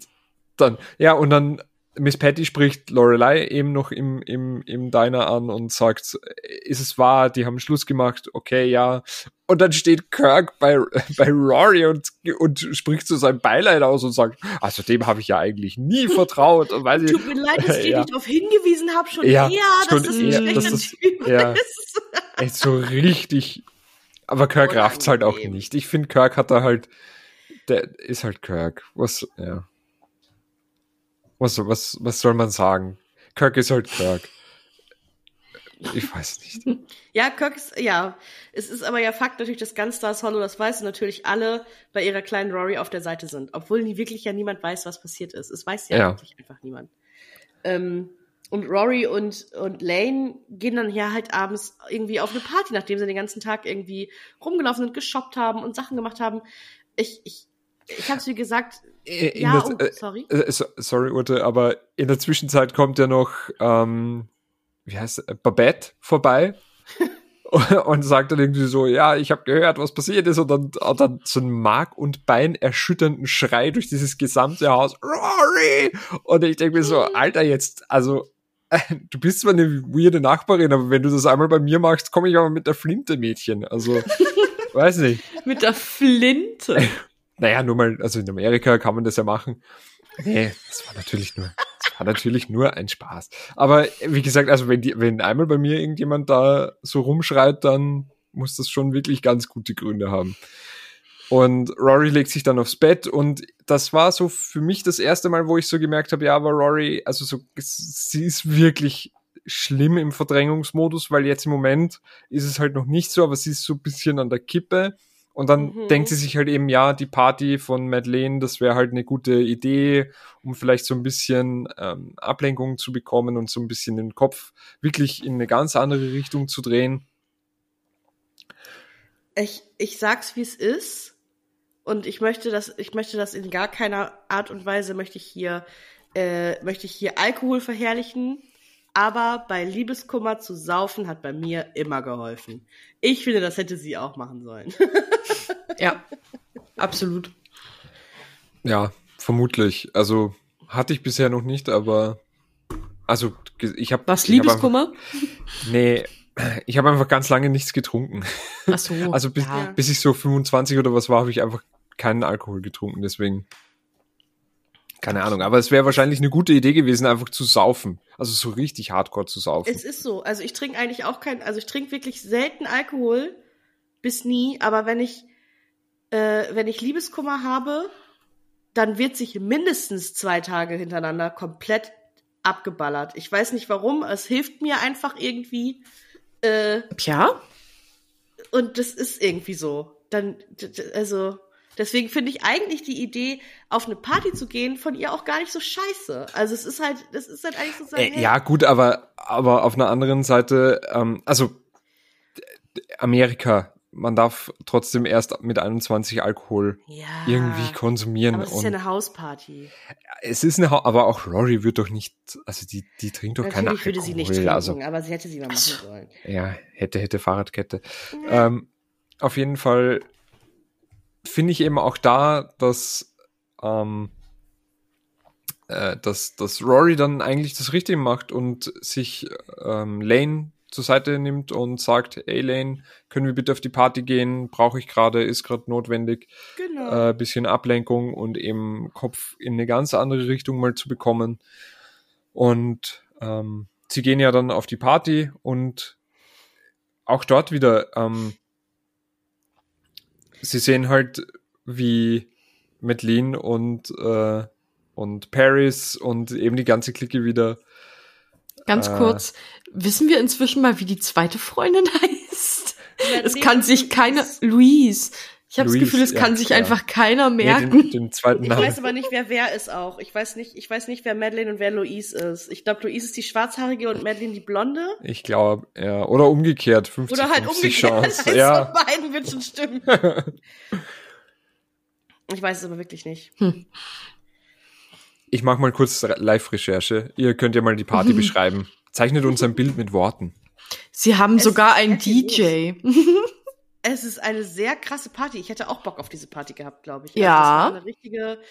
dann ja und dann Miss Patty spricht Lorelei eben noch im im im Diner an und sagt, ist es wahr? Die haben Schluss gemacht. Okay, ja. Und dann steht Kirk bei (laughs) bei Rory und und spricht zu seinem Beileid aus und sagt, also dem habe ich ja eigentlich nie vertraut. Und weiß ich, Tut mir leid, dass ich (laughs) Ja. nicht darauf hingewiesen habe, schon Ja, eher, schon dass das ein eher, schlechter dass das- Typ ja. ist. echt so richtig. Aber Kirk rafft's halt auch nicht. Ich finde, Kirk hat da halt, der ist halt Kirk. Was, ja. Was, was, was soll man sagen? Kirk ist halt Kirk. Ich weiß nicht. (laughs) Ja, Kirk ist, ja, es ist aber ja Fakt natürlich, dass ganz Stars Hollow, das weiß natürlich alle bei ihrer kleinen Rory auf der Seite sind. Obwohl nie wirklich ja niemand weiß, was passiert ist. Es weiß ja, Ja. wirklich einfach niemand. Ähm, und Rory und, und Lane gehen dann ja halt abends irgendwie auf eine Party, nachdem sie den ganzen Tag irgendwie rumgelaufen sind, geshoppt haben und Sachen gemacht haben. Ich, ich, ich hab's wie gesagt, In ja, der- oh, äh, sorry. äh, so, sorry, Ute, aber in der Zwischenzeit kommt ja noch, ähm, wie heißt er, Babette vorbei (laughs) und sagt dann irgendwie so, ja, ich habe gehört, was passiert ist und dann, und dann so ein Mark- und Bein erschütternden Schrei durch dieses gesamte Haus, Rory! Und ich denke mir so, Alter, jetzt, also, du bist zwar eine weirde Nachbarin, aber wenn du das einmal bei mir machst, komme ich aber mit der Flinte, Mädchen. Also, (laughs) weiß nicht. Mit der Flinte. (laughs) Naja, nur mal, also in Amerika kann man das ja machen. Nee, das war natürlich nur, das war natürlich nur ein Spaß. Aber wie gesagt, also wenn die, wenn einmal bei mir irgendjemand da so rumschreit, dann muss das schon wirklich ganz gute Gründe haben. Und Rory legt sich dann aufs Bett und das war so für mich das erste Mal, wo ich so gemerkt habe, ja, aber Rory, also so, sie ist wirklich schlimm im Verdrängungsmodus, weil jetzt im Moment ist es halt noch nicht so, aber sie ist so ein bisschen an der Kippe. Und dann Mhm. denkt sie sich halt eben, ja, die Party von Madeleine, das wäre halt eine gute Idee, um vielleicht so ein bisschen ähm, Ablenkung zu bekommen und so ein bisschen den Kopf wirklich in eine ganz andere Richtung zu drehen. Ich, ich sag's, wie es ist. Und ich möchte das, ich möchte das in gar keiner Art und Weise möchte ich hier, äh, möchte ich hier Alkohol verherrlichen. Aber bei Liebeskummer zu saufen hat bei mir immer geholfen. Ich finde, das hätte sie auch machen sollen. (laughs) Ja, absolut. Ja, vermutlich. Also hatte ich bisher noch nicht, aber also ich habe Was, Liebeskummer? Nee, Ich habe einfach ganz lange nichts getrunken. Ach so. (laughs) Also bis, ja. bis ich so 25 oder was war, habe ich einfach keinen Alkohol getrunken. Deswegen keine Ahnung. Aber es wäre wahrscheinlich eine gute Idee gewesen, einfach zu saufen. Also so richtig hardcore zu saufen. Es ist so. Also ich trinke eigentlich auch kein, also ich trinke wirklich selten Alkohol, bis nie. Aber wenn ich, äh, wenn ich Liebeskummer habe, dann wird sich mindestens zwei Tage hintereinander komplett abgeballert. Ich weiß nicht warum. Es hilft mir einfach irgendwie. Äh, Tja, und das ist irgendwie so. Dann, also, deswegen finde ich eigentlich die Idee, auf eine Party zu gehen, von ihr auch gar nicht so scheiße. Also es ist halt, das ist halt eigentlich so sagen, Äh, ja, gut, aber, aber auf einer anderen Seite, ähm, also Amerika, man darf trotzdem erst mit 21 Alkohol ja, irgendwie konsumieren. Aber es ist ja eine Hausparty. es ist eine, Ha- aber auch Rory wird doch nicht, also die, die trinkt doch keine Natürlich Alkohol. würde sie nicht trinken, also, aber sie hätte sie mal machen so. sollen. ja, hätte, hätte Fahrradkette. Ähm, auf jeden Fall finde ich eben auch da, dass, ähm, äh, dass, dass Rory dann eigentlich das Richtige macht und sich ähm, Lane zur Seite nimmt und sagt, ey Lane, können wir bitte auf die Party gehen? Brauche ich gerade, ist gerade notwendig, Genau. äh, bisschen Ablenkung und eben Kopf in eine ganz andere Richtung mal zu bekommen. Und ähm, sie gehen ja dann auf die Party und auch dort wieder, ähm, sie sehen halt, wie Madeline und, äh, und Paris und eben die ganze Clique wieder. ganz Äh. kurz. Wissen wir inzwischen mal, wie die zweite Freundin (laughs) heißt? Es kann sich keiner, Louise. Ich habe das Gefühl, es ja, kann sich ja. einfach keiner Nee, merken. den, den zweiten Ich Namen. weiß aber nicht, wer wer ist auch. Ich weiß nicht, ich weiß nicht, wer Madeleine und wer Louise ist. Ich glaube, Louise ist die schwarzhaarige und Madeleine die blonde. Ich glaube, ja. Oder umgekehrt. 50, Oder halt 50 umgekehrt. Chance. Eins (laughs) Ja. von beiden wird schon stimmen. (laughs) Ich weiß es aber wirklich nicht. Ich mache mal kurz Re- Live-Recherche. Ihr könnt ja mal die Party (laughs) beschreiben. Zeichnet uns ein Bild mit Worten. Sie haben Es sogar einen DJ. Es ist eine sehr krasse Party. Ich hätte auch Bock auf diese Party gehabt, glaube ich. Ja. Also das war eine richtige,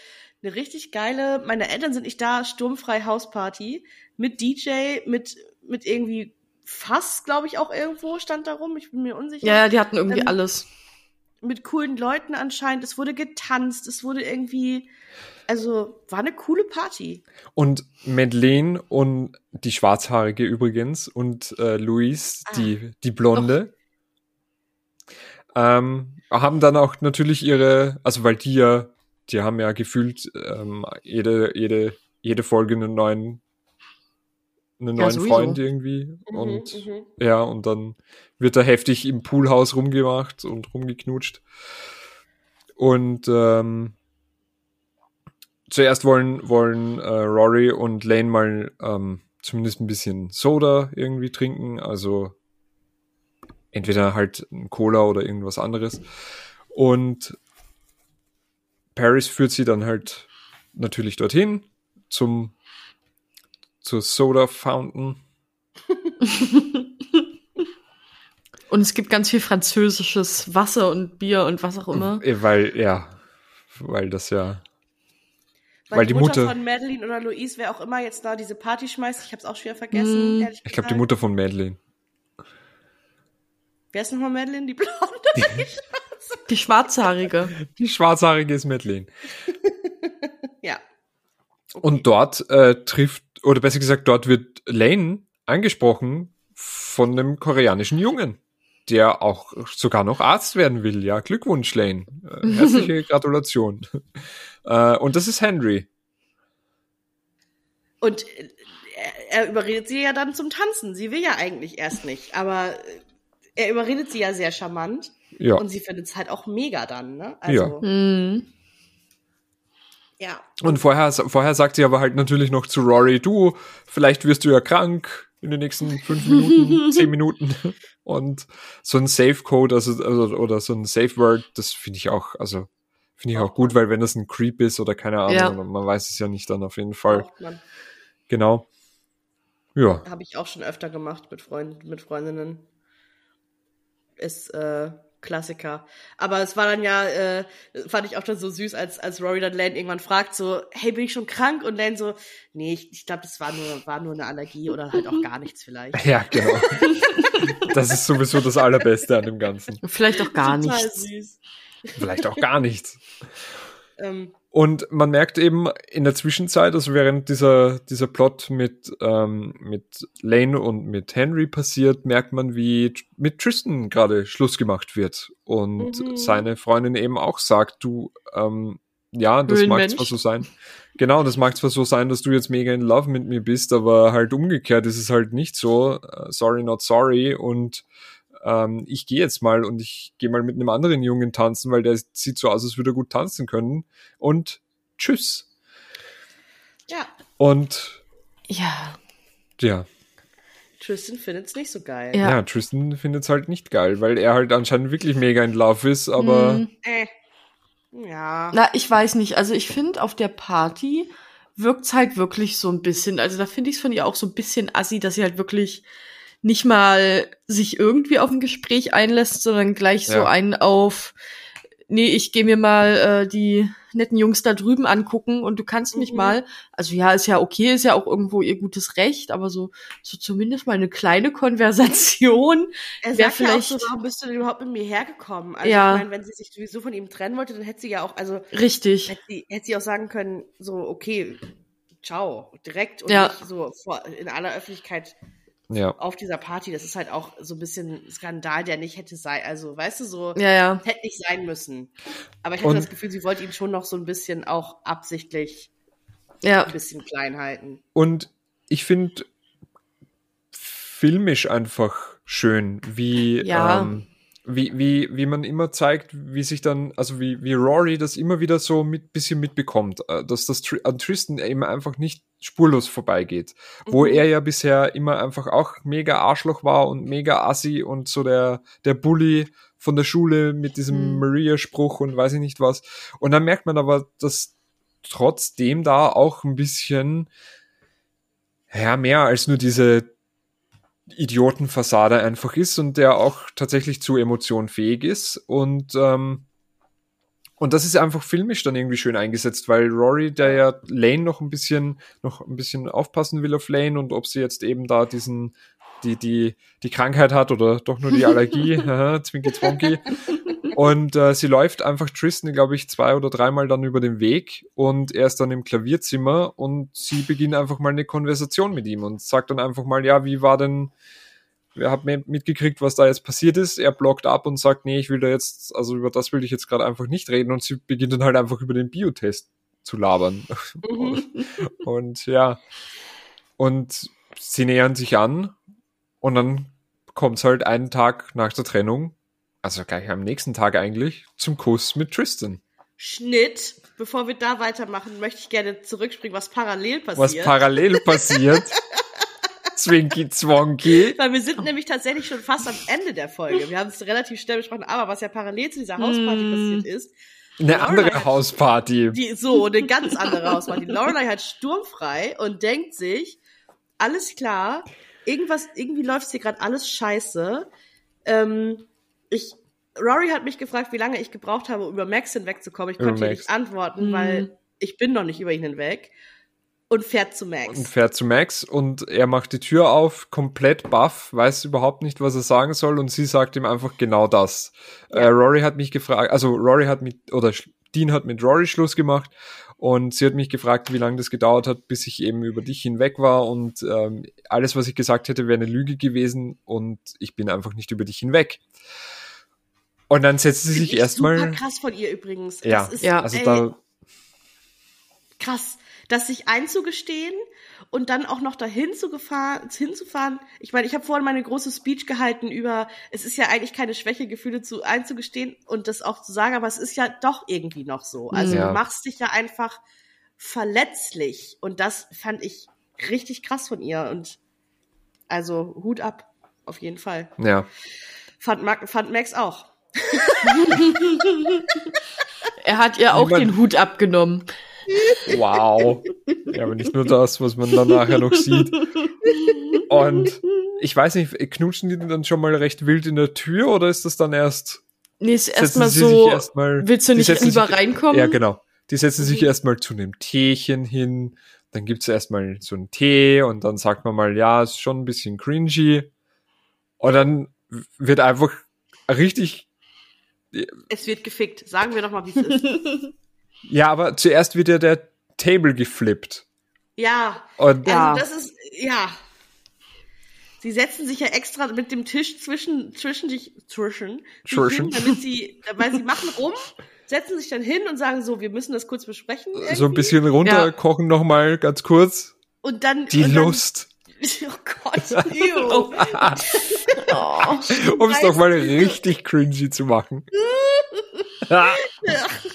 eine richtig geile. Meine Eltern sind nicht da. Sturmfrei Hausparty mit DJ, mit mit irgendwie Fass, glaube ich, auch irgendwo stand da rum. Ich bin mir unsicher. Ja, die hatten irgendwie Ähm, alles. Mit coolen Leuten anscheinend. Es wurde getanzt. Es wurde irgendwie, also war eine coole Party. Und Madeleine und die Schwarzhaarige übrigens und äh, Louise, Ah. die, die Blonde, ähm, haben dann auch natürlich ihre, also weil die ja, die haben ja gefühlt ähm, jede, jede, jede Folge einen neuen, einen Ja, neuen sowieso. Freund irgendwie. Mhm, Und mhm. Ja, und dann wird da heftig im Poolhaus rumgemacht und rumgeknutscht. Und ähm, zuerst wollen, wollen äh, Rory und Lane mal ähm, zumindest ein bisschen Soda irgendwie trinken, also entweder halt ein Cola oder irgendwas anderes. Und Paris führt sie dann halt natürlich dorthin zum zur Soda Fountain. (laughs) Und es gibt ganz viel französisches Wasser und Bier und was auch immer. Äh, Weil, ja, weil das ja. Weil, Weil die die Mutter, Mutter- von Madeline oder Louise, wer auch immer jetzt da diese Party schmeißt, ich habe es auch schwer vergessen, Mm. ehrlich Ich glaube, die. Mutter von Madeleine. Wer ist nochmal Madeline, die Blonde? Die (laughs) Schwarzhaarige. Die schwarzhaarige ist Madeleine. (laughs) ja. Und dort äh, trifft, oder besser gesagt, dort wird Lane angesprochen von einem koreanischen Jungen, der auch sogar noch Arzt werden will. Ja, Glückwunsch, Lane. Äh, herzliche (laughs) Gratulation. Äh, und das ist Henry. Und äh, er, er überredet sie ja dann zum Tanzen. Sie will ja eigentlich erst nicht, aber äh, er überredet sie ja sehr charmant. Ja. Und sie findet es halt auch mega dann, ne? Also, Hm. ja. Und vorher, vorher sagt sie aber halt natürlich noch zu Rory, du, vielleicht wirst du ja krank in den nächsten fünf Minuten, (laughs) zehn Minuten. Und so ein Safe-Code, also, also, oder so ein Safe-Word, das finde ich auch, also, finde ich auch gut, weil wenn das ein Creep ist oder keine Ahnung, Ja. man weiß es ja nicht dann auf jeden Fall. Genau. Ja. Habe ich auch schon öfter gemacht mit Freunden, mit Freundinnen. Ist äh, Klassiker. Aber es war dann ja, äh, fand ich auch dann so süß, als, als Rory dann Lane irgendwann fragt, so, hey, bin ich schon krank? Und Lane so, nee, ich, ich glaube, das war nur, war nur eine Allergie oder halt auch gar nichts vielleicht. (laughs) Ja, genau. Das ist sowieso das Allerbeste an dem Ganzen. Vielleicht auch gar Total nichts. süß. Vielleicht auch gar nichts. Ähm, Und man merkt eben in der Zwischenzeit, also während dieser, dieser Plot mit, ähm, mit Lane und mit Henry passiert, merkt man, wie mit Tristan gerade Schluss gemacht wird. Und Mhm. seine Freundin eben auch sagt, du, ähm, ja, das mag zwar so sein. Genau, das mag zwar so sein, dass du jetzt mega in Love mit mir bist, aber halt umgekehrt ist es halt nicht so. Äh, sorry, not sorry. Und ähm, ich gehe jetzt mal und ich gehe mal mit einem anderen Jungen tanzen, weil der sieht so aus, als würde er gut tanzen können. Und tschüss. ja, Und Ja. ja, Tristan findet's nicht so geil. ja, Ja. Tristan findet es halt nicht geil, weil er halt anscheinend wirklich mega in Love ist, aber Hm. Äh. Ja. Na, ich weiß nicht. Also ich finde, auf der Party wirkt's halt wirklich so ein bisschen. Also da finde ich es von ihr auch so ein bisschen assi, dass sie halt wirklich nicht mal sich irgendwie auf ein Gespräch einlässt, sondern gleich so Ja. einen auf, nee, ich gehe mir mal äh, die netten Jungs da drüben angucken und du kannst mich Mhm. mal. Also ja, ist ja okay, ist ja auch irgendwo ihr gutes Recht, aber so, so zumindest mal eine kleine Konversation. (laughs) Er sagt ja auch so, vielleicht- warum bist du denn überhaupt mit mir hergekommen? Also Ja. ich meine, wenn sie sich sowieso von ihm trennen wollte, dann hätte sie ja auch, also Richtig. hätte sie, hätte sie auch sagen können, so, okay, ciao, direkt und Ja. nicht so vor, in aller Öffentlichkeit ja. auf dieser Party. Das ist halt auch so ein bisschen ein Skandal, der nicht hätte sein, also weißt du, so, Ja, ja. hätte nicht sein müssen. Aber ich hatte Und- das Gefühl, sie wollte ihn schon noch so ein bisschen auch absichtlich Ja. ein bisschen klein halten. Und ich finde filmisch einfach schön, wie, Ja. ähm, wie, wie, wie man immer zeigt, wie sich dann, also wie, wie Rory das immer wieder so mit bisschen mitbekommt, äh, dass das an Tristan eben einfach nicht spurlos vorbeigeht. Wo Mhm. er ja bisher immer einfach auch mega Arschloch war und mega assi und so der, der Bully von der Schule mit diesem Mhm. Maria-Spruch und weiß ich nicht was. Und dann merkt man aber, dass trotzdem da auch ein bisschen, ja, mehr als nur diese Idiotenfassade einfach ist und der auch tatsächlich zu Emotionen fähig ist und ähm, und das ist einfach filmisch dann irgendwie schön eingesetzt, weil Rory, der ja Lane noch ein bisschen noch ein bisschen aufpassen will auf Lane und ob sie jetzt eben da diesen die die die Krankheit hat oder doch nur die Allergie, (laughs) haha, Zwinky Zwonky. Und äh, sie läuft einfach Tristan, glaube ich, zwei oder dreimal dann über den Weg und er ist dann im Klavierzimmer und sie beginnt einfach mal eine Konversation mit ihm und sagt dann einfach mal, ja, wie war denn, wer hat mir mitgekriegt, was da jetzt passiert ist? Er blockt ab und sagt, nee, ich will da jetzt, also über das will ich jetzt gerade einfach nicht reden und sie beginnt dann halt einfach über den Biotest zu labern. Mhm. (laughs) und ja, und sie nähern sich an und dann kommt's halt einen Tag nach der Trennung, also gleich am nächsten Tag eigentlich, zum Kuss mit Tristan. Schnitt. Bevor wir da weitermachen, möchte ich gerne zurückspringen, was parallel passiert. Was parallel (laughs) passiert. Zwinky Zwonky. Weil wir sind nämlich tatsächlich schon fast am Ende der Folge. Wir haben es relativ schnell besprochen, aber was ja parallel zu dieser Hausparty Mm. passiert ist, Eine Lorelei andere hat- Hausparty. die so eine ganz andere Hausparty. Lorelei hat sturmfrei und denkt sich, alles klar, irgendwas, irgendwie läuft hier gerade alles scheiße. Ähm, ich, Rory hat mich gefragt, wie lange ich gebraucht habe, um über Max hinwegzukommen. Ich konnte nicht antworten, Mhm. weil ich bin noch nicht über ihn hinweg. Und fährt zu und Max. fährt zu Max und er macht die Tür auf, komplett baff, weiß überhaupt nicht, was er sagen soll und sie sagt ihm einfach genau das. Äh, Rory hat mich gefragt, also Rory hat mit, oder Dean hat mit Rory Schluss gemacht und sie hat mich gefragt, wie lange das gedauert hat, bis ich eben über dich hinweg war und ähm, alles, was ich gesagt hätte, wäre eine Lüge gewesen und ich bin einfach nicht über dich hinweg. Und dann setzt sie sich ich erstmal, Super krass von ihr übrigens. ja, Das ist, Ja. also ey, da, krass, das sich einzugestehen und dann auch noch dahin zu gefahren, hinzufahren. Ich meine, ich habe vorhin meine große Speech gehalten über, es ist ja eigentlich keine Schwäche, Gefühle zu einzugestehen und das auch zu sagen, aber es ist ja doch irgendwie noch so. Also Ja. du machst dich ja einfach verletzlich und das fand ich richtig krass von ihr und also Hut ab, auf jeden Fall. ja. Fand, Mag- fand Max auch. (laughs) Er hat ihr auch Niemand- den Hut abgenommen. Wow. Ja, aber nicht nur das, was man dann nachher noch sieht. Und ich weiß nicht, knutschen die dann schon mal recht wild in der Tür oder ist das dann erst? Nee, ist erstmal so, sich erstmal- willst du nicht setzen lieber sich- reinkommen? Ja, genau. Die setzen sich Mhm. erstmal zu einem Teechen hin, dann gibt's erstmal so einen Tee und dann sagt man mal, ja, ist schon ein bisschen cringy. Und dann wird einfach richtig, Es wird gefickt. Sagen wir doch mal, wie es ist. (laughs) ja, aber zuerst wird ja der Table geflippt. Ja, Und Ja. also das ist, ja. Sie setzen sich ja extra mit dem Tisch zwischen, zwischen sich, zwischen, sich Zwischen. hin, damit sie, weil sie machen rum, setzen sich dann hin und sagen so, wir müssen das kurz besprechen. so ein irgendwie. bisschen runterkochen noch mal ganz kurz. Und dann, Die und dann, Lust, (laughs) Oh Gott, ew. (laughs) (laughs) Oh. um es noch mal richtig cringy zu machen. Ach,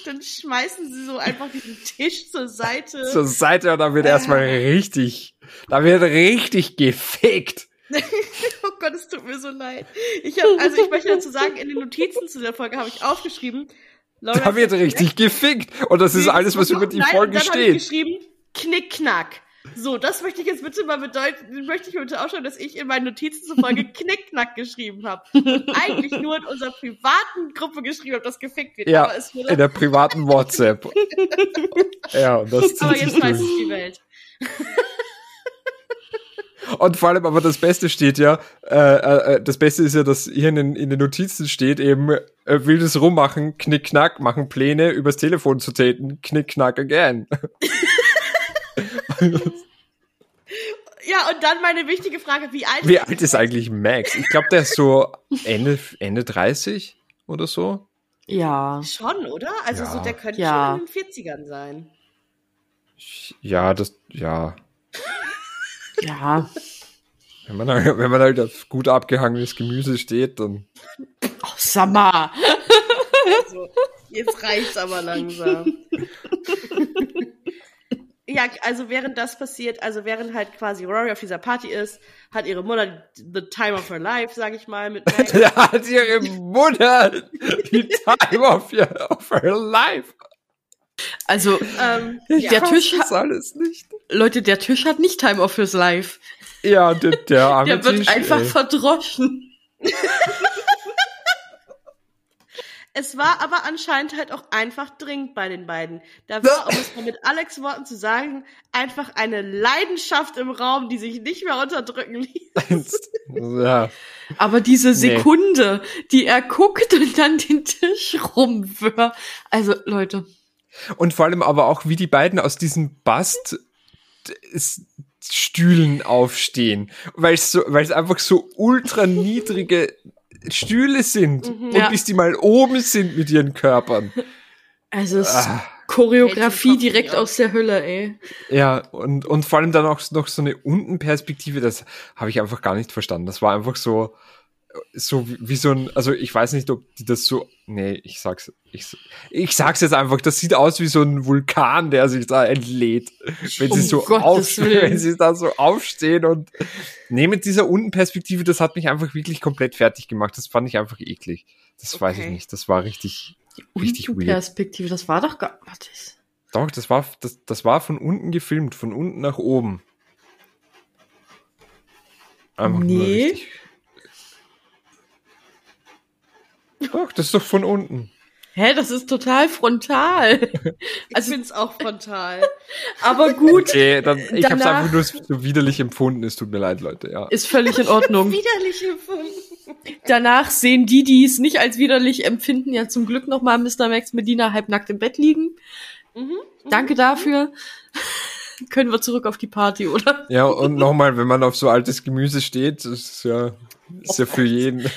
dann schmeißen sie so einfach diesen Tisch zur Seite. Zur Seite und da wird erstmal richtig, da wird richtig gefickt. (laughs) Oh Gott, es tut mir so leid. Ich hab, also ich möchte dazu sagen, in den Notizen zu der Folge habe ich aufgeschrieben, Laura Da wird richtig gefickt. Und das ist alles, was über die Nein, Folge dann habe ich steht. geschrieben, Knickknack. So, das möchte ich jetzt bitte mal bedeuten, möchte ich bitte aufschreiben, dass ich in meinen Notizen zur Folge (laughs) Knickknack geschrieben habe. Und (laughs) eigentlich nur in unserer privaten Gruppe geschrieben habe, dass gefickt wird. Ja, aber es wurde, in der privaten (laughs) WhatsApp. ja, und das aber jetzt weiß es die Welt. Und vor allem, aber das Beste steht ja, äh, äh, das Beste ist ja, dass hier in den, in den Notizen steht eben, äh, wildes Rummachen, knick, knack, machen Pläne, übers Telefon zu täten, knick, knack again. (laughs) Ja, und dann meine wichtige Frage, wie alt Wie alt ist eigentlich Max? Ich glaube, der ist so Ende, Ende 30 oder so. Ja. Schon, oder? Also Ja. so, der könnte Ja. schon in den 40ern sein. Ja, das, ja. Ja. Wenn man, halt- wenn man halt auf gut abgehangenes Gemüse steht, dann. Oh, Summer. Also, jetzt reicht's aber langsam. (laughs) ja, also während das passiert, also während halt quasi Rory auf dieser Party ist, hat ihre Mutter the time of her life, sag ich mal, mit. (laughs) Da hat ihre Mutter die Time of, your, of her life. Also, ähm, Der ja. Tisch Das alles nicht. Leute, der Tisch hat nicht Time of His Life. Ja, der, der arme Der wird Tisch, einfach ey. verdroschen. (laughs) Es war aber anscheinend halt auch einfach dringend bei den beiden. Da war, um es mal mit Alex Worten zu sagen, einfach eine Leidenschaft im Raum, die sich nicht mehr unterdrücken ließ. ja. Aber diese Nee. Sekunde, die er guckt und dann den Tisch rumwirft. Also, Leute. Und vor allem aber auch, wie die beiden aus diesen Bast Stühlen aufstehen, weil es so, weil es einfach so ultra niedrige Stühle sind und Ja. bis die mal oben sind mit ihren Körpern. Also, es ist Ah. Choreografie direkt aus der Hölle, ey. Ja, und, und vor allem dann auch noch so eine Untenperspektive, das habe ich einfach gar nicht verstanden. Das war einfach so, so wie, wie so ein, also ich weiß nicht, ob die das so, nee, ich sag's, ich, ich sag's jetzt einfach, das sieht aus wie so ein Vulkan, der sich da entlädt. Wenn sie Um so Gottes auf, (laughs) wenn sie da so aufstehen und, nee, mit dieser Untenperspektive, das hat mich einfach wirklich komplett fertig gemacht. Das fand ich einfach eklig. Das weiß ich Okay. nicht. Das war richtig, richtig weird. Perspektive, das war doch gar, warte. Doch, das war, das, das war von unten gefilmt, von unten nach oben. Einfach nur Nee. richtig. Doch, das ist doch von unten. Hä, das ist total frontal. Ich (laughs) Also- find's auch frontal. Aber (laughs) gut, Okay, dann, ich hab's Danach- einfach nur so widerlich empfunden. Es tut mir leid, Leute, ja. ist völlig in Ordnung. Widerlich empfunden. Danach sehen die, die es nicht als widerlich empfinden, ja zum Glück nochmal Mr. Max Medina halbnackt im Bett liegen. Mhm. Danke dafür. (laughs) Können wir zurück auf die Party, oder? Ja, und nochmal, wenn man auf so altes Gemüse steht, das ist ja, ist ja für jeden,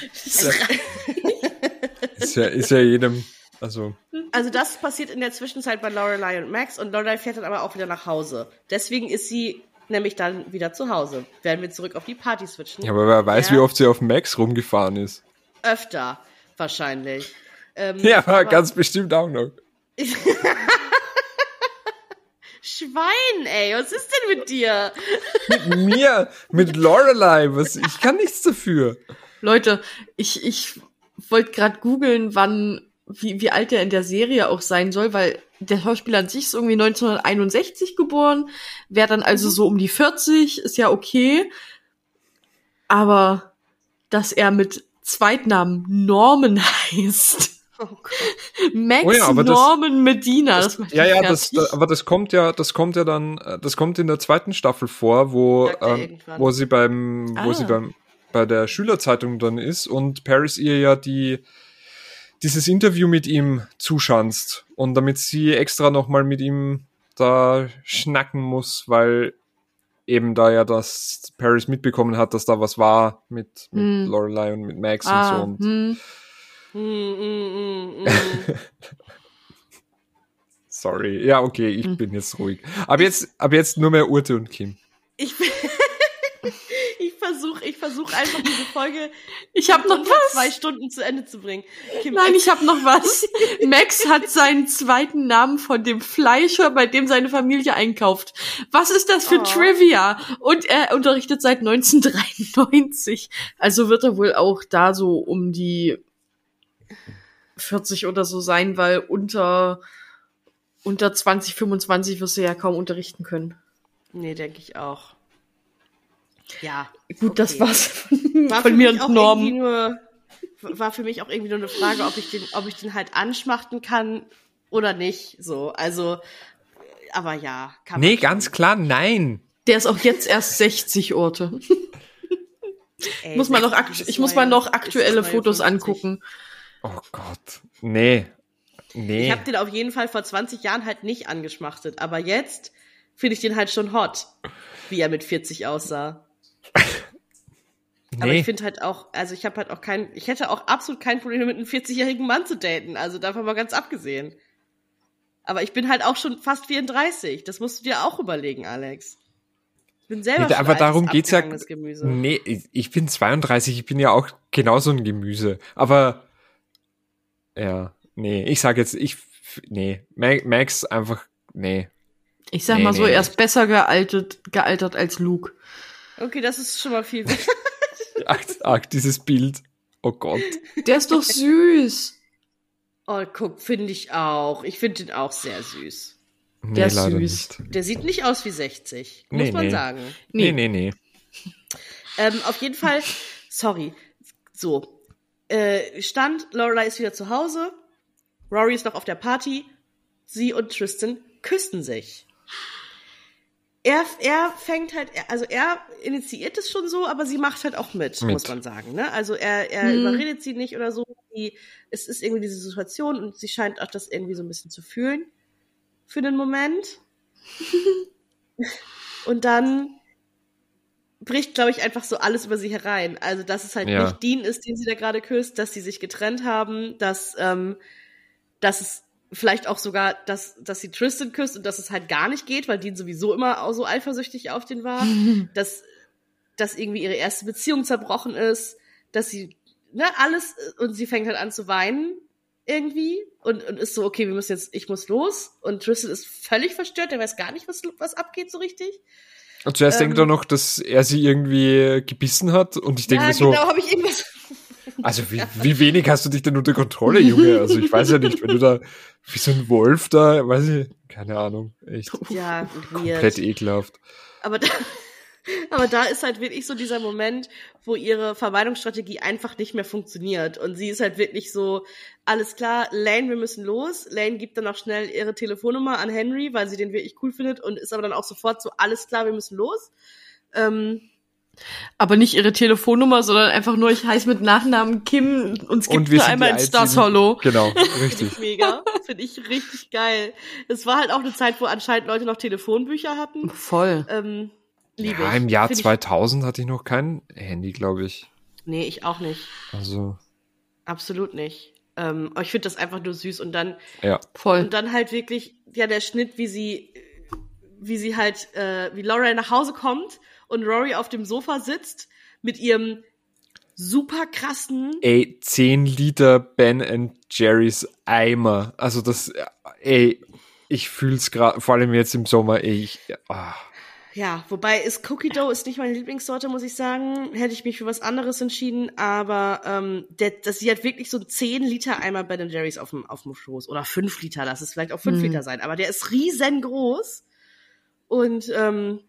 ist ja, ist ja, jedem, also, Also das passiert in der Zwischenzeit bei Lorelei und Max und Lorelei fährt dann aber auch wieder nach Hause. Deswegen ist sie nämlich dann wieder zu Hause. Werden wir zurück auf die Party switchen. ja, aber wer weiß, Ja. wie oft sie auf Max rumgefahren ist. Öfter, wahrscheinlich. Ähm, Ja, aber ganz bestimmt auch noch. (laughs) Schwein, ey, was ist denn mit dir? Mit mir, mit Lorelei, was, ich kann nichts dafür. Leute, ich, ich wollte gerade googeln, wann, wie, wie alt er in der Serie auch sein soll, weil der Schauspieler an sich ist irgendwie 1961 geboren, wäre dann also so um die 40, ist ja okay. Aber dass er mit Zweitnamen Norman (laughs) heißt. Oh. Max Oh ja, aber das- Norman Medina, das, macht Ja, ja, das, da, aber das kommt ja, das kommt ja dann, äh, das kommt in der zweiten Staffel vor, wo, ähm, wo sie beim, wo Ah. sie beim, bei der Schülerzeitung dann ist und Paris ihr ja die dieses Interview mit ihm zuschanzt und damit sie extra nochmal mit ihm da schnacken muss, weil eben da ja das Paris mitbekommen hat, dass da was war mit, mit Hm. Lorelei und mit Max Ah, und so. Und hm. Mm, mm, mm, mm. sorry, ja okay, ich Hm. bin jetzt ruhig. Aber jetzt, aber jetzt nur mehr Urte und Kim. Ich, ich versuche ich versuch einfach diese Folge (laughs) Ich habe noch was. zwei Stunden zu Ende zu bringen. Kim, Nein, ich habe noch was. (laughs) Max hat seinen zweiten Namen von dem Fleischer, bei dem seine Familie einkauft. Was ist das für Oh. Trivia? Und er unterrichtet seit 1993. Also wird er wohl auch da so um die 40 oder so sein, weil unter unter 20, 25 wirst du ja kaum unterrichten können. Nee, denke ich auch. Ja. Gut, das okay. war's von, War von für mir mich und auch Norm. irgendwie nur war für mich auch irgendwie nur eine Frage, ob ich den, ob ich den halt anschmachten kann oder nicht. So, also, aber ja, kann Nee, man ganz schon. klar, nein. Der ist auch jetzt erst 60 Orte. Ey, muss man noch 60 akt ist ich muss mal noch aktuelle Fotos 52. angucken. Oh Gott. Nee. Nee. Ich habe den auf jeden Fall vor 20 Jahren halt nicht angeschmachtet, aber jetzt finde ich den halt schon hot, wie er mit 40 aussah. Aber nee. ich finde halt auch, also ich habe halt auch kein, ich hätte auch absolut kein Problem mit einem 40-jährigen Mann zu daten, also davon mal ganz abgesehen. Aber ich bin halt auch schon fast 34, das musst du dir auch überlegen, Alex. Ich bin selber Nee, schon aber darum geht's ja- Gemüse. Nee, ich- bin 32, ich bin ja auch genauso ein Gemüse. Aber ja, nee, ich sag jetzt, ich, nee, Ma- Max einfach, nee. Ich sag Nee, mal so, nee. er ist besser gealtert, gealtert als Luke. Okay, das ist schon mal viel. (laughs) Ach, ach, dieses Bild. Oh Gott. Der ist doch süß. Oh, guck, finde ich auch. Ich finde den auch sehr süß. Nee, Der ist süß. nicht. Der sieht nicht aus wie 60, muss Nee, man nee. sagen. Nee, nee, nee. Ähm, auf jeden Fall, sorry. So. Äh, Stand, Lorelei ist wieder zu Hause. Rory ist noch auf der Party. Sie und Tristan küssen sich. Er, er fängt halt, also er initiiert es schon so, aber sie macht halt auch mit, Mit. muss man sagen. Ne? Also er, er Hm. überredet sie nicht oder so. Die, es ist irgendwie diese Situation und sie scheint auch das irgendwie so ein bisschen zu fühlen. Für den Moment. (laughs) und dann bricht, glaube ich, einfach so alles über sie herein. Also, dass es halt Ja. nicht Dean ist, den sie da gerade küsst, dass sie sich getrennt haben, dass, ähm, dass es vielleicht auch sogar, dass, dass sie Tristan küsst und dass es halt gar nicht geht, weil Dean sowieso immer auch so eifersüchtig auf den war, (laughs) dass, dass irgendwie ihre erste Beziehung zerbrochen ist, dass sie, ne, alles, und sie fängt halt an zu weinen irgendwie und, und ist so, okay, wir müssen jetzt, ich muss los und Tristan ist völlig verstört, der weiß gar nicht, was, was abgeht so richtig. Und zuerst Ähm, denkt er noch, dass er sie irgendwie gebissen hat und ich denke ja, mir so, genau, habe ich irgendwas. Also wie, wie wenig hast du dich denn unter Kontrolle, Junge? Also ich weiß ja nicht, wenn du da wie so ein Wolf da, weiß ich, keine Ahnung, echt Ja, komplett weird. ekelhaft. Aber da, (laughs) aber da ist halt wirklich so dieser Moment, wo ihre Vermeidungsstrategie einfach nicht mehr funktioniert. Und sie ist halt wirklich so, alles klar, Lane, wir müssen los. Lane gibt dann auch schnell ihre Telefonnummer an Henry, weil sie den wirklich cool findet und ist aber dann auch sofort so, alles klar, wir müssen los. Ähm, Aber nicht ihre Telefonnummer, sondern einfach nur, ich heiße mit Nachnamen Kim und es Und gibt wir nur sind einmal ein Stars Hollow. Genau, Finde (laughs) richtig. ich mega. Finde ich richtig geil. Es war halt auch eine Zeit, wo anscheinend Leute noch Telefonbücher hatten. Voll. Ähm, liebe Ja, ich. im Jahr Find ich- 2000 hatte ich noch kein Handy, glaube ich. Nee, ich auch nicht. Also, Absolut nicht. Ähm, aber ich finde das einfach nur süß und dann ja. Voll. und dann halt wirklich ja der Schnitt, wie sie wie sie halt äh, wie Laura nach Hause kommt und Rory auf dem Sofa sitzt mit ihrem super krassen Ey, 10 Liter Ben and Jerry's Eimer. Also das, ey, ich fühl's gerade, vor allem jetzt im Sommer, ey, ich, ah. Ja, wobei ist Cookie Dough ist nicht meine Lieblingssorte, muss ich sagen. Hätte ich mich für was anderes entschieden, aber ähm, der, das sie hat wirklich so 10 Liter Eimer Ben Jerry's auf dem, auf dem Schoß. Oder 5 Liter, lass es vielleicht auch 5 Hm. Liter sein. Aber der ist riesengroß. Und ähm,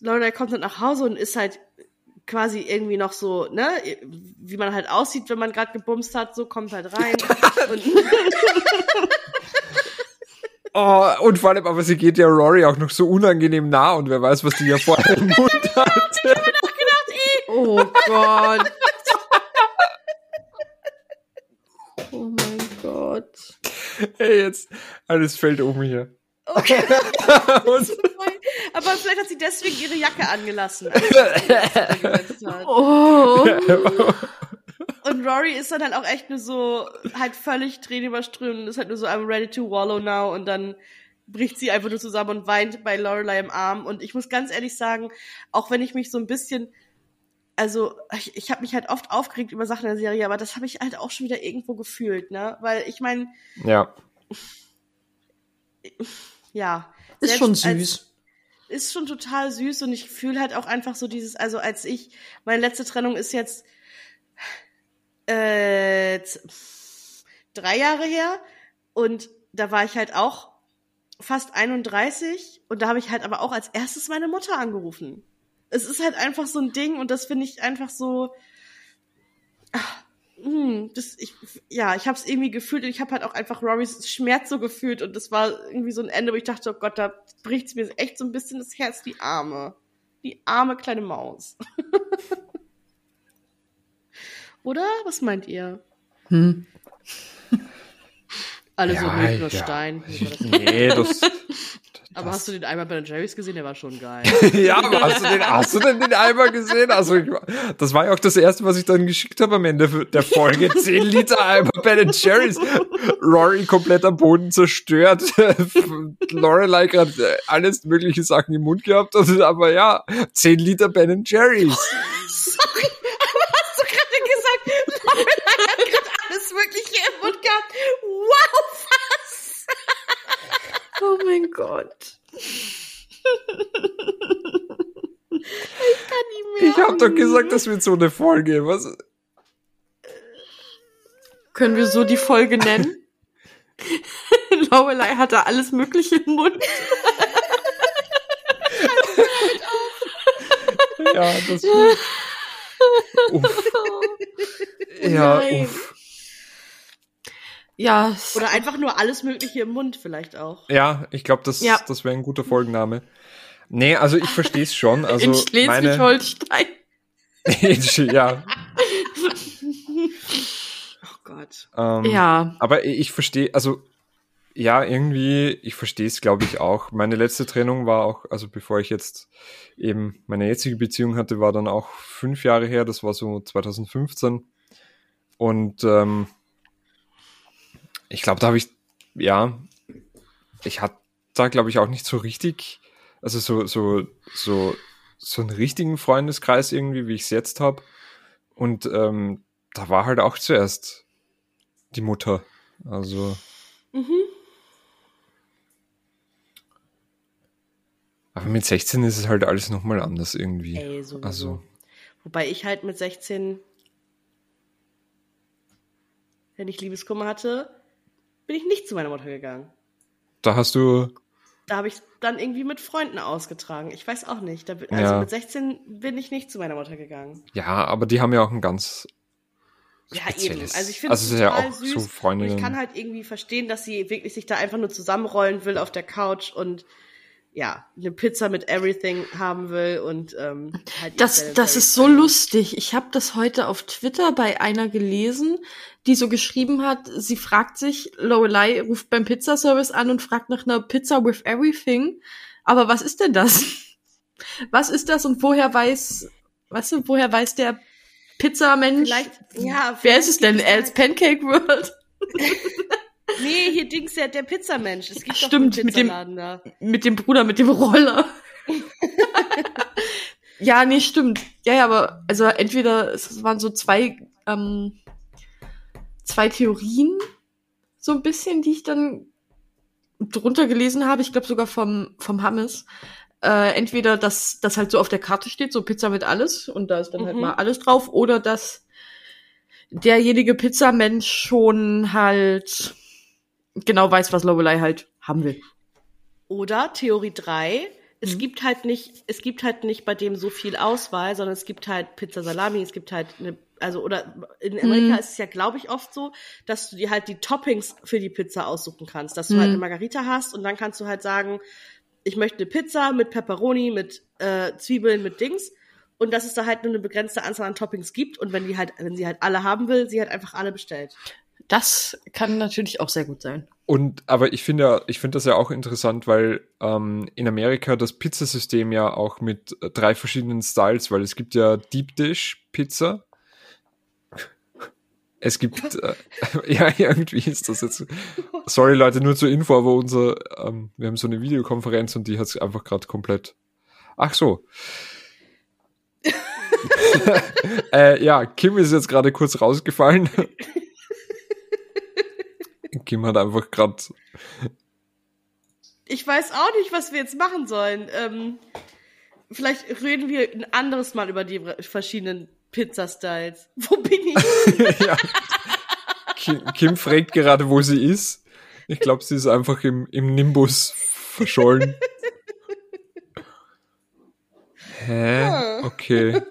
Lorelei kommt dann nach Hause und ist halt quasi irgendwie noch so, ne, wie man halt aussieht, wenn man gerade gebumst hat, so kommt halt rein. (laughs) und, (laughs) Oh, und vor allem, aber sie geht ja Rory auch noch so unangenehm nah und wer weiß, was die ja vorher (laughs) im Mund hat. gedacht, ey, Oh Gott. Oh mein Gott. Hey, jetzt alles fällt um hier. Okay. (laughs) Aber vielleicht hat sie deswegen ihre Jacke angelassen. (laughs) Oh. (laughs) Und Rory ist dann halt auch echt nur so, halt völlig tränenüberströmend und ist halt nur so, I'm ready to wallow now und dann bricht sie einfach nur zusammen und weint bei Lorelei im Arm. Und ich muss ganz ehrlich sagen, auch wenn ich mich so ein bisschen, also ich, ich habe mich halt oft aufgeregt über Sachen in der Serie, aber das habe ich halt auch schon wieder irgendwo gefühlt, ne? Weil ich meine, ja, ja. Ist schon als- süß. ist schon total süß und ich fühle halt auch einfach so dieses, also als ich, meine letzte Trennung ist jetzt äh, drei Jahre her und da war ich halt auch fast 31 und da habe ich halt aber auch als erstes meine Mutter angerufen. Es ist halt einfach so ein Ding und das finde ich einfach so, ach, hm, das, ich, ja, ich habe es irgendwie gefühlt und ich habe halt auch einfach Rorys Schmerz so gefühlt und das war irgendwie so ein Ende, wo ich dachte, oh Gott, da bricht's mir echt so ein bisschen das Herz, die Arme. Die arme kleine Maus. (laughs) Oder? Was meint ihr? Hm. Alle so Ja, Milch nur ja. Stein. (laughs) nee, das. (laughs) Aber hast du den einmal bei den Jerry's gesehen? Der war schon geil. (laughs) ja, aber hast du, den, hast du denn den Eimer gesehen? Also, ich, das war ja auch das erste, was ich dann geschickt habe am Ende der Folge. (laughs) 10 Liter Eimer Ben Jerry's. Rory komplett am Boden zerstört. (laughs) Lorelei gerade alles mögliche Sachen im Mund gehabt. Und, aber ja, 10 Liter Ben Jerry's. Sorry, aber hast du gerade gesagt, Lorelei hat gerade alles Mögliche im Mund gehabt? Wow, was? Oh mein Gott. Ich kann nicht mehr. Ich habe doch gesagt, das wird so eine Folge. Was? Können wir so die Folge nennen? (laughs) Lorelei hatte alles Mögliche im Mund. Ja, das. Uff. Ja, nein. uff. Ja, Oder einfach nur alles Mögliche im Mund vielleicht auch. Ja, ich glaube, das, Ja. das wäre ein guter Folgenname. Nee, also ich verstehe es schon. Also (laughs) in meine, Schleswig-Holstein. ja, Oh Gott. ähm, Ja. aber ich verstehe, also ja, irgendwie, ich verstehe es, glaube ich, auch. Meine letzte Trennung war auch, also bevor ich jetzt eben meine jetzige Beziehung hatte, war dann auch fünf Jahre her, das war so 2015. Und ähm, ich glaube, da habe ich, ja, ich hatte da, glaube ich, auch nicht so richtig, also so, so, so, so einen richtigen Freundeskreis irgendwie, wie ich es jetzt habe. Und ähm, da war halt auch zuerst die Mutter. Also, Mhm. aber mit 16 ist es halt alles nochmal anders irgendwie. Ey, sowieso. Also, Wobei ich halt mit 16, wenn ich Liebeskummer hatte, bin ich nicht zu meiner Mutter gegangen. da hast du, Da habe ich dann irgendwie mit Freunden ausgetragen. Ich weiß auch nicht. Da, also Ja. mit 16 bin ich nicht zu meiner Mutter gegangen. ja, aber die haben ja auch ein ganz Ja, eben. Also ich finde also es ja total auch süß. so Freundinnen. ich kann halt irgendwie verstehen, dass sie wirklich sich da einfach nur zusammenrollen will auf der Couch und ja, eine Pizza mit Everything haben will und ähm, halt Das, das ist so lustig. Ich habe das heute auf Twitter bei einer gelesen, die so geschrieben hat, sie fragt sich, Lorelei ruft beim Pizzaservice an und fragt nach einer Pizza with everything. Aber was ist denn das? (laughs) Was ist das und woher weiß, weißt du, woher weiß der Pizzamensch? Vielleicht, ja, Wer ist es vielleicht denn? Als Pancake World? (laughs) Nee, hier Dings der, der Pizzamensch. Es gibt Stimmt, doch mit dem- da. Mit dem Bruder, mit dem Roller. (laughs) ja, nee, stimmt. Ja, ja, aber also entweder es waren so zwei, ähm, zwei Theorien, so ein bisschen, die ich dann drunter gelesen habe. Ich glaube sogar vom, vom Hammes. Äh, entweder, dass das halt so auf der Karte steht, so Pizza mit alles, und da ist dann halt Mhm. mal alles drauf, oder dass derjenige Pizzamensch schon halt genau weiß, was Lorelei halt haben will. Oder Theorie 3, es Mhm. gibt halt nicht, es gibt halt nicht bei dem so viel Auswahl, sondern es gibt halt Pizza Salami, es gibt halt eine, also oder in Amerika Mhm. ist es ja, glaube ich, oft so, dass du dir halt die Toppings für die Pizza aussuchen kannst, dass du Mhm. halt eine Margarita hast und dann kannst du halt sagen, ich möchte eine Pizza mit Pepperoni, mit äh, Zwiebeln, mit Dings. und dass es da halt nur eine begrenzte Anzahl an Toppings gibt und wenn die halt, wenn sie halt alle haben will, sie halt einfach alle bestellt. Das kann natürlich auch sehr gut sein. Und aber ich finde ich finde das ja auch interessant, weil ähm, in Amerika das Pizzasystem ja auch mit äh, drei verschiedenen Styles, weil es gibt ja Deep Dish Pizza. Es gibt äh, (laughs) ja irgendwie ist das jetzt. Sorry Leute, nur zur Info, aber unser ähm, wir haben so eine Videokonferenz und die hat es einfach gerade komplett. Ach so. (laughs) äh, ja, Kim ist jetzt gerade kurz rausgefallen. Kim hat einfach gerade. Ich weiß auch nicht, was wir jetzt machen sollen. Ähm, vielleicht reden wir ein anderes Mal über die verschiedenen Pizza-Styles. (laughs) Wo bin ich? (laughs) ja. Kim, Kim fragt gerade, wo sie ist. Ich glaube, sie ist einfach im, im Nimbus verschollen. (laughs) Hä? Okay.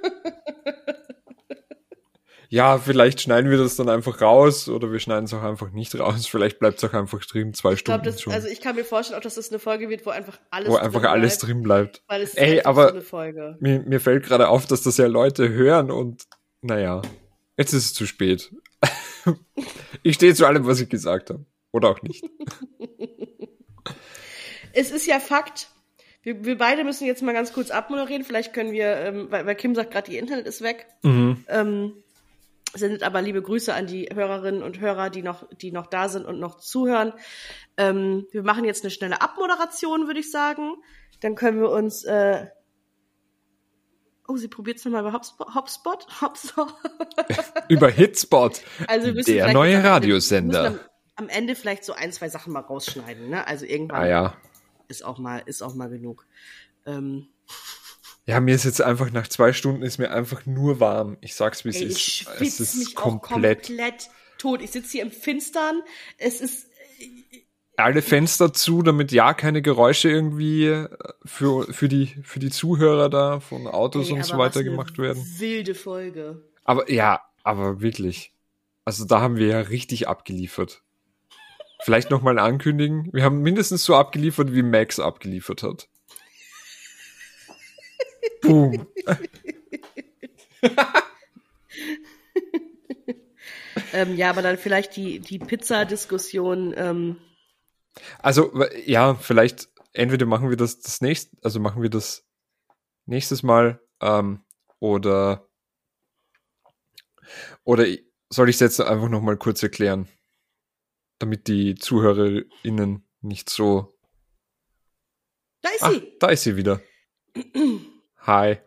Ja, vielleicht schneiden wir das dann einfach raus oder wir schneiden es auch einfach nicht raus. Vielleicht bleibt es auch einfach drin, zwei ich Stunden glaub, das, schon. Also ich kann mir vorstellen, auch dass das eine Folge wird, wo einfach alles wo einfach drin alles bleibt, drin bleibt. Weil es ist Ey, einfach aber- so eine Folge. Mir, mir fällt gerade auf, dass das ja Leute hören und naja, jetzt ist es zu spät. (laughs) ich stehe zu allem, was ich gesagt habe. Oder auch nicht. (laughs) Es ist ja Fakt. Wir, wir beide müssen jetzt mal ganz kurz abmoderieren. Vielleicht können wir, ähm, weil, weil Kim sagt gerade, ihr Internet ist weg. Mhm. Ähm, sendet aber liebe Grüße an die Hörerinnen und Hörer, die noch, die noch da sind und noch zuhören. Ähm, wir machen jetzt eine schnelle Abmoderation, würde ich sagen. Dann können wir uns. Äh oh, sie probiert es nochmal bei Hopspot. Hopspot? Hopspot. (laughs) Über Hitspot. Also Der neue Radiosender. Am, am Ende vielleicht so ein, zwei Sachen mal rausschneiden. Ne? Also irgendwann Ah ja. ist auch mal ist auch mal genug. Ähm, Ja, mir ist jetzt einfach nach zwei Stunden ist mir einfach nur warm. Ich sag's wie es ist. ich Es ist mich komplett. komplett tot. Ich sitze hier im Finstern. Es ist Alle Fenster zu, damit ja keine Geräusche irgendwie äh, für, für, die, für die Zuhörer da von Autos ey, und so weiter gemacht werden. Wilde Folge. Aber ja, aber wirklich. Also da haben wir ja richtig abgeliefert. Vielleicht nochmal ankündigen. Wir haben mindestens so abgeliefert, wie Max abgeliefert hat. Boom. Ähm, ja, aber dann vielleicht die, die Pizza-Diskussion. Ähm, Also, ja, vielleicht, entweder machen wir das das nächste, also machen wir das nächstes Mal, ähm, oder, oder soll ich es jetzt einfach nochmal kurz erklären? Damit die ZuhörerInnen nicht so. da ist Ah, sie. da ist sie wieder. (clears throat) Hi.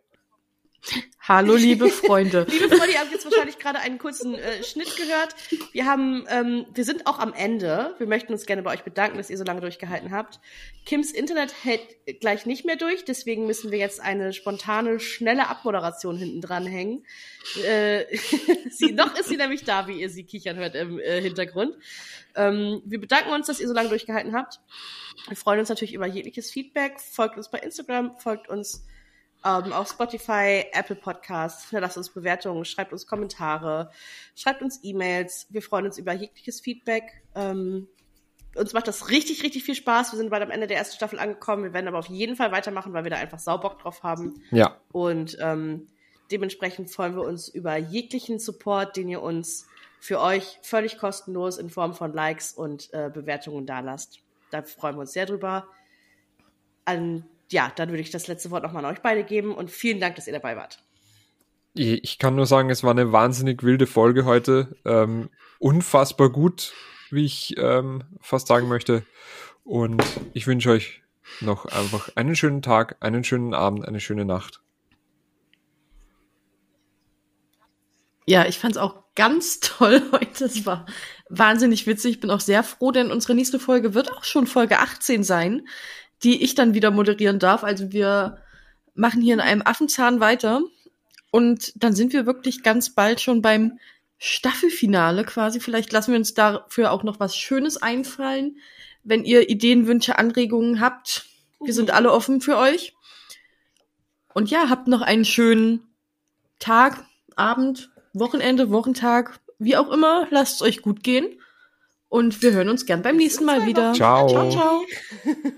Hallo, liebe Freunde. (laughs) Liebe Freunde, ihr habt jetzt wahrscheinlich gerade einen kurzen äh, Schnitt gehört. Wir haben, ähm, wir sind auch am Ende. Wir möchten uns gerne bei euch bedanken, dass ihr so lange durchgehalten habt. Kims Internet hält gleich nicht mehr durch, deswegen müssen wir jetzt eine spontane, schnelle Abmoderation hinten dran hängen. Äh, (laughs) sie, noch ist sie nämlich da, wie ihr sie kichern hört im äh, Hintergrund. Ähm, wir bedanken uns, dass ihr so lange durchgehalten habt. Wir freuen uns natürlich über jegliches Feedback. Folgt uns bei Instagram, folgt uns ähm, auf Spotify, Apple Podcasts, hinterlasst uns Bewertungen, schreibt uns Kommentare, schreibt uns E-Mails. Wir freuen uns über jegliches Feedback. Ähm, uns macht das richtig, richtig viel Spaß. Wir sind bald am Ende der ersten Staffel angekommen. Wir werden aber auf jeden Fall weitermachen, weil wir da einfach Saubock drauf haben. Ja, Und ähm, dementsprechend freuen wir uns über jeglichen Support, den ihr uns für euch völlig kostenlos in Form von Likes und äh, Bewertungen dalasst. Da freuen wir uns sehr drüber. An, ja, dann würde ich das letzte Wort nochmal an euch beide geben und vielen Dank, dass ihr dabei wart. ich kann nur sagen, es war eine wahnsinnig wilde Folge heute. Ähm, unfassbar gut, wie ich ähm, fast sagen möchte. Und ich wünsche euch noch einfach einen schönen Tag, einen schönen Abend, eine schöne Nacht. Ja, ich fand's auch ganz (laughs) toll heute. Es war wahnsinnig witzig. Ich bin auch sehr froh, denn unsere nächste Folge wird auch schon Folge 18 sein, die ich dann wieder moderieren darf. Also wir machen hier in einem Affenzahn weiter. Und dann sind wir wirklich ganz bald schon beim Staffelfinale quasi. Vielleicht lassen wir uns dafür auch noch was Schönes einfallen. Wenn ihr Ideen, Wünsche, Anregungen habt, wir sind alle offen für euch. Und ja, habt noch einen schönen Tag, Abend, Wochenende, Wochentag, wie auch immer. Lasst es euch gut gehen. Und wir hören uns gern beim nächsten Mal wieder. Ciao. Ciao, ciao. (laughs)